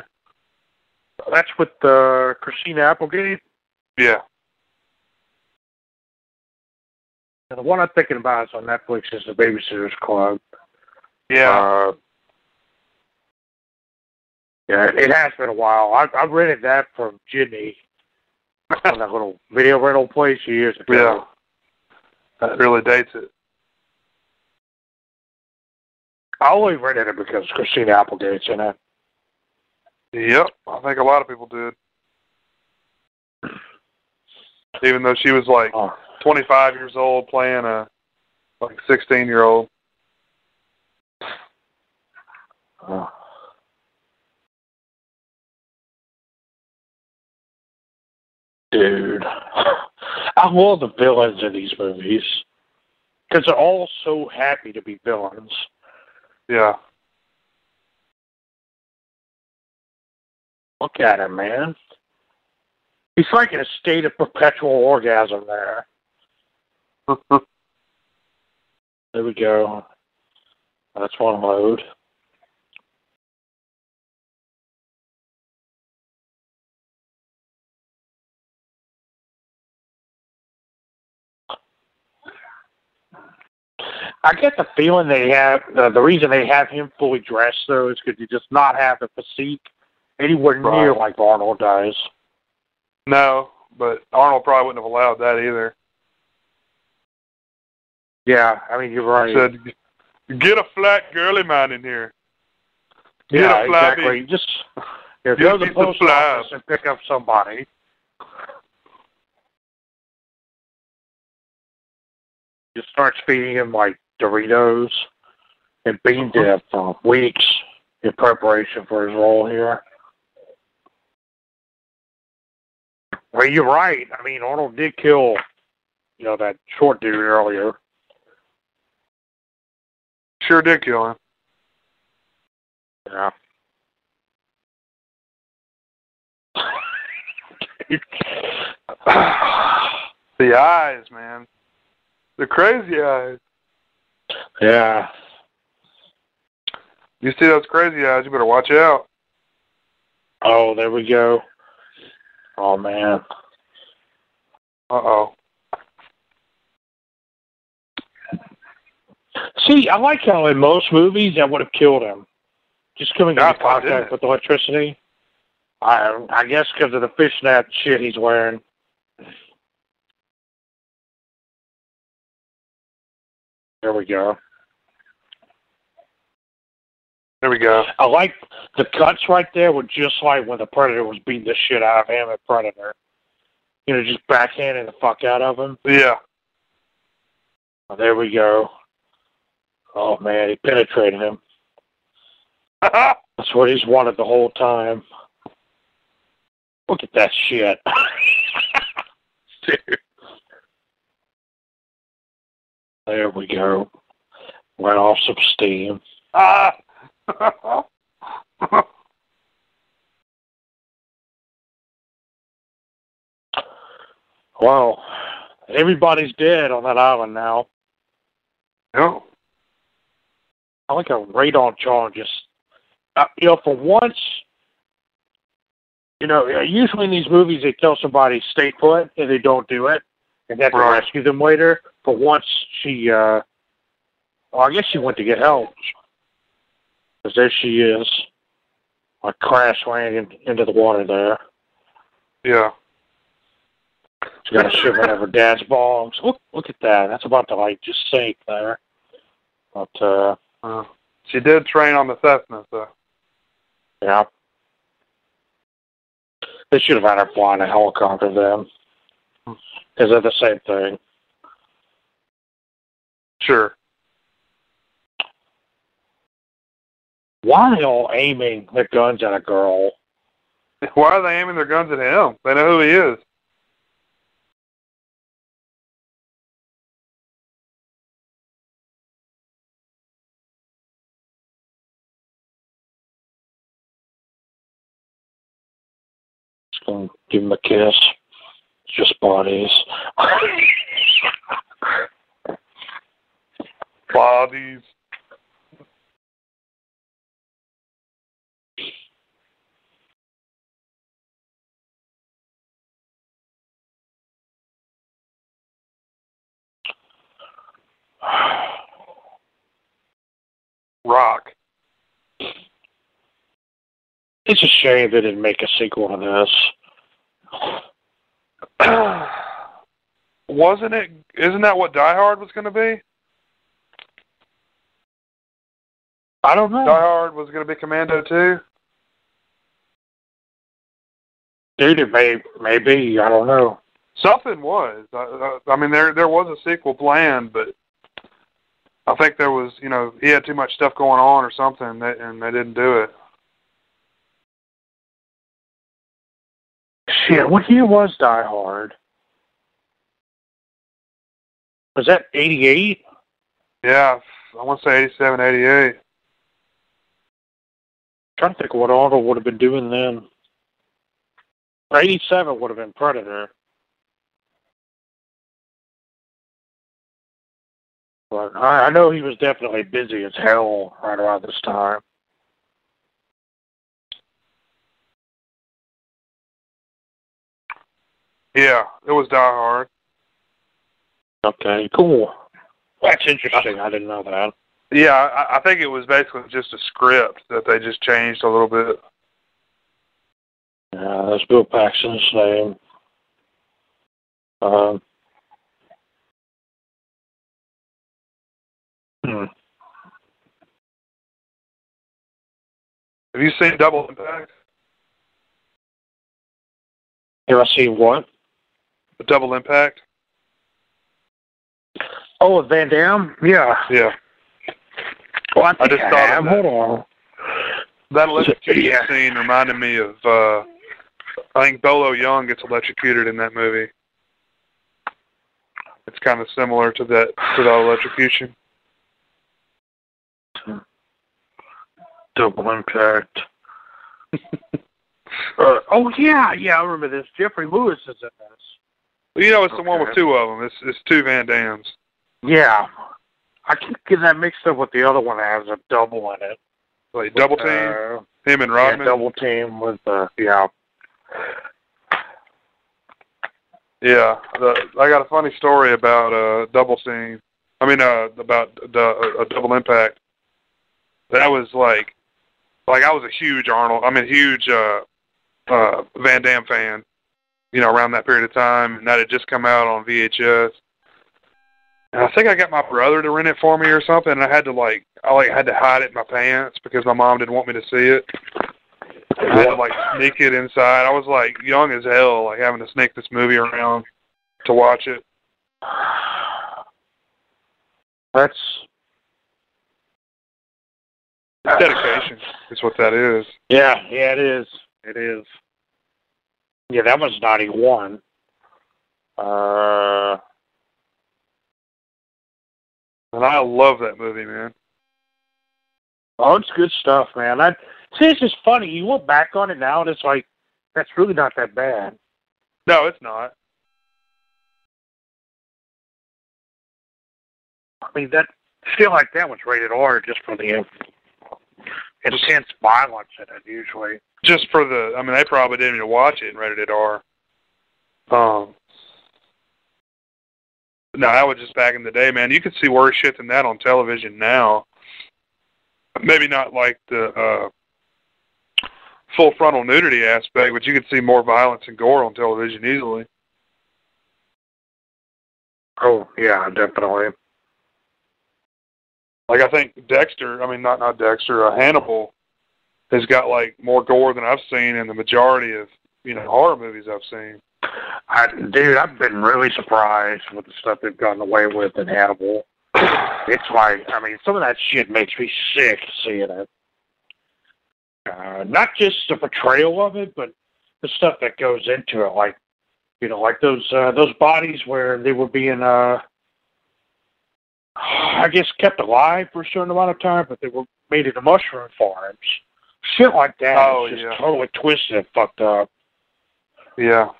That's with uh, Christina Applegate. Yeah. And the one I'm thinking about is on Netflix is The Babysitter's Club. Yeah. Uh, yeah, it has been a while. I, I rented that from Jimmy *laughs* on that little video rental place years ago. yeah. That really dates it. I only rented it because Christina Applegate's in it. Yep. I think a lot of people did. Even though she was like Oh, 25 years old playing a like 16 year old. oh. Dude, *laughs* I love the villains in these movies because they're all so happy to be villains. Yeah. Look at him, man. He's like in a state of perpetual orgasm there. *laughs* There we go. That's one load. I get the feeling they have uh, the reason they have him fully dressed though is because he does not have the physique anywhere near like Arnold does. no, but Arnold probably wouldn't have allowed that either. Yeah, I mean you're right. Said, get a flat girly man in here. Get yeah, a flabby. exactly. Just yeah, Get go to the post office and pick up somebody. Just starts feeding him like Doritos and bean uh-huh. dip for weeks in preparation for his role here. Well, you're right. I mean, Arnold did kill, you know, that short dude earlier. Sure did kill him. Yeah. *laughs* *sighs* The eyes, man. The crazy eyes. yeah. You see those crazy eyes, you better watch out. Oh, there we go. Oh man. Uh oh. See, I like how in most movies that would have killed him. Just coming into I thought it contact with electricity. I I guess because of the fishnet shit he's wearing. There we go. There we go. I like the cuts right there were just like when the Predator was beating the shit out of him at Predator. You know, just backhanding the fuck out of him. Yeah. Oh, there we go. Oh man, he penetrated him. *laughs* That's what he's wanted the whole time. Look at that shit. *laughs* Dude. There we go. Went off some steam. *laughs* ah. Wow. Everybody's dead on that island now. no. I like a radon charges. Uh, you know, for once, you know, uh, usually in these movies they tell somebody stay put and they don't do it, and they have to Right. rescue them later. For once, she, uh, well, I guess she went to get help. Because there she is, like crash landing into the water there. Yeah. She got a shiver of her dad's balls. Look, look at that. That's about to like just sink there. But uh, Uh, she did train on the Cessna, so. yeah, they should have had her flying a helicopter then, because they're the same thing. Sure. Why are they all aiming their guns at a girl? *laughs* Why are they aiming their guns at him? They know who he is. Just gonna give them a kiss. Just bodies. *laughs* Bodies. Rock. it's a shame they didn't make a sequel to this. *clears throat* Wasn't it? Isn't that what Die Hard was going to be? I don't know. Die Hard was going to be Commando too. Dude, it may maybe I don't know. Something was. I, I, I mean, there there was a sequel planned, but I think there was, you know, he had too much stuff going on or something, and they, and they didn't do it. Shit, what year was Die Hard? Was that eighty eight? Yeah, I want to say eighty-seven, eighty-eight. Trying to think what Arnold would have been doing then. Eighty seven would have been Predator. But I, I know he was definitely busy as hell right around this time. Yeah, it was Die Hard. Okay, cool. That's interesting. I didn't know that. Yeah, I, I think it was basically just a script that they just changed a little bit. Yeah, that's Bill Paxton's name. Um, hmm. Have you seen Double Impact? Have I seen what? The Double Impact? Oh, Van Damme? Yeah. Yeah. Well, I, think just I thought of that. Hold on. That electrocution Yeah. scene reminded me of, uh, I think Bolo Yeung gets electrocuted in that movie. It's kind of similar to that, to that electrocution. Double Impact. *laughs* uh, oh yeah, yeah, I remember this. Geoffrey Lewis is in this. Well, you know, it's the one with two of them. It's, it's two Van Dammes. Yeah, I keep getting that mixed up with the other one that has a double in it. Like double team, Uh, him and yeah, Rodman. double team with uh, yeah. Yeah, the, I got a funny story about uh double team. I mean, uh, about the uh, a double impact. That was like, like I was a huge Arnold. I'm mean, huge uh uh, Van Damme fan. You know, around that period of time, and that had just come out on VHS. And I think I got my brother to rent it for me or something. And I had to like, I like had to hide it in my pants because my mom didn't want me to see it. And I had to like sneak it inside. I was like young as hell, like having to sneak this movie around to watch it. That's dedication. is what that is. Yeah, yeah, it is. It is. Yeah, that was ninety one. Uh, and I love that movie, man. Oh, it's good stuff, man. I see. It's just funny. You look back on it now, and it's like that's really not that bad. No, it's not. I mean, that feel like that was rated R just for the intense violence in it. Usually, just for the. I mean, they probably didn't even watch it and rated it R. Um. No, that was just back in the day, man. You could see worse shit than that on television now. Maybe not like the uh, full frontal nudity aspect, but you could see more violence and gore on television easily. Oh yeah, definitely. Like I think Dexter, I mean not not Dexter, uh, Hannibal has got like more gore than I've seen in the majority of you know horror movies I've seen. I, dude, I've been really surprised with the stuff they've gotten away with in Hannibal. *clears throat* It's like, I mean, some of that shit makes me sick seeing it. Uh, not just the portrayal of it, but the stuff that goes into it, like you know, like those uh, those bodies where they were being, uh, I guess, kept alive for a certain amount of time, but they were made into mushroom farms. Shit like that oh, is just yeah. totally twisted and fucked up. Yeah.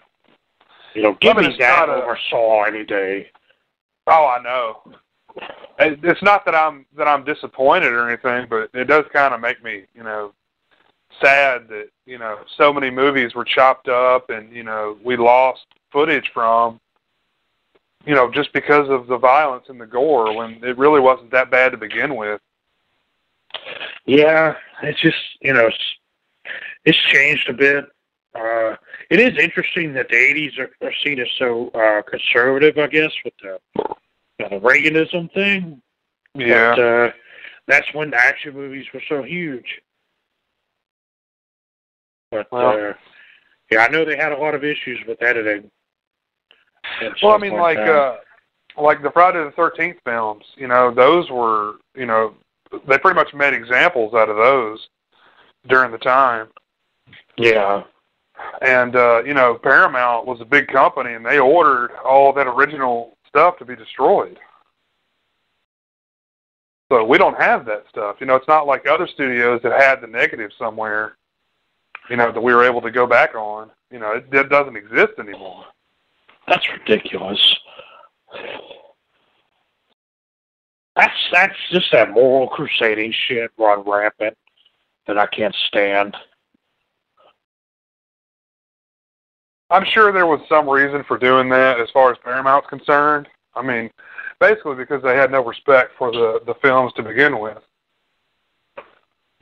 You know, give I mean, me that a, over Saw any day. Oh, I know. It's not that I'm that I'm disappointed or anything, but it does kind of make me, you know, sad that you know so many movies were chopped up and you know we lost footage from, you know, just because of the violence and the gore when it really wasn't that bad to begin with. Yeah, it's just you know, it's, it's changed a bit. Uh, it is interesting that the 80s are, are seen as so uh, conservative, I guess, with the, you know, the Reaganism thing. Yeah. But, uh, that's when the action movies were so huge. But Well- uh, yeah, I know they had a lot of issues with editing. Well, I mean, like uh, like the Friday the Thirteenth films. You know, those were you know they pretty much made examples out of those during the time. yeah, And uh, you know, Paramount was a big company, and they ordered all that original stuff to be destroyed. So we don't have that stuff. You know, it's not like other studios that had the negative somewhere. You know, that we were able to go back on. You know, it, it doesn't exist anymore. that's ridiculous. That's that's just that moral crusading shit run rampant that I can't stand. I'm sure there was some reason for doing that as far as Paramount's concerned. I mean, basically because they had no respect for the the films to begin with.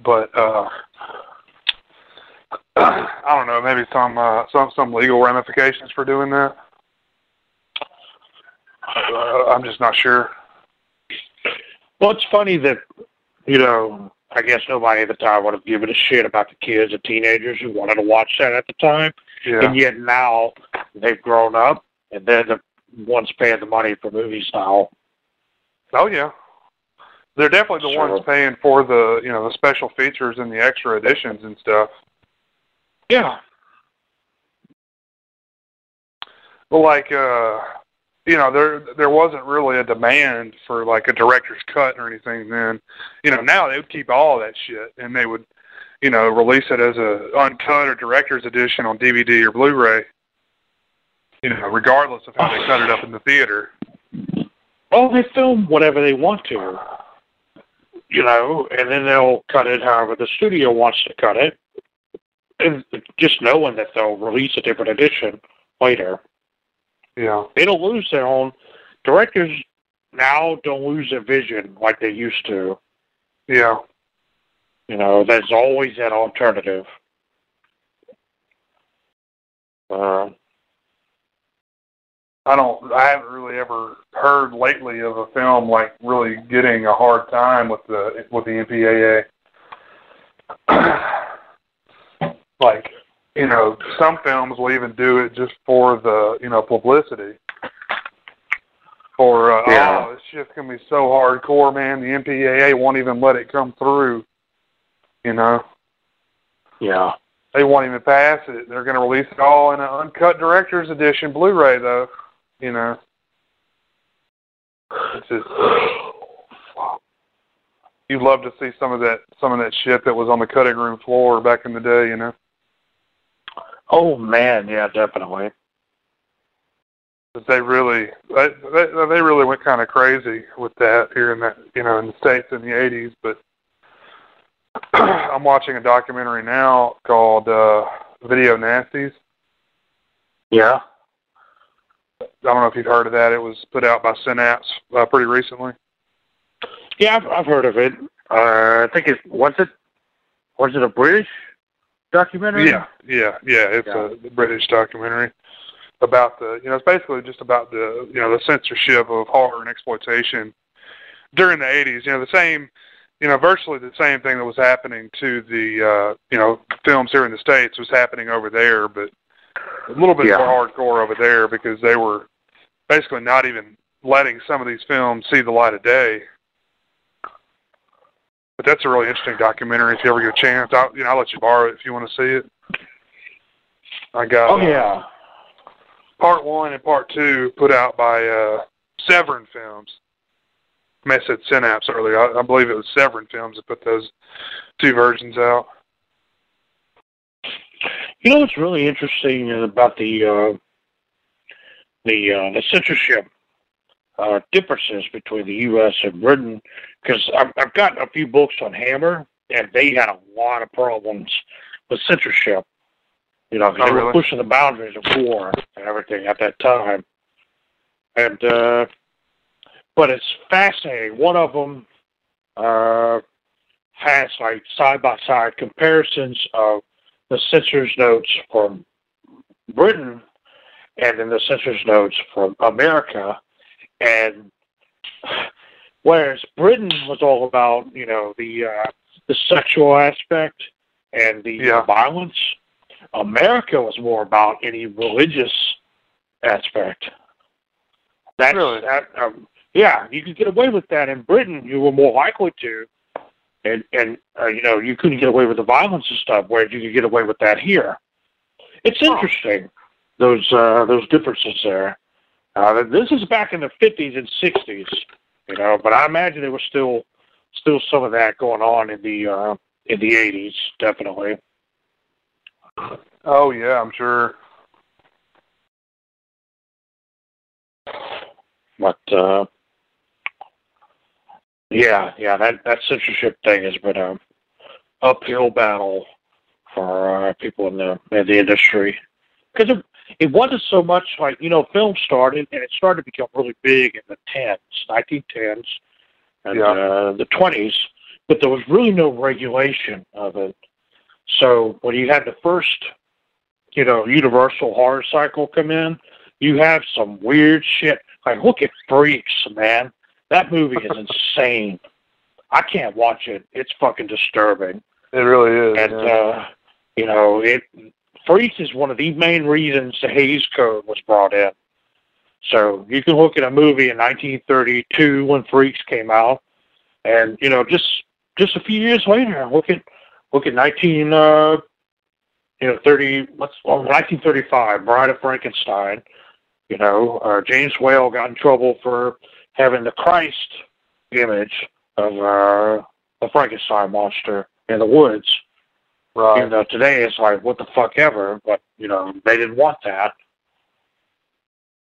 But uh *clears throat* I don't know, maybe some uh some some legal ramifications for doing that. Uh, I'm just not sure. Well, it's funny that you know. I guess nobody at the time would have given a shit about the kids and teenagers who wanted to watch that at the time, Yeah. and yet now they've grown up and they're the ones paying the money for movies now. Oh yeah. They're definitely the Sure. ones paying for the, you know, the special features and the extra editions and stuff. Yeah, Well, like, uh, you know, there there wasn't really a demand for like a director's cut or anything then. You know, now they would keep all that shit and they would, you know, release it as a uncut or director's edition on DVD or Blu-ray. You know, regardless of how they cut it up in the theater. well, they film whatever they want to, you know, and then they'll cut it however the studio wants to cut it, and just knowing that they'll release a different edition later. Yeah. they don't lose their own directors now don't lose their vision like they used to. Yeah. You know, there's always that alternative. Uh, I don't. I haven't really ever heard lately of a film like really getting a hard time with the with the MPAA. *clears throat* like, you know, some films will even do it just for the you know publicity. For uh, Yeah. oh, this shit's gonna be so hardcore, man. The MPAA won't even let it come through. You know, yeah. they won't even pass it. They're gonna release it all in an uncut director's edition Blu-ray, though. You know. It's just *sighs* you'd love to see some of that some of that shit that was on the cutting room floor back in the day, you know. Oh man, yeah, definitely. But they really they they, really went kind of crazy with that here in that you know in the states in the eighties. But *clears throat* I'm watching a documentary now called uh, Video Nasties. Yeah. I don't know if you've heard of that. It was put out by Synapse uh, pretty recently. Yeah, I've, I've heard of it. Uh, I think it was it was it a British documentary? Yeah, yeah, yeah. It's Yeah. a British documentary about the, you know, it's basically just about the, you know, the censorship of horror and exploitation during the '80s. You know, the same, you know, virtually the same thing that was happening to the, uh, you know, films here in the states was happening over there, but a little bit Yeah. more hardcore over there because they were basically not even letting some of these films see the light of day. But that's a really interesting documentary. If you ever get a chance, I'll, you know, I'll let you borrow it if you want to see it. I got Oh uh, yeah. part one and part two put out by uh, Severin Films. I said Synapse earlier. I, I believe it was Severin Films that put those two versions out. You know what's really interesting about the uh, the uh, the censorship uh, differences between the U.S. and Britain? Because I've, I've got a few books on Hammer, and they had a lot of problems with censorship. You know, Oh, they were pushing the boundaries of war and everything at that time. And uh, but it's fascinating. One of them uh, has like side by side comparisons of the censor's notes from Britain and then the censor's notes from America. And whereas Britain was all about, you know, the uh, the sexual aspect and the Yeah. violence, America was more about any religious aspect. That's Really? that. Um, yeah, you could get away with that in Britain. You were more likely to, and and uh, you know you couldn't get away with the violence and stuff, whereas you could get away with that here. It's interesting those uh, those differences there. Uh, this is back in the fifties and sixties, you know, but I imagine there was still still some of that going on in the uh, in the eighties, definitely. Oh yeah, I'm sure. But uh, yeah, yeah, that that censorship thing has been a uphill battle for uh, people in the in the industry because it, it wasn't so much like you know film started and it started to become really big in the tens, nineteen tens, and Yeah. uh, the twenties, but there was really no regulation of it. So when you had the first, you know, Universal horror cycle come in, you have some weird shit. Like, look at Freaks, man. That movie is insane. I can't watch it. It's fucking disturbing. It really is. And yeah. uh, you know, it Freaks is one of the main reasons the Hays Code was brought in. So you can look at a movie in 1932 when Freaks came out, and you know, just just a few years later, look at look at 19 uh, you know 30 what's well, 1935, Bride of Frankenstein. You know, uh, James Whale got in trouble for having the Christ image of uh, the Frankenstein monster in the woods. right. You know, today it's like what the fuck ever, but you know they didn't want that.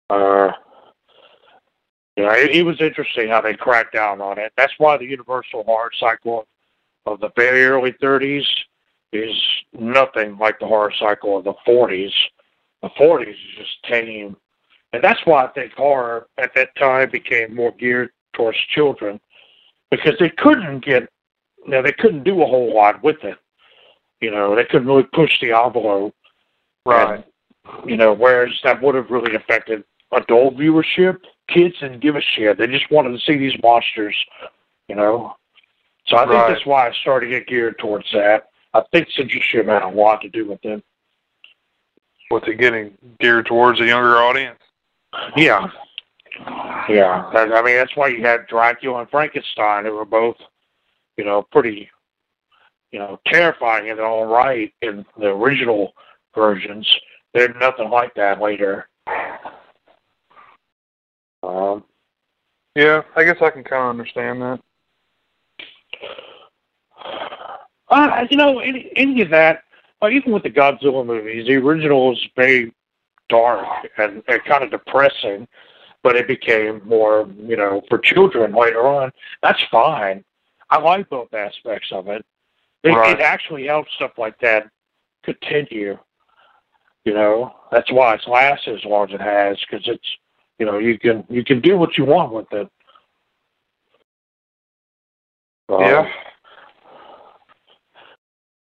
Uh, you know, it, it was interesting how they cracked down on it. That's why the Universal horror cycle of the very early 30s is nothing like the horror cycle of the 40s. The 40s is just tame, and that's why I think horror at that time became more geared towards children because they couldn't get, you know, they couldn't do a whole lot with it. You know, they couldn't really push the envelope. right. You know, whereas that would have really affected adult viewership. Kids didn't give a shit. They just wanted to see these monsters. You know. So I think that's why I started to get geared towards that. I think censorship had a lot to do with it. With it getting geared towards a younger audience. Yeah. Yeah. That, I mean, that's why you had Dracula and Frankenstein. They were both, you know, pretty, you know, terrifying in their own right in the original versions. They're nothing like that later. Um, Yeah, I guess I can kind of understand that. uh, you know, any, any of that, uh, even with the Godzilla movies, the original was very dark and, and kind of depressing, but it became more, you know, for children later on. That's fine. I like both aspects of it. It, Right. it actually helps stuff like that continue. You know, that's why it's lasted as long as it has because it's, you know, you can you can do what you want with it. Um, Yeah.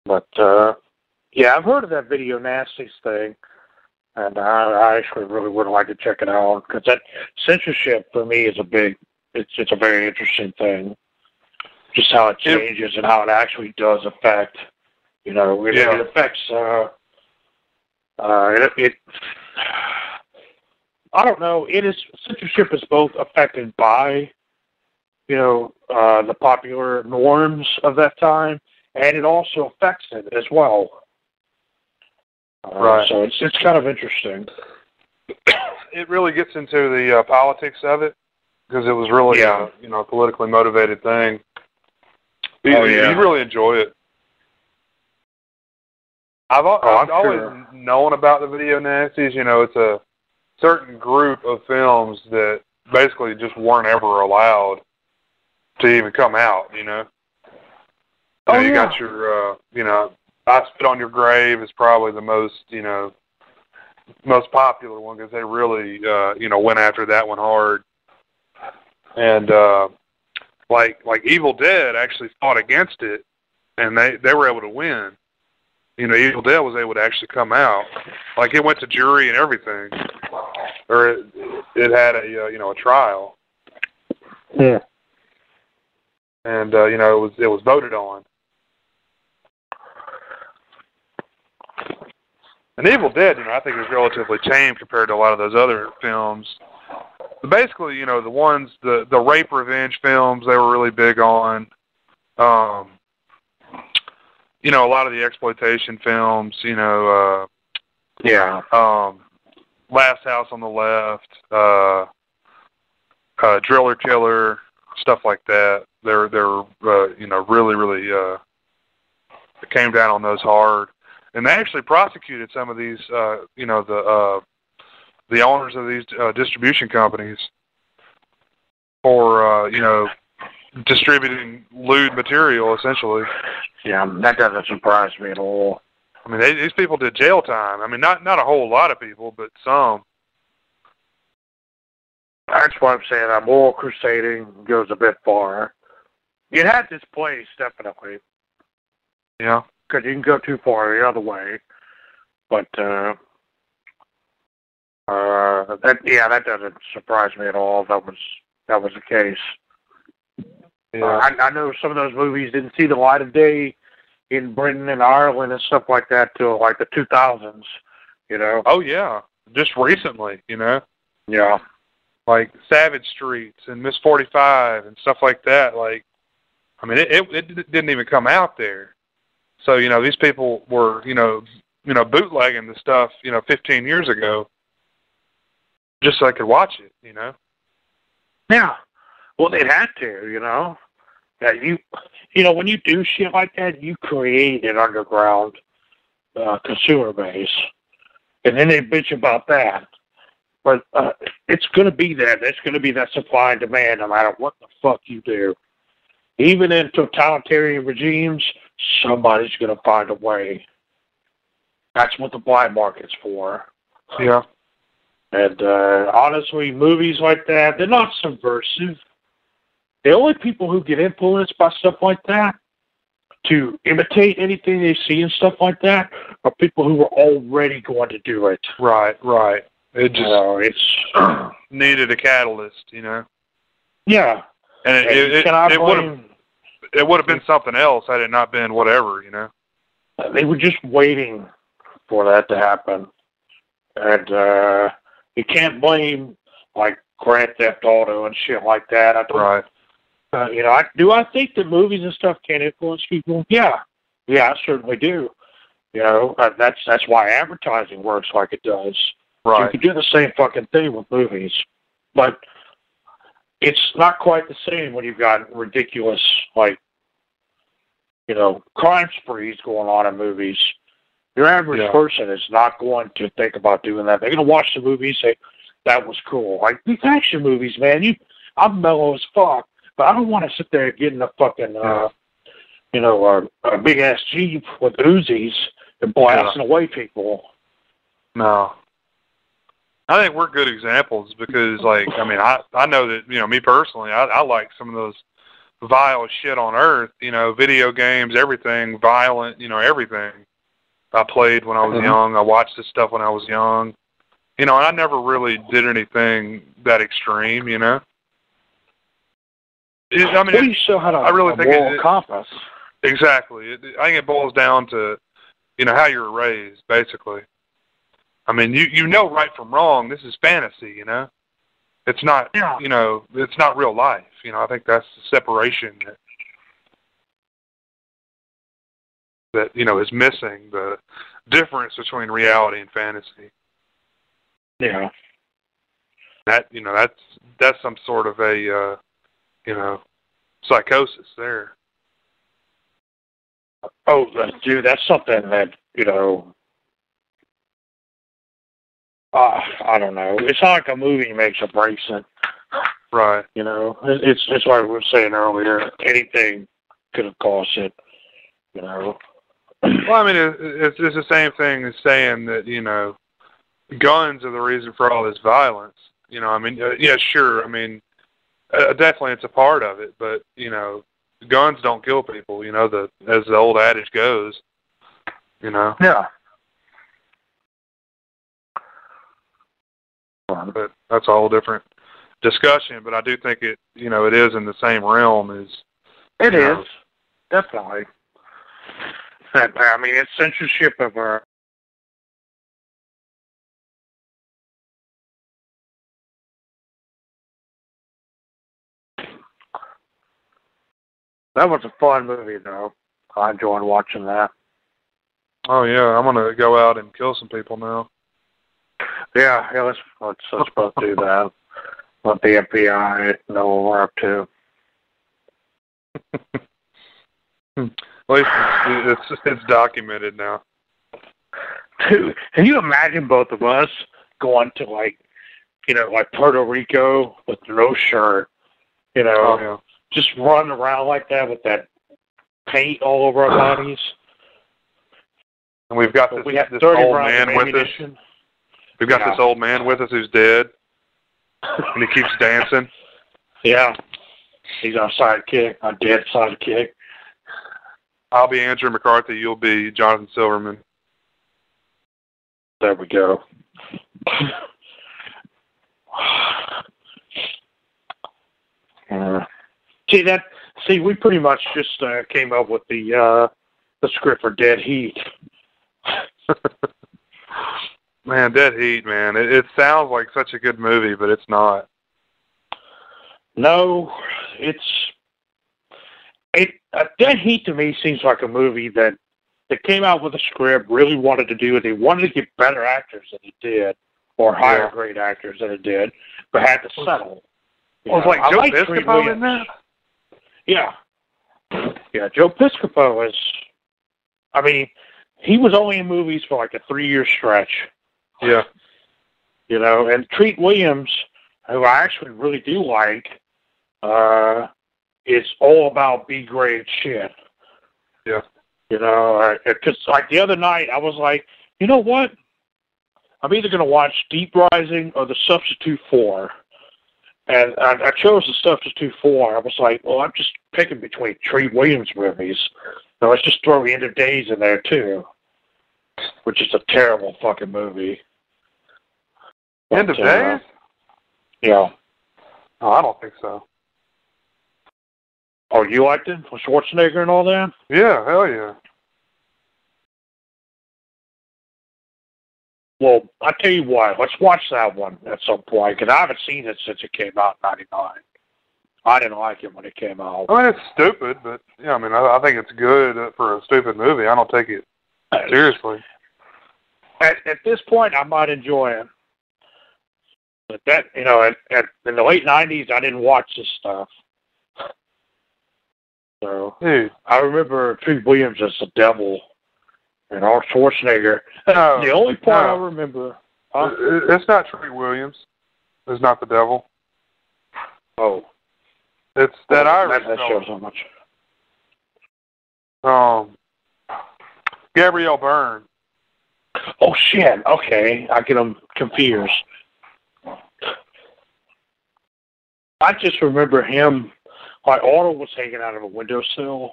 But uh yeah, I've heard of that video nasties thing, and I, I actually really would like to check it out because that censorship for me is a big. It's it's a very interesting thing, just how it changes and how it actually does affect. You know, it, Yeah. it affects. Uh, uh, it, it. I don't know. It is censorship is both affected by, you know, uh, the popular norms of that time, and it also affects it as well. Uh, Right. So it's it's kind of interesting. It really gets into the uh, politics of it because it was really, Yeah. uh, you know, a politically motivated thing. You, Oh, yeah. you really enjoy it. I've, al- Oh, I've always sure. known about the video nasties. You know, it's a certain group of films that basically just weren't ever allowed to even come out. You know, Oh, you, know, you yeah. got your, uh, you know, I Spit on Your Grave is probably the most, you know, most popular one because they really, uh, you know, went after that one hard. And uh, like like Evil Dead actually fought against it, and they they were able to win. You know, Evil Dead was able to actually come out. Like it went to jury and everything, or it, it had a uh, you know a trial, Yeah. and uh, you know it was it was voted on. And Evil Dead, you know, I think is relatively tame compared to a lot of those other films. But basically, you know, the ones the the rape revenge films they were really big on. Um, you know, a lot of the exploitation films, you know, Yeah. uh, um, Last House on the Left, uh, uh, Driller Killer, stuff like that. They're they're uh, you know really really uh, came down on those hard, and they actually prosecuted some of these uh, you know the uh, the owners of these uh, distribution companies for uh, you know distributing lewd material essentially. Yeah. That doesn't surprise me at all. I mean, they, these people did jail time. I mean, not not a whole lot of people, but some. That's why I'm saying that moral crusading goes a bit far. It has its place, definitely, Yeah. Because you can go too far the other way. But uh, uh, that yeah, that doesn't surprise me at all. That was that was the case. Yeah. Uh, I, I know some of those movies didn't see the light of day in Britain and Ireland and stuff like that till like the 2000s. You know. Oh yeah, just recently, you know, Yeah. like Savage Streets and Miss Forty Five and stuff like that. Like, I mean, it, it it didn't even come out there. So you know, these people were you know you know bootlegging the stuff you know 15 years ago, just so I could watch it. You know. Yeah. Well, it had to, you know. That you, you know, when you do shit like that, you create an underground uh, consumer base, and then they bitch about that. But uh, it's going to be that. It's going to be that supply and demand, no matter what the fuck you do. Even in totalitarian regimes, somebody's going to find a way. That's what the black market's for. Yeah. And uh, honestly, movies like that, they're not subversive. The only people who get influenced by stuff like that to imitate anything they see and stuff like that are people who are already going to do it. Right, right. It You just know, it's *clears throat* needed a catalyst, you know. yeah. And it And it, it, it would have? It would have been something else had it not been whatever, you know. They were just waiting for that to happen, and uh you can't blame like Grand Theft Auto and shit like that. I don't Right. Uh, you know, I, do I think that movies and stuff can influence people? Yeah, yeah, I certainly do. You know, uh, that's that's why advertising works like it does. Right. You can do the same fucking thing with movies, but it's not quite the same when you've got ridiculous, like, you know, crime sprees going on in movies. Your average Yeah. person is not going to think about doing that. They're going to watch the movie and say, "That was cool." Like these action movies, man. You, I'm mellow as fuck, but I don't want to sit there getting a fucking, uh, you know, a, a big ass jeep with Uzis and blasting away people. No. I think we're good examples because, like, I mean, I I know that you know me personally, I, I like some of those vile shit on earth. You know, video games, everything, violent. You know, everything. I played when I was Mhm. young. I watched this stuff when I was young. You know, and I never really did anything that extreme. You know. It, I mean, well, you still had a, I really a think moral it- compass. Exactly. It, I think it boils down to, you know, how you were raised, basically. I mean, you you know right from wrong. This is fantasy, you know. It's not, Yeah. you know, it's not real life. You know, I think that's the separation that that you know is missing the difference between reality and fantasy. Yeah. That you know, that's that's some sort of a, uh, you know, psychosis there. Oh, uh, dude, that's something that you know. Uh, I don't know. It's not like a movie makes a breaks it. Right. You know, it's it's like we were saying earlier. Anything could have caused it. You know. Well, I mean, it, it's it's the same thing as saying that you know, guns are the reason for all this violence. You know, I mean, uh, yeah, sure. I mean, uh, definitely it's a part of it, but you know, guns don't kill people. You know, the as the old adage goes. You know, Yeah. But that's a whole different discussion. But I do think it, you know, it is in the same realm as It is Yeah. definitely. And, I mean, it's censorship of our. That was a fun movie, though. I enjoyed watching that. oh yeah, I'm gonna go out and kill some people now. Yeah, yeah. Let's let's let's both do that. Let the FBI know what we're up to. *laughs* At least it's it's, it's documented now. Dude, can you imagine both of us going to like, you know, like Puerto Rico with no shirt, you know, Oh yeah. just running around like that with that paint all over our *sighs* bodies? And we've got this, we have this old man with us. We've got Yeah. this old man with us who's dead, and he keeps dancing. Yeah. He's our sidekick, our dead sidekick. I'll be Andrew McCarthy. You'll be Jonathan Silverman. There we go. Uh, see that? See, we pretty much just uh, came up with the uh, the script for Dead Heat. *laughs* Man, Dead Heat, man. It, it sounds like such a good movie, but it's not. No, it's it. Uh, Dead Heat to me seems like a movie that that came out with a script, really wanted to do it. They wanted to get better actors than it did, or higher Yeah. grade actors than it did, but had to settle. You Well, it's like I Joe like Piscopo in that. Yeah. Yeah, Joe Piscopo is I mean, he was only in movies for like a three year stretch. Yeah. You know, and Treat Williams, who I actually really do like, uh, is all about B grade shit. Yeah. You know, because like the other night, I was like, you know what? I'm either going to watch Deep Rising or The Substitute Four. And I, I chose The Substitute Four. I was like, well, I'm just picking between Treat Williams movies. Now let's just throw End of Days in there too, which is a terrible fucking movie. End of But, uh, Days? Yeah. Oh, I don't think so. Oh, you liked it with Schwarzenegger and all that? Yeah, hell yeah. Well, I tell you what, let's watch that one at some point because I haven't seen it since it came out in '99. I didn't like it when it came out. I mean, it's stupid, but yeah, I mean, I, I think it's good for a stupid movie. I don't take it seriously. At, at this point, I might enjoy it, but that you know, at, at in the late '90s, I didn't watch this stuff. So Dude, I remember Treat Williams as the devil and Arnold Schwarzenegger. no, the only part no. I remember. Huh? It's not Treat Williams. It's not the devil. Oh, It's that oh, Irish That, that shows how much. Um, Gabriel Byrne. Oh shit! Okay, I get them confused. I just remember him. Like Otto was hanging out of a windowsill,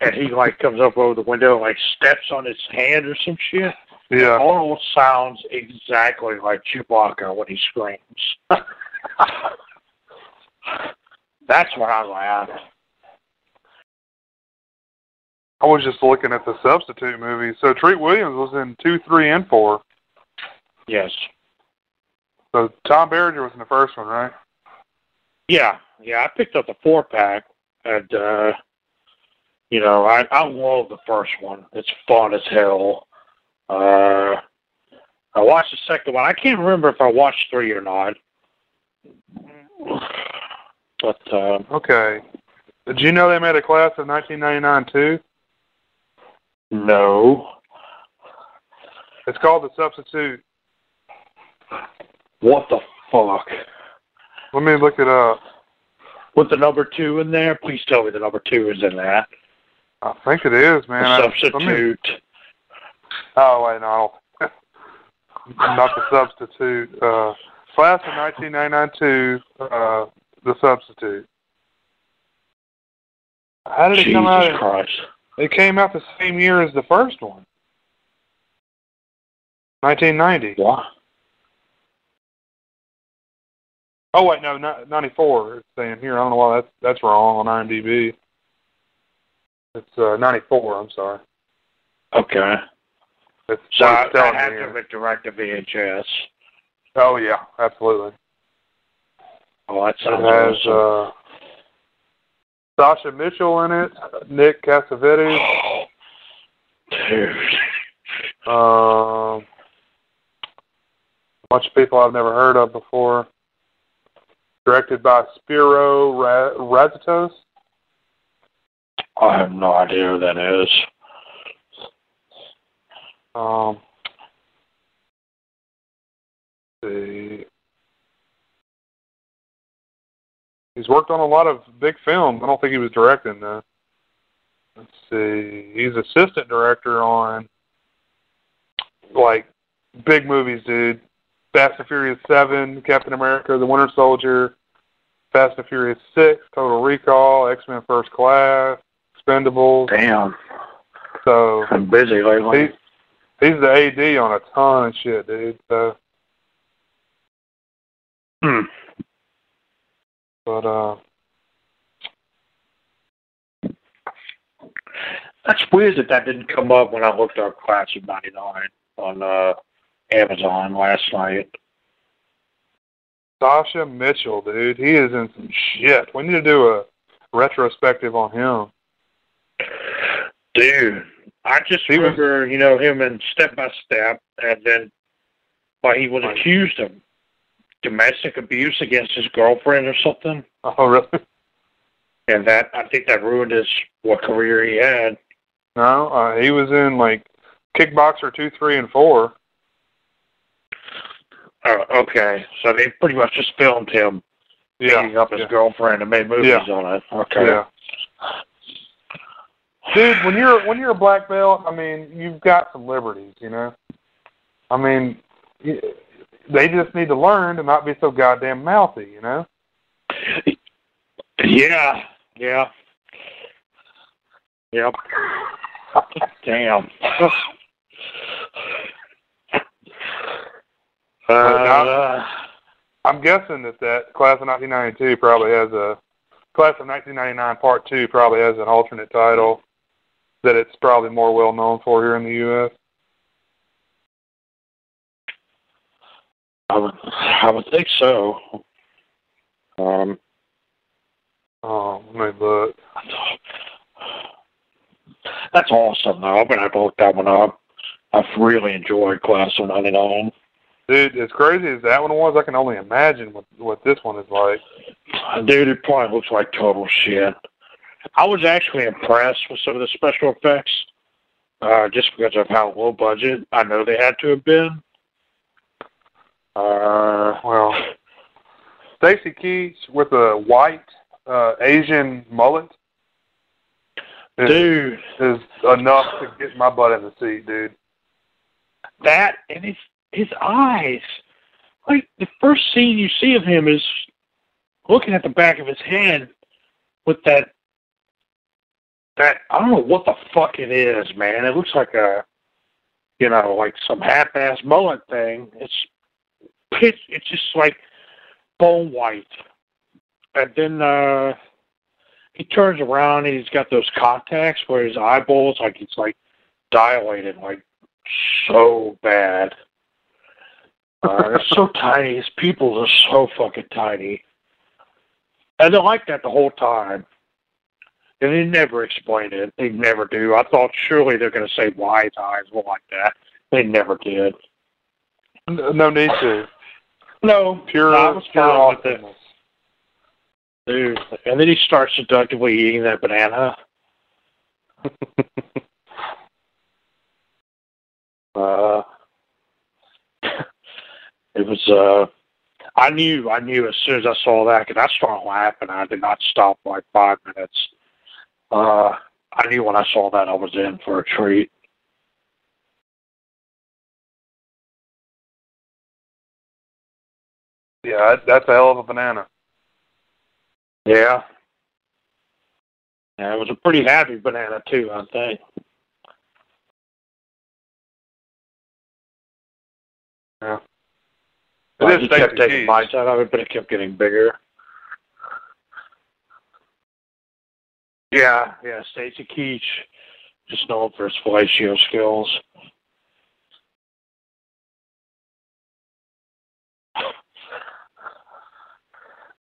and he like comes up over the window and like steps on his hand or some shit. Yeah. Otto sounds exactly like Chewbacca when he screams. *laughs* That's what I was like. I was just looking at the substitute movie. So Treat Williams was in two, three, and four. Yes. So Tom Berenger was in the first one, right? Yeah, yeah. I picked up the four pack, and uh, you know, I I love the first one. It's fun as hell. Uh, I watched the second one. I can't remember if I watched three or not. *sighs* But uh, Okay. Did you know they made a class of 1999 too? no. It's called The Substitute. What the fuck? Let me look it up. With the number two in there, please tell me the number two is in that. I think it is, man. I- the let me- substitute. oh wait, no, I don't- *laughs* not the substitute. Uh, class of 1992. Uh, the substitute. How did it come out? Christ. It came out the same year as the first one. 1990. What? Oh wait, no, 94. It's saying here. I don't know why that's that's wrong on IMDb. It's uh, 94. I'm sorry. Okay. It's So I, I had to here. have direct to VHS. Oh yeah, absolutely. Oh, that It has awesome. uh, Sasha Mitchell in it, Nick Cassavetes, Dude. um, a bunch of people I've never heard of before. Directed by Spiro Ra- Razatos. I have no idea who that is. Um, see. He's worked on a lot of big films. I don't think he was directing though. Let's see. He's assistant director on like big movies, dude. Fast and Furious Seven, Captain America, The Winter Soldier, Fast and Furious Six, Total Recall, X Men First Class, Expendables. Damn. So I'm busy lately. he, he's the AD on a ton of shit, dude. So, Hmm. but uh, That's weird that that didn't come up when I looked up Class of 99 on uh, Amazon last night. Sasha Mitchell, dude, he is in some shit. We need to do a retrospective on him. Dude, I just He was- remember, you know, him in Step by Step, and then, well, he was accused of domestic abuse against his girlfriend or something, Oh, really? and that I think that ruined his what career he had. No, uh, he was in like Kickboxer two, three, and four. Oh, okay, so they pretty much just filmed him Yeah, beating up his yeah. girlfriend and made movies Yeah. on it. Okay. yeah. Dude, when you're when you're a black belt, I mean, you've got some liberties, you know. I mean, they just need to learn to not be so goddamn mouthy, you know. Yeah, yeah. Yep. *laughs* Damn. *laughs* uh, I'm guessing that that class of 1992 probably has a class of 1999 part two probably has an alternate title that it's probably more well known for here in the U.S. I would, I would think so. Um, oh, let me look. That's awesome, though. I'm gonna have to look that one up. I've really enjoyed Class of '99. Dude, as crazy as that one was, I can only imagine what what this one is like. Dude, it probably looks like total shit. I was actually impressed with some of the special effects, uh, just because of how low budget I know they had to have been. Uh, well, Stacy Keach with a white uh, Asian mullet. Is, dude, is enough to get my butt in the seat, dude. That and his eyes, like the first scene you see of him is looking at the back of his head with that that I don't know what the fuck it is, man. It looks like a you know, like some half ass mullet thing. It's pitch it's just like bone white. And then uh he turns around and he's got those contacts where his eyeballs like it's like dilated like so bad. Uh, they're so tiny. His pupils are so fucking tiny. And they're like that the whole time. And they never explain it. They never do. I thought surely they're going to say why his eyes were like that. They never did. No need to. No, pure, no, pure awesomeness. Dude, and then he starts seductively eating that banana. *laughs* uh, it was. uh I knew. I knew as soon as I saw that, because I started laughing. I did not stop for like five minutes. Uh, I knew when I saw that I was in for a treat. Yeah, that's a hell of a banana. Yeah. Yeah, it was a pretty happy banana too, I think. Yeah. Well, he kept taking bites out of it, but it kept getting bigger. Yeah, yeah, Stacy Keach, just known for his fellatio skills.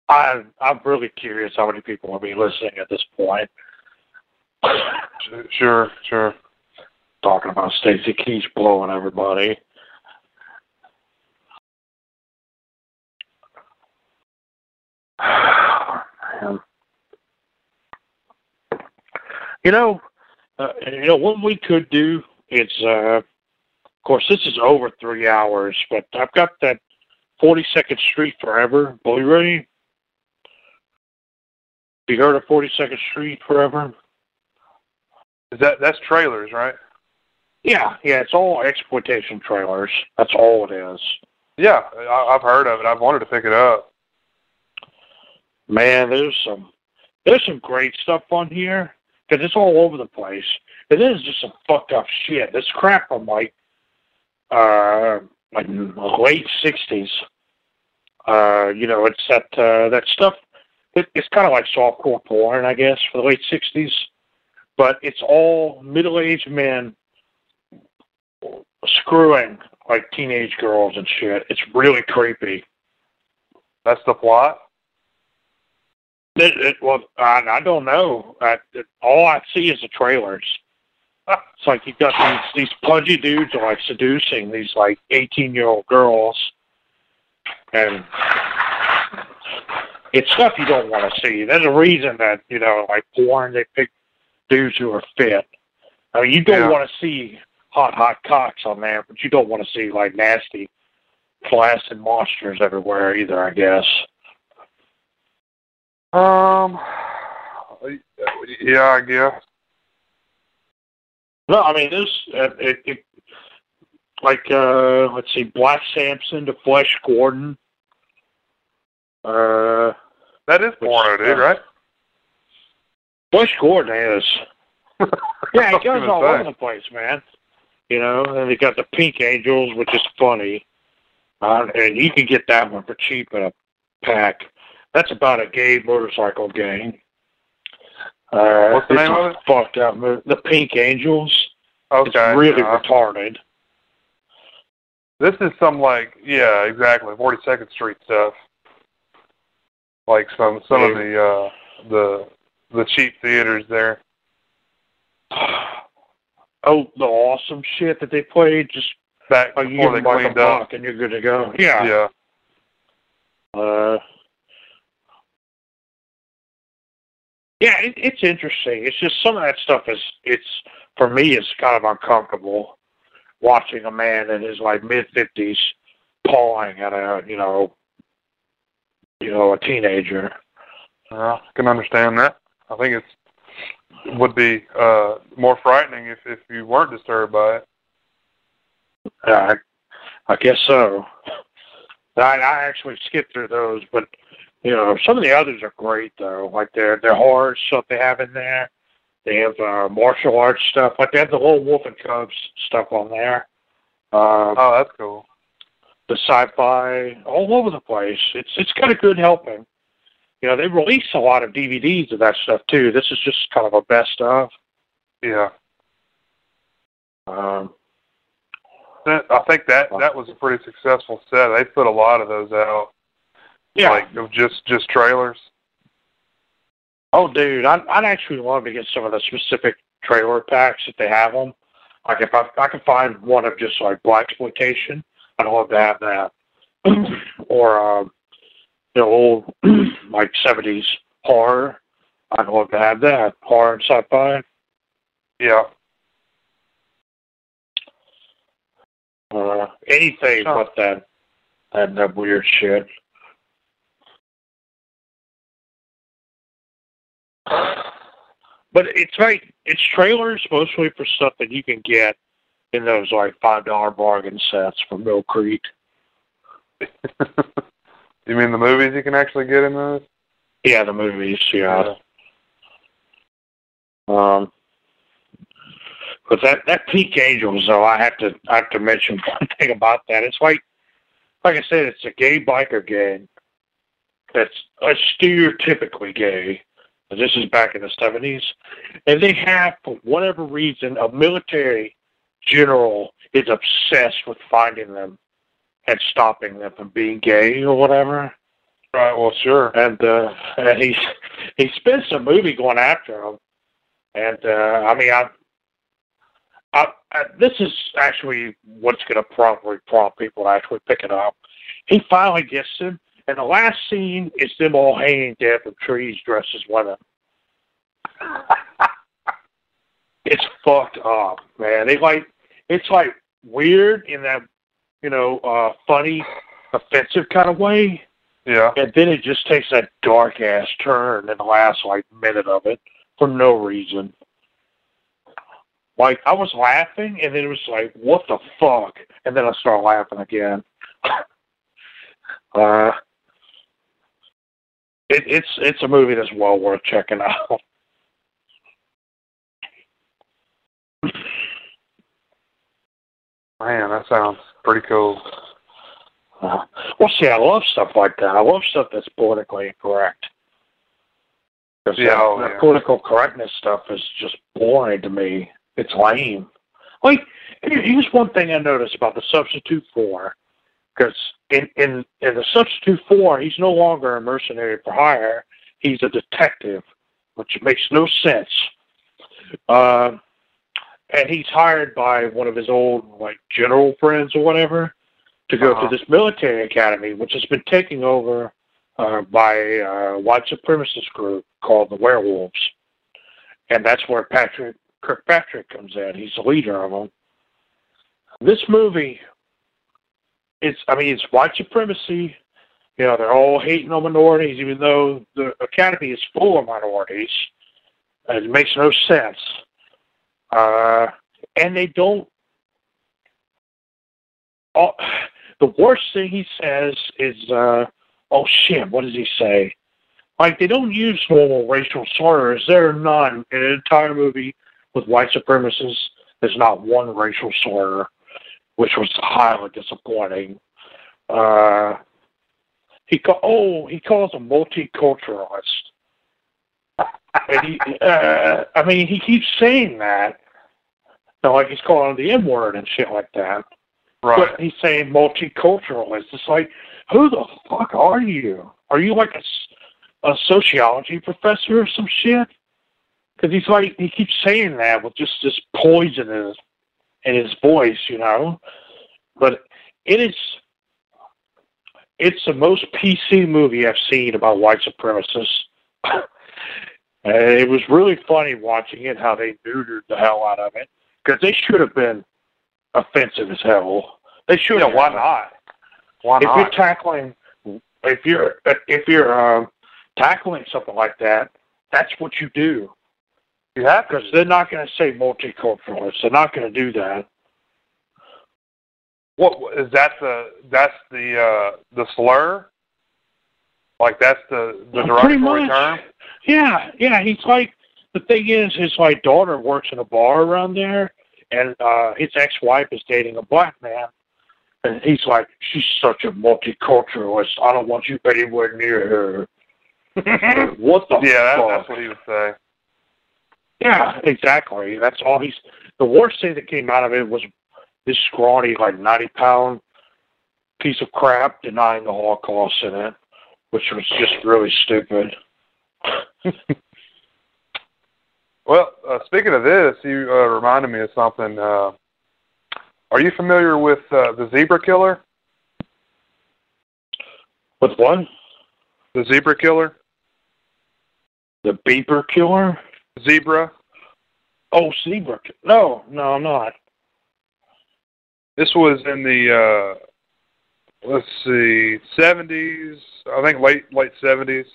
I'm I'm really curious how many people will be listening at this point. Sure, sure. Talking about Stacy Keach blowing everybody. You know, uh, you know what we could do is, uh, of course, this is over three hours, but I've got that 42nd Street Forever Blu-ray. You heard of 42nd Street Forever? Is that that's trailers, right? Yeah, yeah, it's all exploitation trailers. That's all it is. Yeah, I, I've heard of it. I've wanted to pick it up. Man, there's some there's some great stuff on here because it's all over the place. It is just some fucked up shit. This crap from like uh like late sixties. Uh, you know, it's that uh, that stuff it, it's kind of like softcore porn, I guess, for the late '60s. But it's all middle-aged men screwing like teenage girls and shit. It's really creepy. That's the plot. It, it, well, I, I don't know. I, it, all I see is the trailers. *laughs* It's like you've got these these pudgy dudes are like seducing these like eighteen year old girls, and it's stuff you don't want to see. There's a reason that you know, like porn, they pick dudes who are fit. I mean, you don't Yeah. want to see hot, hot cocks on there, but you don't want to see like nasty, flaccid monsters everywhere either. I guess. Um. Yeah, I guess. No, I mean this. Uh, it, it like uh let's see, Black Samson to Flesh Gordon. Uh, That is porno, dude, right? Flesh Gordon is. *laughs* yeah, he goes all over the place, man. You know, and they got the Pink Angels, which is funny, uh, and you can get that one for cheap in a pack. That's about a gay motorcycle gang. Uh, What's the name of it? Fucked up movie. The Pink Angels. Okay. It's really uh, retarded. This is some like yeah, exactly. Forty second Street stuff. Like some some of the uh the the cheap theaters there. *sighs* Oh, the awesome shit that they played. Just Back oh, you before they like cleaned up. and you're good to go. Yeah. Yeah. Uh, yeah, it, it's interesting. It's just some of that stuff is it's for me it's kind of uncomfortable watching a man in his like mid fifties pawing at a you know you know a teenager. I can understand that. I think it's would be uh more frightening if if you weren't disturbed by it. Uh, I, I guess so. I, I actually skipped through those, but you know some of the others are great though. Like their their horror stuff they have in there. They have uh, martial arts stuff. Like they have the whole Wolf and Cubs stuff on there. Uh, Oh, that's cool. the sci-fi all over the place. It's it's got a good helping. You know they release a lot of DVDs of that stuff too. This is just kind of a best of. Yeah. Um, I think that that was a pretty successful set. They put a lot of those out. Yeah. Like just just trailers. Oh, dude, I'd, I'd actually love to get some of the specific trailer packs if they have them. Like if I, I can find one of just like black exploitation, I'd love to have that. *clears throat* or um, you know, old *clears throat* like seventies horror. I'd love to have that horror and sci-fi. Yeah. Uh, anything Sure. but that, that that weird shit. But it's like it's trailers mostly for stuff that you can get in those like five dollar bargain sets from Mill Creek. *laughs* you mean the movies you can actually get in those? Yeah, the movies. Yeah. Um. But that that Pink Angels though, I have to I have to mention *laughs* one thing about that. It's like like I said, it's a gay biker gang that's uh, stereotypically gay. This is back in the seventies, and they have for whatever reason a military general is obsessed with finding them and stopping them from being gay or whatever. Right. Well, sure. And uh, *laughs* and he he spends the movie going after them. And uh, I mean, I, I, I this is actually what's going to probably prompt people to actually pick it up. He finally gets them, and the last scene is them all hanging dead from trees dressed as women. *laughs* it's fucked up, man. They like it's like weird in that you know uh funny, offensive kind of way. Yeah. And then it just takes that dark ass turn in the last like minute of it for no reason. Like I was laughing and then it was like, what the fuck? And then I started laughing again. *laughs* uh it, it's it's a movie that's well worth checking out. *laughs* Man, that sounds pretty cool. Uh, well, see, I love stuff like that. I love stuff that's politically incorrect. 'Cause Yeah, that, oh, that yeah. political correctness stuff is just boring to me. It's lame. Like, here- here's one thing I noticed about the Substitute Four, because in, in in the Substitute Four, he's no longer a mercenary for hire. He's a detective, which makes no sense. Uh, and he's hired by one of his old like general friends or whatever to go Uh-huh. to this military academy, which has been taken over uh, by a white supremacist group called the Werewolves, and that's where Patrick Kilpatrick comes in. He's the leader of them. This movie, it's I mean it's white supremacy. You know they're all hating on minorities, even though the academy is full of minorities. It makes no sense. Uh, and they don't. Oh, the worst thing he says is, uh, "Oh shit!" What does he say? Like they don't use normal racial slurs. There are none in an entire movie with white supremacists, there's not one racial slur, which was highly disappointing. Uh, he call, oh he calls a multiculturalist. and he, uh, I mean, he keeps saying that. You know, like he's calling the N word and shit like that. Right. But he's saying multiculturalist. It's like, who the fuck are you? Are you like a, a sociology professor or some shit? Because he's like, he keeps saying that with just this poison in his, in his voice, you know. But it is, it's the most PC movie I've seen about white supremacists. *coughs* and it was really funny watching it, how they neutered the hell out of it. Because they should have been offensive as hell. They should. Yeah, why not? Why if not? you're tackling, if you're if you're um, tackling something like that, that's what you do. You have. Because they're not going to say multiculturalist. They're not going to do that. What is that? The that's the uh, the slur. Like that's the the Well, derogatory term. Yeah, yeah. He's like the thing is, his like daughter works in a bar around there, and uh his ex-wife is dating a black man, and he's like, she's such a multiculturalist. I don't want you anywhere near her. *laughs* what the Yeah, that, that's what he would say. Yeah, exactly. That's all he's. The worst thing that came out of it was this scrawny, like ninety pound piece of crap denying the Holocaust in it, which was just really stupid. *laughs* Well, uh, speaking of this, you uh, reminded me of something. Uh, are you familiar with uh, the zebra killer? With what? The zebra killer? The beaver killer? Zebra? Oh, zebra. No, no, I'm not. This was in the uh, let's see, seventies. I think late late seventies.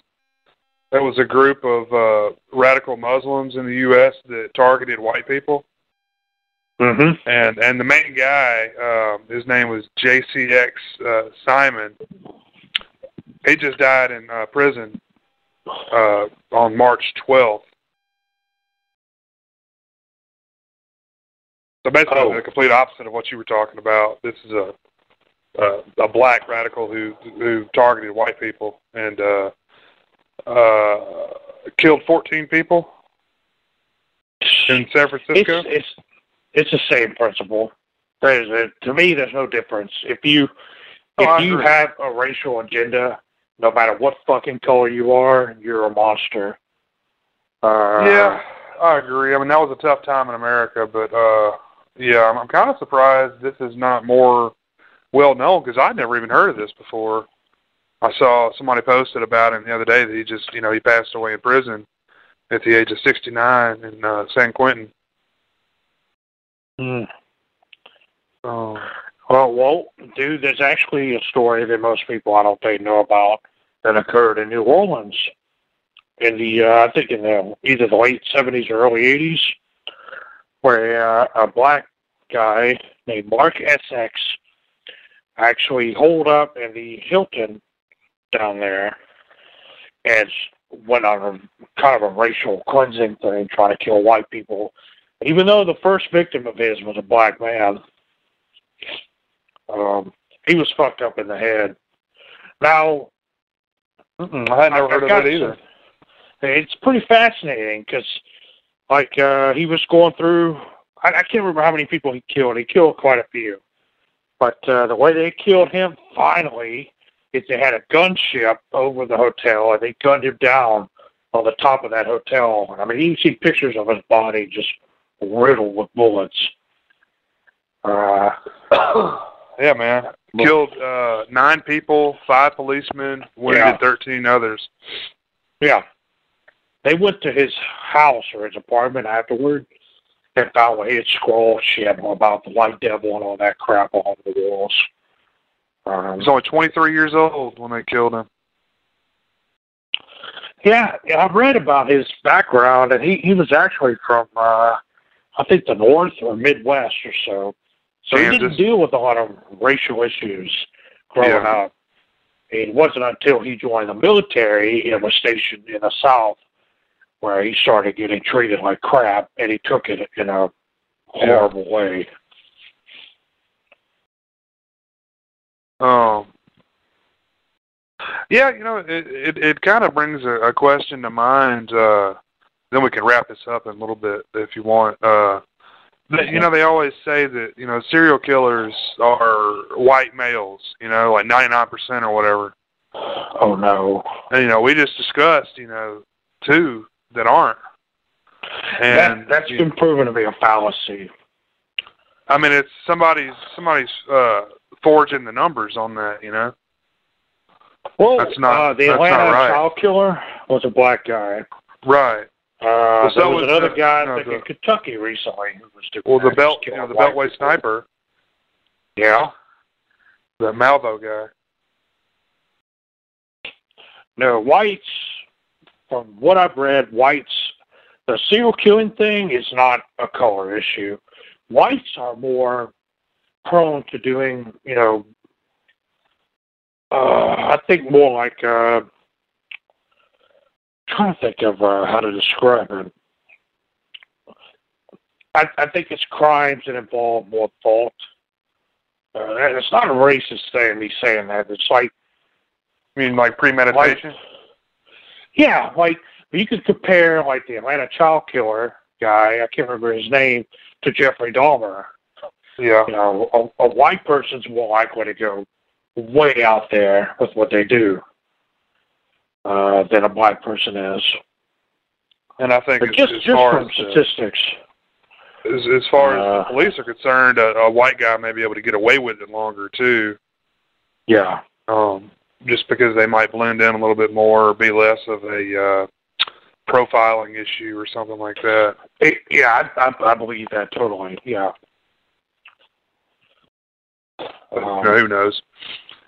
There was a group of uh, radical Muslims in the U.S. that targeted white people, Mm-hmm. and and the main guy, um, his name was JCX uh, Simon. He just died in uh, prison uh, on March twelfth. So basically, Oh. the complete opposite of what you were talking about. This is a uh, a black radical who who targeted white people and uh, uh, killed 14 people in San Francisco. It's it's it's the same principle. There's a, to me, there's no difference. If you Oh, if you have a racial agenda, no matter what fucking color you are, you're a monster. Uh, yeah, I agree. I mean, that was a tough time in America, but uh, yeah, I'm, I'm kind of surprised this is not more well known because I'd never even heard of this before. I saw somebody posted about him the other day that he just, you know, he passed away in prison at the age of 69 in uh, San Quentin. Hmm. So, Well, well, dude, there's actually a story that most people I don't think know about that occurred in New Orleans in the uh, I think in the either the late seventies or early eighties, where uh, a black guy named Mark Essex actually holed up in the Hilton down there and went on a kind of a racial cleansing thing, trying to kill white people. Even though the first victim of his was a black man, um, he was fucked up in the head. Now, mm-mm, I had never I've heard of it either. It's pretty fascinating because, like, uh, he was going through. I, I can't remember how many people he killed. He killed quite a few, but uh, the way they killed him finally is they had a gunship over the hotel and they gunned him down on the top of that hotel. I mean, you can see pictures of his body just riddled with bullets. Uh, *coughs* yeah, man. Killed uh, nine people, five policemen, wounded Yeah. 13 others. Yeah. They went to his house or his apartment afterward and found he had scrawled shit about the white devil and all that crap on the walls. He Um, was only 23 years old when they killed him. yeah, I've read about his background, and he, he was actually from, uh, I think, the North or Midwest or so. So he didn't deal with a lot of racial issues growing Yeah. up. It wasn't until he joined the military and was stationed in the South where he started getting treated like crap, and he took it in a horrible yeah. way. Um. Yeah, you know, it it, it kind of brings a, a question to mind. Uh, then we can wrap this up in a little bit if you want. Uh, you know, they always say that you know serial killers are white males. You know, like ninety nine percent or whatever. Oh no! And you know, we just discussed you know two that aren't. And that, that's been proven to be a fallacy. I mean, it's somebody's somebody's uh, forging the numbers on that. You know. Well, that's not uh, the Atlanta right. child killer was a black guy. Right. Uh, well, so there was, was another the, guy you know, in Kentucky recently who was doing Well, the belt, you know, the Beltway sniper. Yeah. The Malvo guy. No, whites. From what I've read, whites. The serial killing thing is not a color issue. Whites are more prone to doing, you know, uh, I think more like uh, trying to think of uh, how to describe it. I, I think it's crimes that involve more thought. Uh, it's not a racist thing, me saying that. It's like. You mean like premeditation? Like, yeah, like you could compare like the Atlanta child killer guy, I can't remember his name, to Jeffrey Dahmer. Yeah. You know, a, a white person's more likely to go way out there with what they do uh, than a black person is. And I think just as just far from as, statistics. As, as far as uh, the police are concerned, a, a white guy may be able to get away with it longer too. Yeah. Um, just because they might blend in a little bit more or be less of a uh, profiling issue or something like that. It, yeah, I, I, I believe that totally. Yeah. Um, who knows?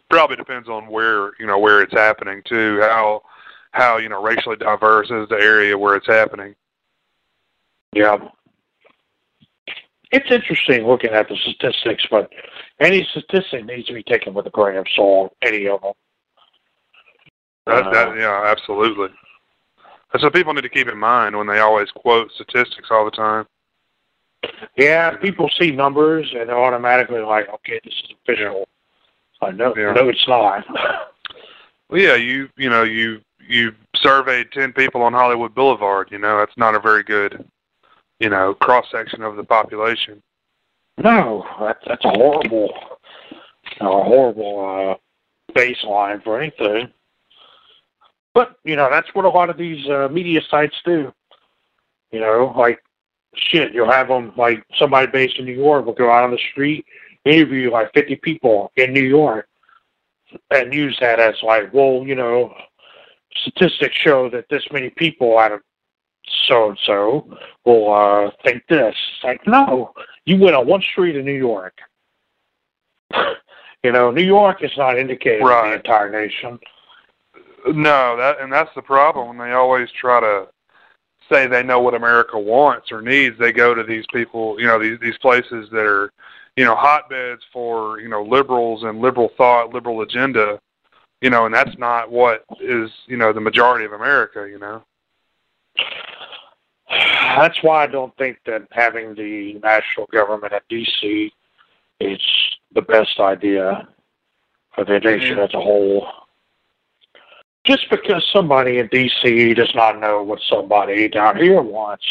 Probably depends on where you know where it's happening too. How how you know racially diverse is the area where it's happening. Yeah. It's interesting looking at the statistics, but any statistic needs to be taken with a grain of salt. Any of them. That, uh, that, yeah, absolutely. That's what people need to keep in mind when they always quote statistics all the time. Yeah, people see numbers and they're automatically like, okay, this is official. I know, yeah. no, it's not. well, yeah, you you know you you surveyed ten people on Hollywood Boulevard. You know that's not a very good, you know, cross section of the population. No, that's that's a horrible, a horrible uh, baseline for anything. But you know that's what a lot of these uh, media sites do. You know, like shit, you'll have them like somebody based in New York will go out on the street, interview like 50 people in New York, and use that as like, well, you know, statistics show that this many people out of so and so will uh, think this. It's like, no, you went on one street in New York. *laughs* you know, New York is not indicated right. in the entire nation. No, that and that's the problem when they always try to say they know what America wants or needs. They go to these people, you know, these these places that are, you know, hotbeds for you know liberals and liberal thought, liberal agenda, you know, and that's not what is you know the majority of America, you know. That's why I don't think that having the national government at DC is the best idea for the nation mm-hmm. as a whole just because somebody in D.C. does not know what somebody down here wants,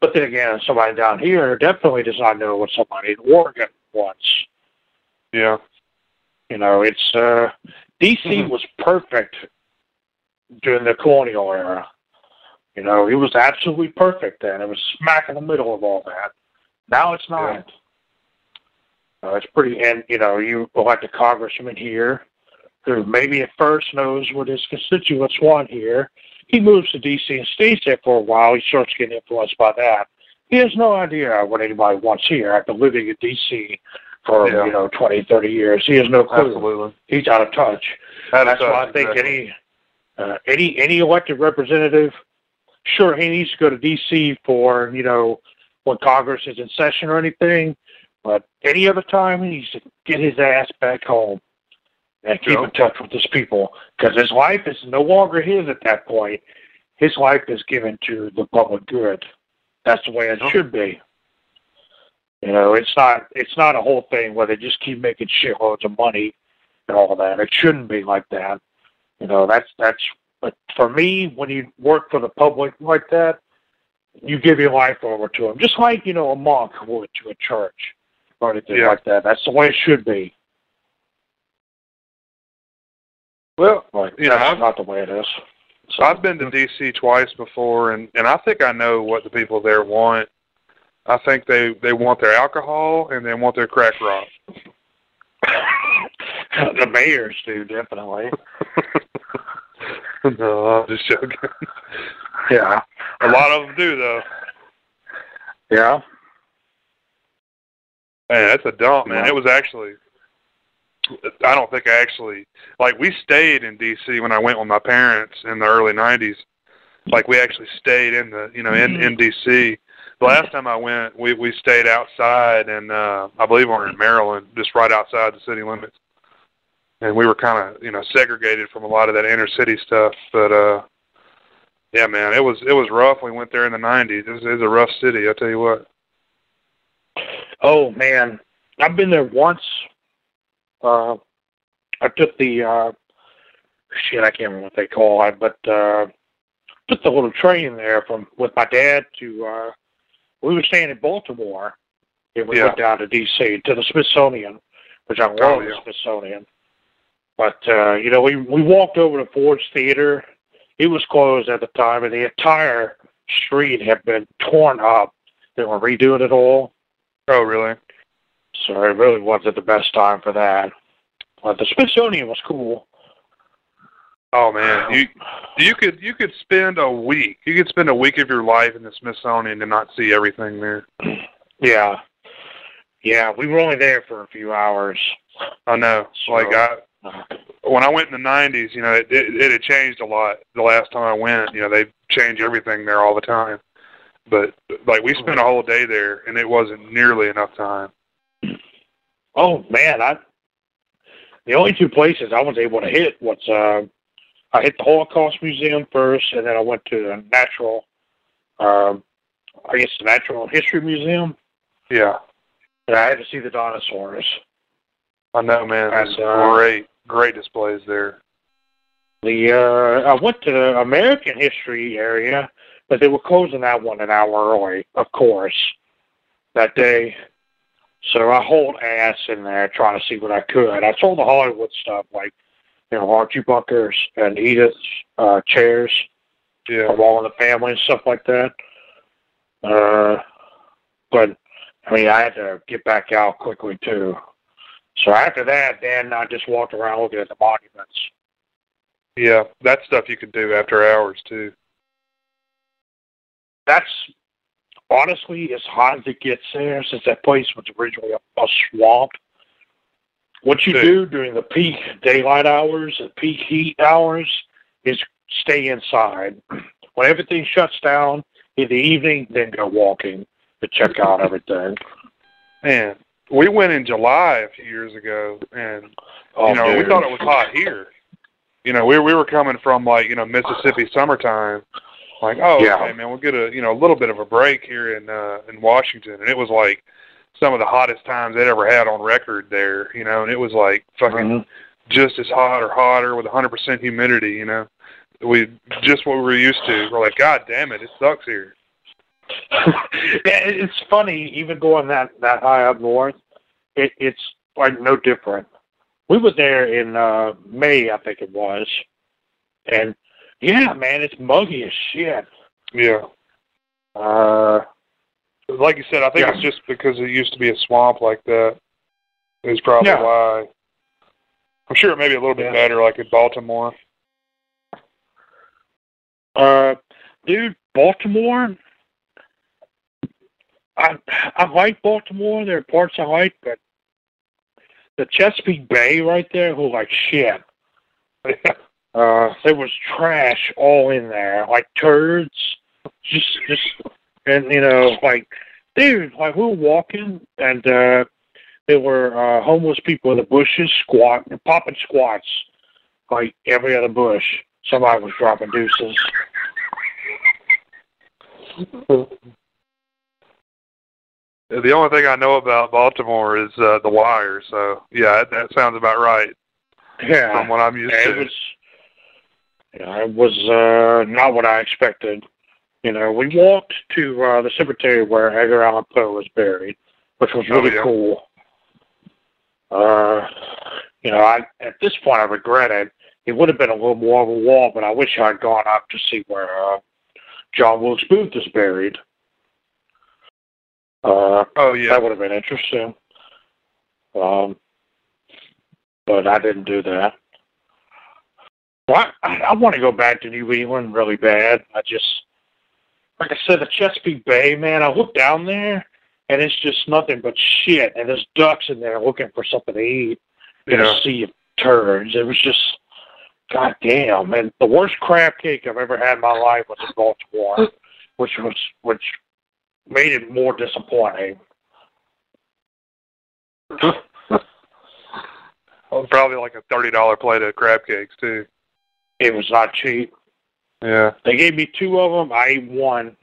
but then again, somebody down here definitely does not know what somebody in Oregon wants. Yeah. You know, it's uh D.C. Mm-hmm. was perfect during the colonial era. You know, it was absolutely perfect then. It was smack in the middle of all that. Now it's not. Yeah. Uh, it's pretty, and you know, you elect a congressman here who maybe at first knows what his constituents want here. He moves to D.C. and stays there for a while. He starts getting influenced by that. He has no idea what anybody wants here after living in D.C. for yeah. you know twenty, thirty years. He has no clue. Absolutely. He's out of touch. Out That's touch, why I think exactly. any uh, any any elected representative, sure he needs to go to D.C. for you know when Congress is in session or anything, but any other time he needs to get his ass back home and keep in touch with his people because his life is no longer his at that point. his life is given to the public good. That's the way it should be. You know, it's not it's not a whole thing where they just keep making shitloads of money and all that. It shouldn't be like that. You know, that's that's but for me, when you work for the public like that, you give your life over to them, just like you know a monk would to a church or anything Yeah. like that. That's the way it should be. Well, But You know, that's I've- not the way it is. So I've been to DC twice before, and and I think I know what the people there want. I think they they want their alcohol and they want their crack rock. *laughs* the mayors do definitely. *laughs* no, I'm just joking. Yeah. A lot of them do though. Yeah. Man, that's a dump, man. It was actually. I don't think I actually like. We stayed in D.C. when I went with my parents in the early '90s. Like we actually stayed in the, you know, in in D.C. The last time I went, we we stayed outside, and uh, I believe we were in Maryland, just right outside the city limits. And we were kind of, you know, segregated from a lot of that inner city stuff. But uh, yeah, man, it was it was rough. We went there in the '90s. It was, it was a rough city. I tell you what. Oh man, I've been there once. Uh, I took the uh, shit. I can't remember what they call it, but uh, took the little train there from with my dad to. Uh, we were staying in Baltimore, and we Yeah. went down to D.C. to the Smithsonian, which I love Oh, the. Smithsonian. But uh, you know, we we walked over to Ford's Theater. It was closed at the time, and the entire street had been torn up. They were redoing it all. Oh, really? So it really wasn't the best time for that. But the Smithsonian was cool. Oh man, you you could you could spend a week. You could spend a week of your life in the Smithsonian and not see everything there. *clears throat* Yeah. Yeah, we were only there for a few hours. I know. So- Like I Uh, when I went in the '90s, you know, it, it it had changed a lot. The last time I went, you know, they changed everything there all the time. But like we spent a whole day there, and it wasn't nearly enough time. Oh man, I the only two places I was able to hit was uh, I hit the Holocaust Museum first, and then I went to the Natural, um, I guess the Natural History Museum, Yeah, and I had to see the dinosaurs. I know, man. There's That's, uh, great, great displays there. The uh, I went to the American history area, but they were closing that one an hour early, of course, that day. So I hauled ass in there trying to see what I could. I saw the Hollywood stuff like, you know, Archie Bunker's and Edith's uh, chairs Yeah, from All in the Family and stuff like that. Uh, but I mean, I had to get back out quickly too. So after that, then I just walked around looking at the monuments. yeah. That stuff you could do after hours too. that's honestly as hot as it gets there since that place was originally a, a swamp. What you do during the peak daylight hours and peak heat hours is stay inside. *clears throat* When everything shuts down in the evening, then go walking to check out everything. Man, we went in July a few years ago, and Oh, you know, we thought it was hot here. You know, we we were coming from like you know Mississippi summertime, like oh Yeah. okay man, we'll get a you know a little bit of a break here in uh, in Washington, and it was like some of the hottest times they'd ever had on record there. You know, and it was like fucking Mhm. just as hot or hotter with 100% humidity. You know, we just what we were used to. We're like, God damn it, it sucks here. *laughs* yeah, it's funny, even going that that high up north, it, it's like no different. We were there in uh May, I think it was, and yeah, man, it's muggy as shit. Yeah, Uh, like you said, I think Yeah. it's just because it used to be a swamp like that. Is probably Yeah. why. I'm sure it may be a little bit Yeah. better, like in Baltimore. uh, dude, Baltimore. I I like Baltimore. There are parts I like, but the Chesapeake Bay right there, who like shit. *laughs* Uh, there was trash all in there, like turds, just, just, and you know, like, dude, like we were walking, and uh, there were uh, homeless people in the bushes, squat, popping squats, like every other bush. Somebody was dropping deuces. The only thing I know about Baltimore is uh, the wire, so yeah, that, that sounds about right Yeah, from what I'm used it to. was. Yeah, it was uh, not what I expected. You know, we walked to uh, the cemetery where Edgar Allan Poe was buried, which was Oh, really yeah. cool. Uh, you know, I at this point I regret it. It would have been a little more of a walk, but I wish I'd gone up to see where uh, John Wilkes Booth is buried. Uh, oh yeah, that would have been interesting. Um, but I didn't do that. Well, I, I want to go back to New England really bad. I just, like I said, the Chesapeake Bay, man. I look down there, and it's just nothing but shit. And there's ducks in there looking for something to eat. In yeah. a sea of turds. It was just, goddamn. And the worst crab cake I've ever had in my life was in Baltimore, which was which made it more disappointing. *laughs* Probably like a thirty dollar plate of crab cakes too. It was not cheap. Yeah. They gave me two of them. I ate one,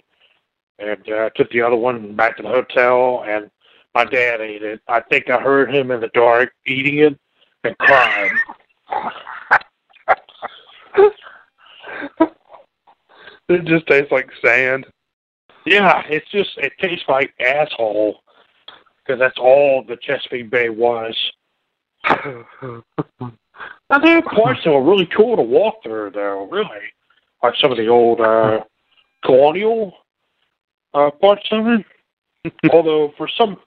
and uh, took the other one back to the hotel. And my dad ate it. I think I heard him in the dark eating it and crying. *laughs* It just tastes like sand. Yeah, it's just it tastes like asshole because that's all the Chesapeake Bay was. *laughs* Now there are parts that were really cool to walk through, though. Really, like some of the old uh, colonial uh, parts of it. *laughs* Although for some,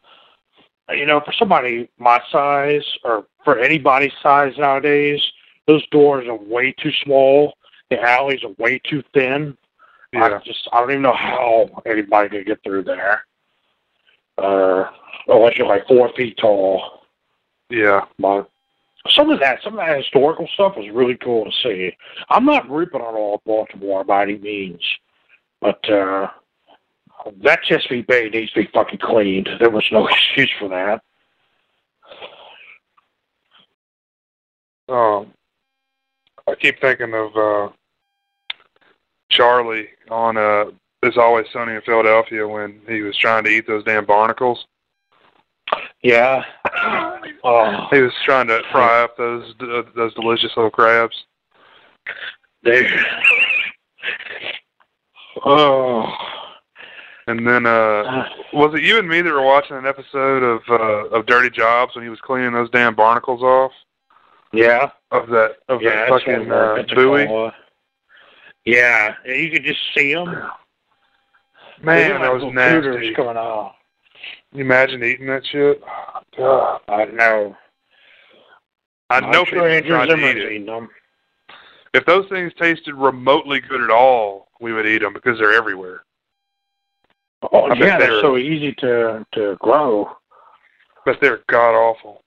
you know, for somebody my size or for anybody's size nowadays, those doors are way too small. The alleys are way too thin. Yeah. I just I don't even know how anybody could get through there. Uh, unless you're like four feet tall. Yeah. But some of that, some of that historical stuff was really cool to see. I'm not ripping on all Baltimore by any means, but uh, that Chesapeake Bay needs to be fucking cleaned. There was no *laughs* excuse for that. Um, I keep thinking of uh, Charlie on uh, "It's Always Sunny in Philadelphia" when he was trying to eat those damn barnacles. Yeah. *laughs* Oh, He was trying to fry up those uh, those delicious little crabs. they. Oh. And then, uh, was it you and me that were watching an episode of uh, of Dirty Jobs when he was cleaning those damn barnacles off Yeah. of that of Yeah, that that's fucking uh, buoy? Yeah, and you could just see them. Man, that was nasty. coming off. You imagine eating that shit? God. *sighs* I know. I know sure people Andrew tried to eat it. them. If those things tasted remotely good at all, we would eat them because they're everywhere. Oh I yeah, they're they're- so easy to to grow. But they're god awful.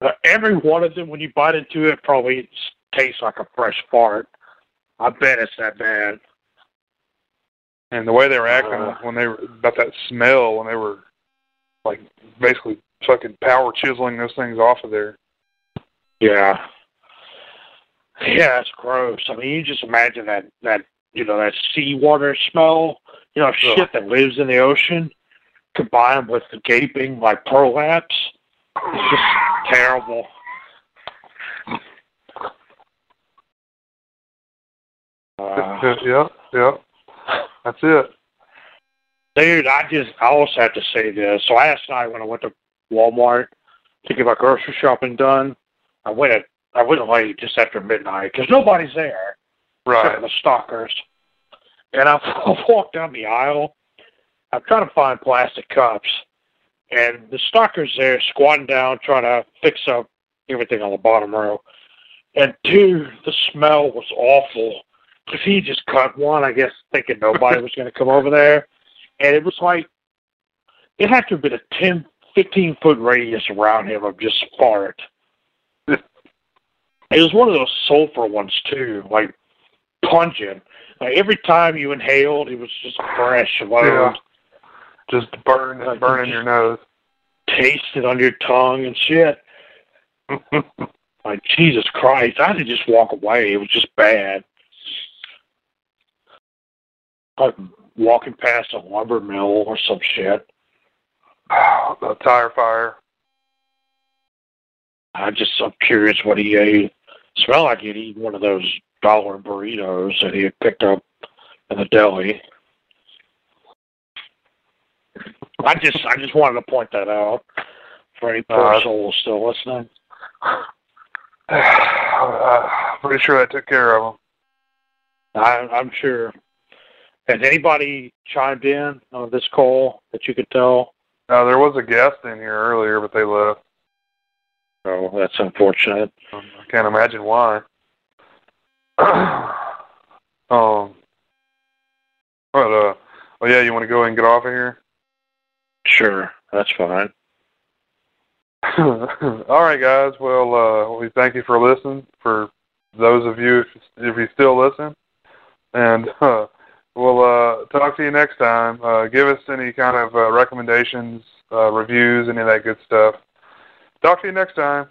Uh, every one of them, when you bite into it, probably tastes like a fresh fart. I bet it's that bad. And the way they were acting Uh. when they were about that smell when they were like basically fucking power chiseling those things off of there. Yeah. Yeah, it's gross. I mean, you just imagine that that you know that seawater smell. You know, shit that lives in the ocean, combined with the gaping like prolapse. It's just terrible. Uh, yeah, yeah. That's it. Dude, I just I also have to say this. So last night when I went to Walmart to get my grocery shopping done, I went at I went late just after midnight because nobody's there Right. the stalkers. And *laughs* I walked down the aisle. I'm trying to find plastic cups, and the stalkers there squatting down trying to fix up everything on the bottom row. And dude, the smell was awful. Because he just cut one, I guess, thinking nobody was going to come over there. And it was like, it had to have been a 10, 15 foot radius around him of just fart. it was one of those sulfur ones, too, like pungent. Like every time you inhaled, it was just fresh load. Yeah. Just burn Like, your nose. Taste it on your tongue and shit. *laughs* like, Jesus Christ. I had to just walk away. It was just bad. Like walking past a lumber mill or some shit. *sighs* a tire fire. I just I'm curious what he ate. Smelled like he'd eaten one of those dollar burritos that he had picked up in the deli. I just I just wanted to point that out for any poor Uh, soul still listening. *sighs* uh, pretty sure I took care of him. I, I'm sure. Has anybody chimed in on this call that you could tell? No, there was a guest in here earlier, but they left. Oh, that's unfortunate. I can't imagine why. *clears throat* um. But uh, well, yeah, you want to go ahead and get off of here? Sure, that's fine. *clears throat* All right, guys. Well, uh, we thank you for listening. For those of you, if, if you still listen, and *laughs* uh, we'll uh, talk to you next time. Uh, give us any kind of uh, recommendations, uh, reviews, any of that good stuff. Talk to you next time.